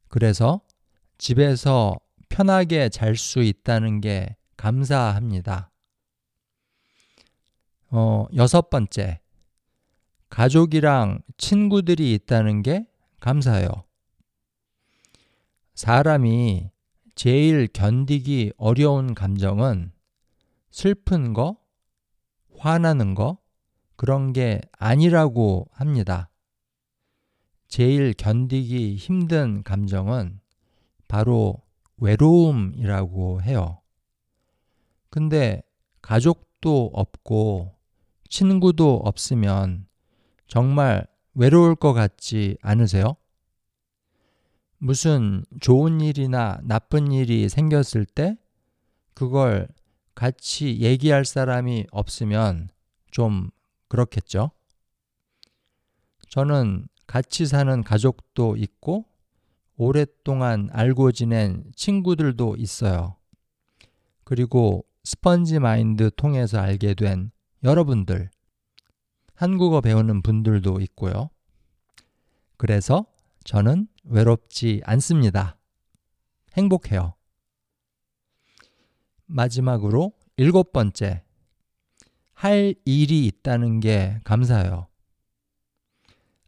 그래서 집에서 편하게 잘 수 있다는 게 감사합니다. 어, 여섯 번째. 가족이랑 친구들이 있다는 게 감사해요. 사람이 제일 견디기 어려운 감정은 슬픈 거, 화나는 거, 그런 게 아니라고 합니다. 제일 견디기 힘든 감정은 바로 외로움이라고 해요. 근데 가족도 없고 친구도 없으면 정말 외로울 것 같지 않으세요? 무슨 좋은 일이나 나쁜 일이 생겼을 때 그걸 같이 얘기할 사람이 없으면 좀 그렇겠죠? 저는 같이 사는 가족도 있고 오랫동안 알고 지낸 친구들도 있어요. 그리고 스펀지 마인드 통해서 알게 된 여러분들, 한국어 배우는 분들도 있고요. 그래서 저는 외롭지 않습니다. 행복해요. 마지막으로 일곱 번째, 할 일이 있다는 게 감사해요.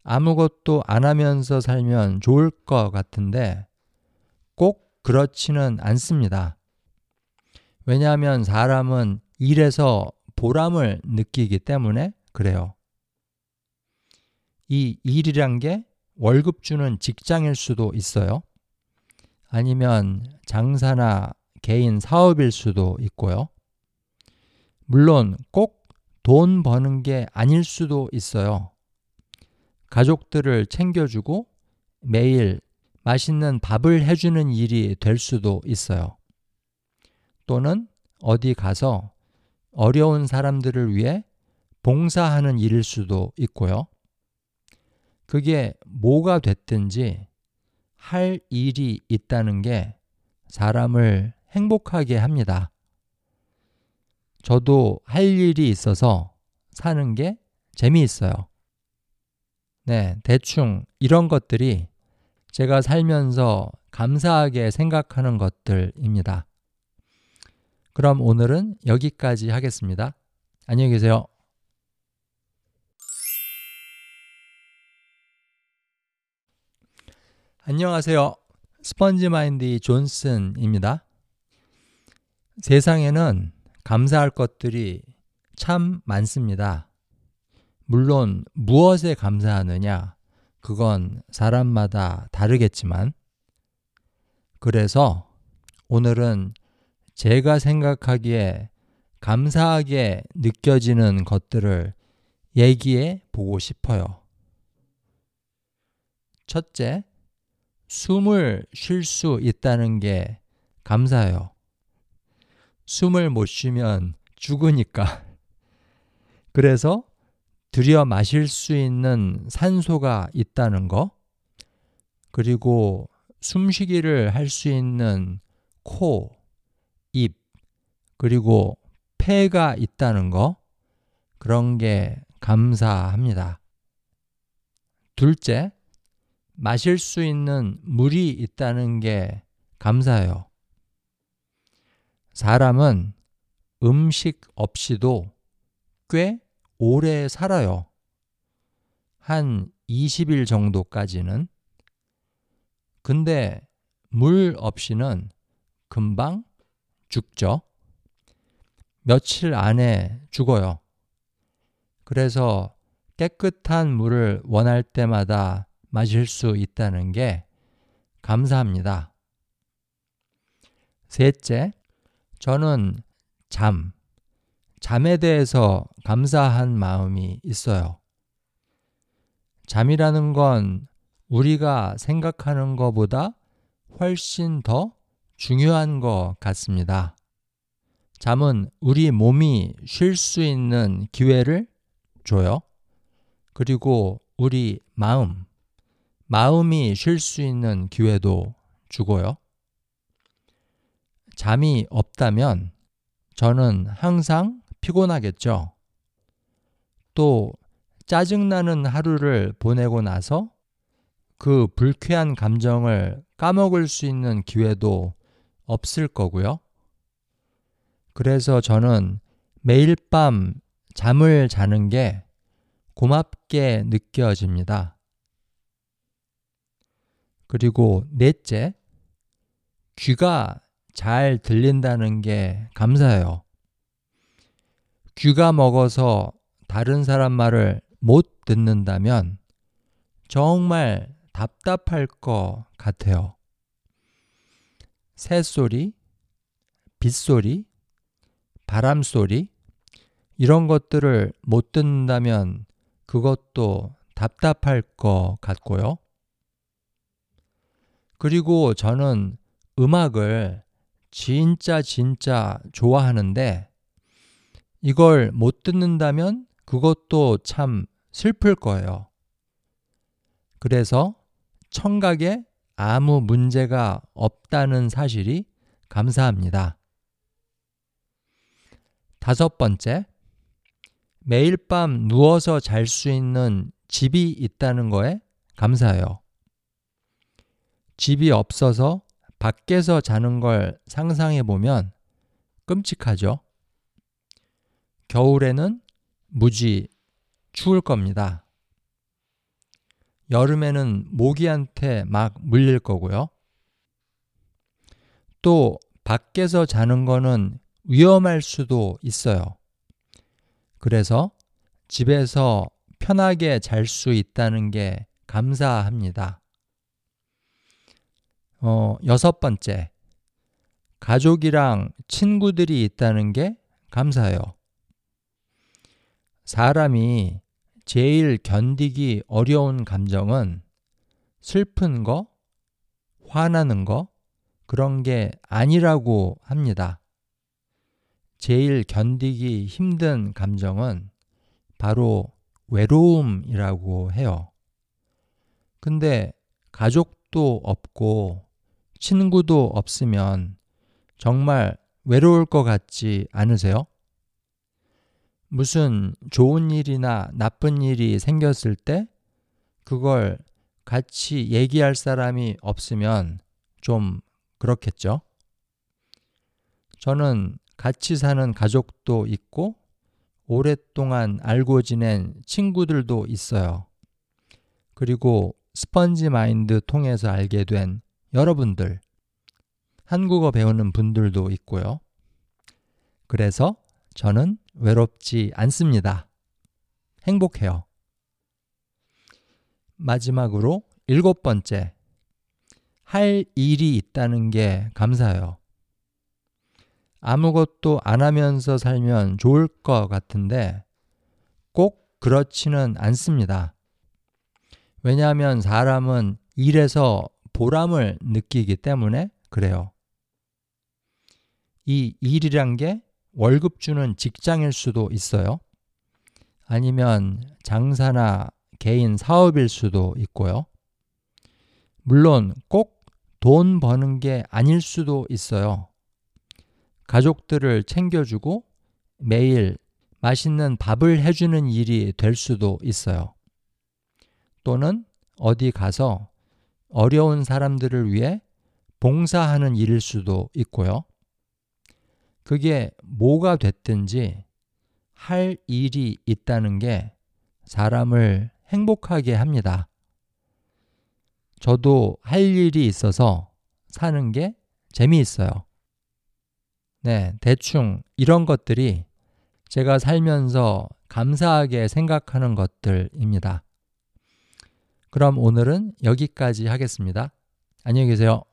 아무것도 안 하면서 살면 좋을 것 같은데 꼭 그렇지는 않습니다. 왜냐하면 사람은 일에서 보람을 느끼기 때문에 그래요. 이 일이란 게 월급 주는 직장일 수도 있어요. 아니면 장사나 개인 사업일 수도 있고요. 물론 꼭 돈 버는 게 아닐 수도 있어요. 가족들을 챙겨주고 매일 맛있는 밥을 해주는 일이 될 수도 있어요. 또는 어디 가서 어려운 사람들을 위해 봉사하는 일일 수도 있고요. 그게 뭐가 됐든지 할 일이 있다는 게 사람을 행복하게 합니다. 저도 할 일이 있어서 사는 게 재미있어요. 네, 대충 이런 것들이 제가 살면서 감사하게 생각하는 것들입니다. 그럼 오늘은 여기까지 하겠습니다. 안녕히 계세요. 안녕하세요. 스펀지 마인드 존슨입니다. 세상에는 감사할 것들이 참 많습니다. 물론 무엇에 감사하느냐, 그건 사람마다 다르겠지만, 그래서 오늘은 제가 생각하기에 감사하게 느껴지는 것들을 얘기해 보고 싶어요. 첫째, 숨을 쉴 수 있다는 게 감사해요. 숨을 못 쉬면 죽으니까. 그래서 들여 마실 수 있는 산소가 있다는 거, 그리고 숨쉬기를 할 수 있는 코, 입, 그리고 폐가 있다는 거, 그런 게 감사합니다. 둘째, 마실 수 있는 물이 있다는 게 감사해요. 사람은 음식 없이도 꽤 오래 살아요. 한 20일 정도까지는. 근데 물 없이는 금방 죽죠. 며칠 안에 죽어요. 그래서 깨끗한 물을 원할 때마다 마실 수 있다는 게 감사합니다. 셋째, 저는 잠, 잠에 대해서 감사한 마음이 있어요. 잠이라는 건 우리가 생각하는 것보다 훨씬 더 중요한 것 같습니다. 잠은 우리 몸이 쉴 수 있는 기회를 줘요. 그리고 우리 마음, 마음이 쉴 수 있는 기회도 주고요. 잠이 없다면 저는 항상 피곤하겠죠. 또 짜증나는 하루를 보내고 나서 그 불쾌한 감정을 까먹을 수 있는 기회도 없을 거고요. 그래서 저는 매일 밤 잠을 자는 게 고맙게 느껴집니다. 그리고 넷째, 귀가 잘 들린다는 게 감사해요. 귀가 먹어서 다른 사람 말을 못 듣는다면 정말 답답할 것 같아요. 새소리, 빗소리, 바람소리, 이런 것들을 못 듣는다면 그것도 답답할 것 같고요. 그리고 저는 음악을 진짜 진짜 좋아하는데 이걸 못 듣는다면 그것도 참 슬플 거예요. 그래서 청각에 아무 문제가 없다는 사실이 감사합니다. 다섯 번째, 매일 밤 누워서 잘 수 있는 집이 있다는 거에 감사해요. 집이 없어서 밖에서 자는 걸 상상해 보면 끔찍하죠. 겨울에는 무지 추울 겁니다. 여름에는 모기한테 막 물릴 거고요. 또 밖에서 자는 거는 위험할 수도 있어요. 그래서 집에서 편하게 잘 수 있다는 게 감사합니다. 어, 여섯 번째. 가족이랑 친구들이 있다는 게 감사해요. 사람이 제일 견디기 어려운 감정은 슬픈 거, 화나는 거, 그런 게 아니라고 합니다. 제일 견디기 힘든 감정은 바로 외로움이라고 해요. 근데 가족도 없고 친구도 없으면 정말 외로울 것 같지 않으세요? 무슨 좋은 일이나 나쁜 일이 생겼을 때 그걸 같이 얘기할 사람이 없으면 좀 그렇겠죠? 저는 같이 사는 가족도 있고 오랫동안 알고 지낸 친구들도 있어요. 그리고 스펀지 마인드 통해서 알게 된 여러분들, 한국어 배우는 분들도 있고요. 그래서 저는 외롭지 않습니다. 행복해요. 마지막으로 일곱 번째, 할 일이 있다는 게 감사해요. 아무것도 안 하면서 살면 좋을 것 같은데 꼭 그렇지는 않습니다. 왜냐하면 사람은 일에서 보람을 느끼기 때문에 그래요. 이 일이란 게 월급 주는 직장일 수도 있어요. 아니면 장사나 개인 사업일 수도 있고요. 물론 꼭 돈 버는 게 아닐 수도 있어요. 가족들을 챙겨주고 매일 맛있는 밥을 해주는 일이 될 수도 있어요. 또는 어디 가서 어려운 사람들을 위해 봉사하는 일일 수도 있고요. 그게 뭐가 됐든지 할 일이 있다는 게 사람을 행복하게 합니다. 저도 할 일이 있어서 사는 게 재미있어요. 네, 대충 이런 것들이 제가 살면서 감사하게 생각하는 것들입니다. 그럼 오늘은 여기까지 하겠습니다. 안녕히 계세요.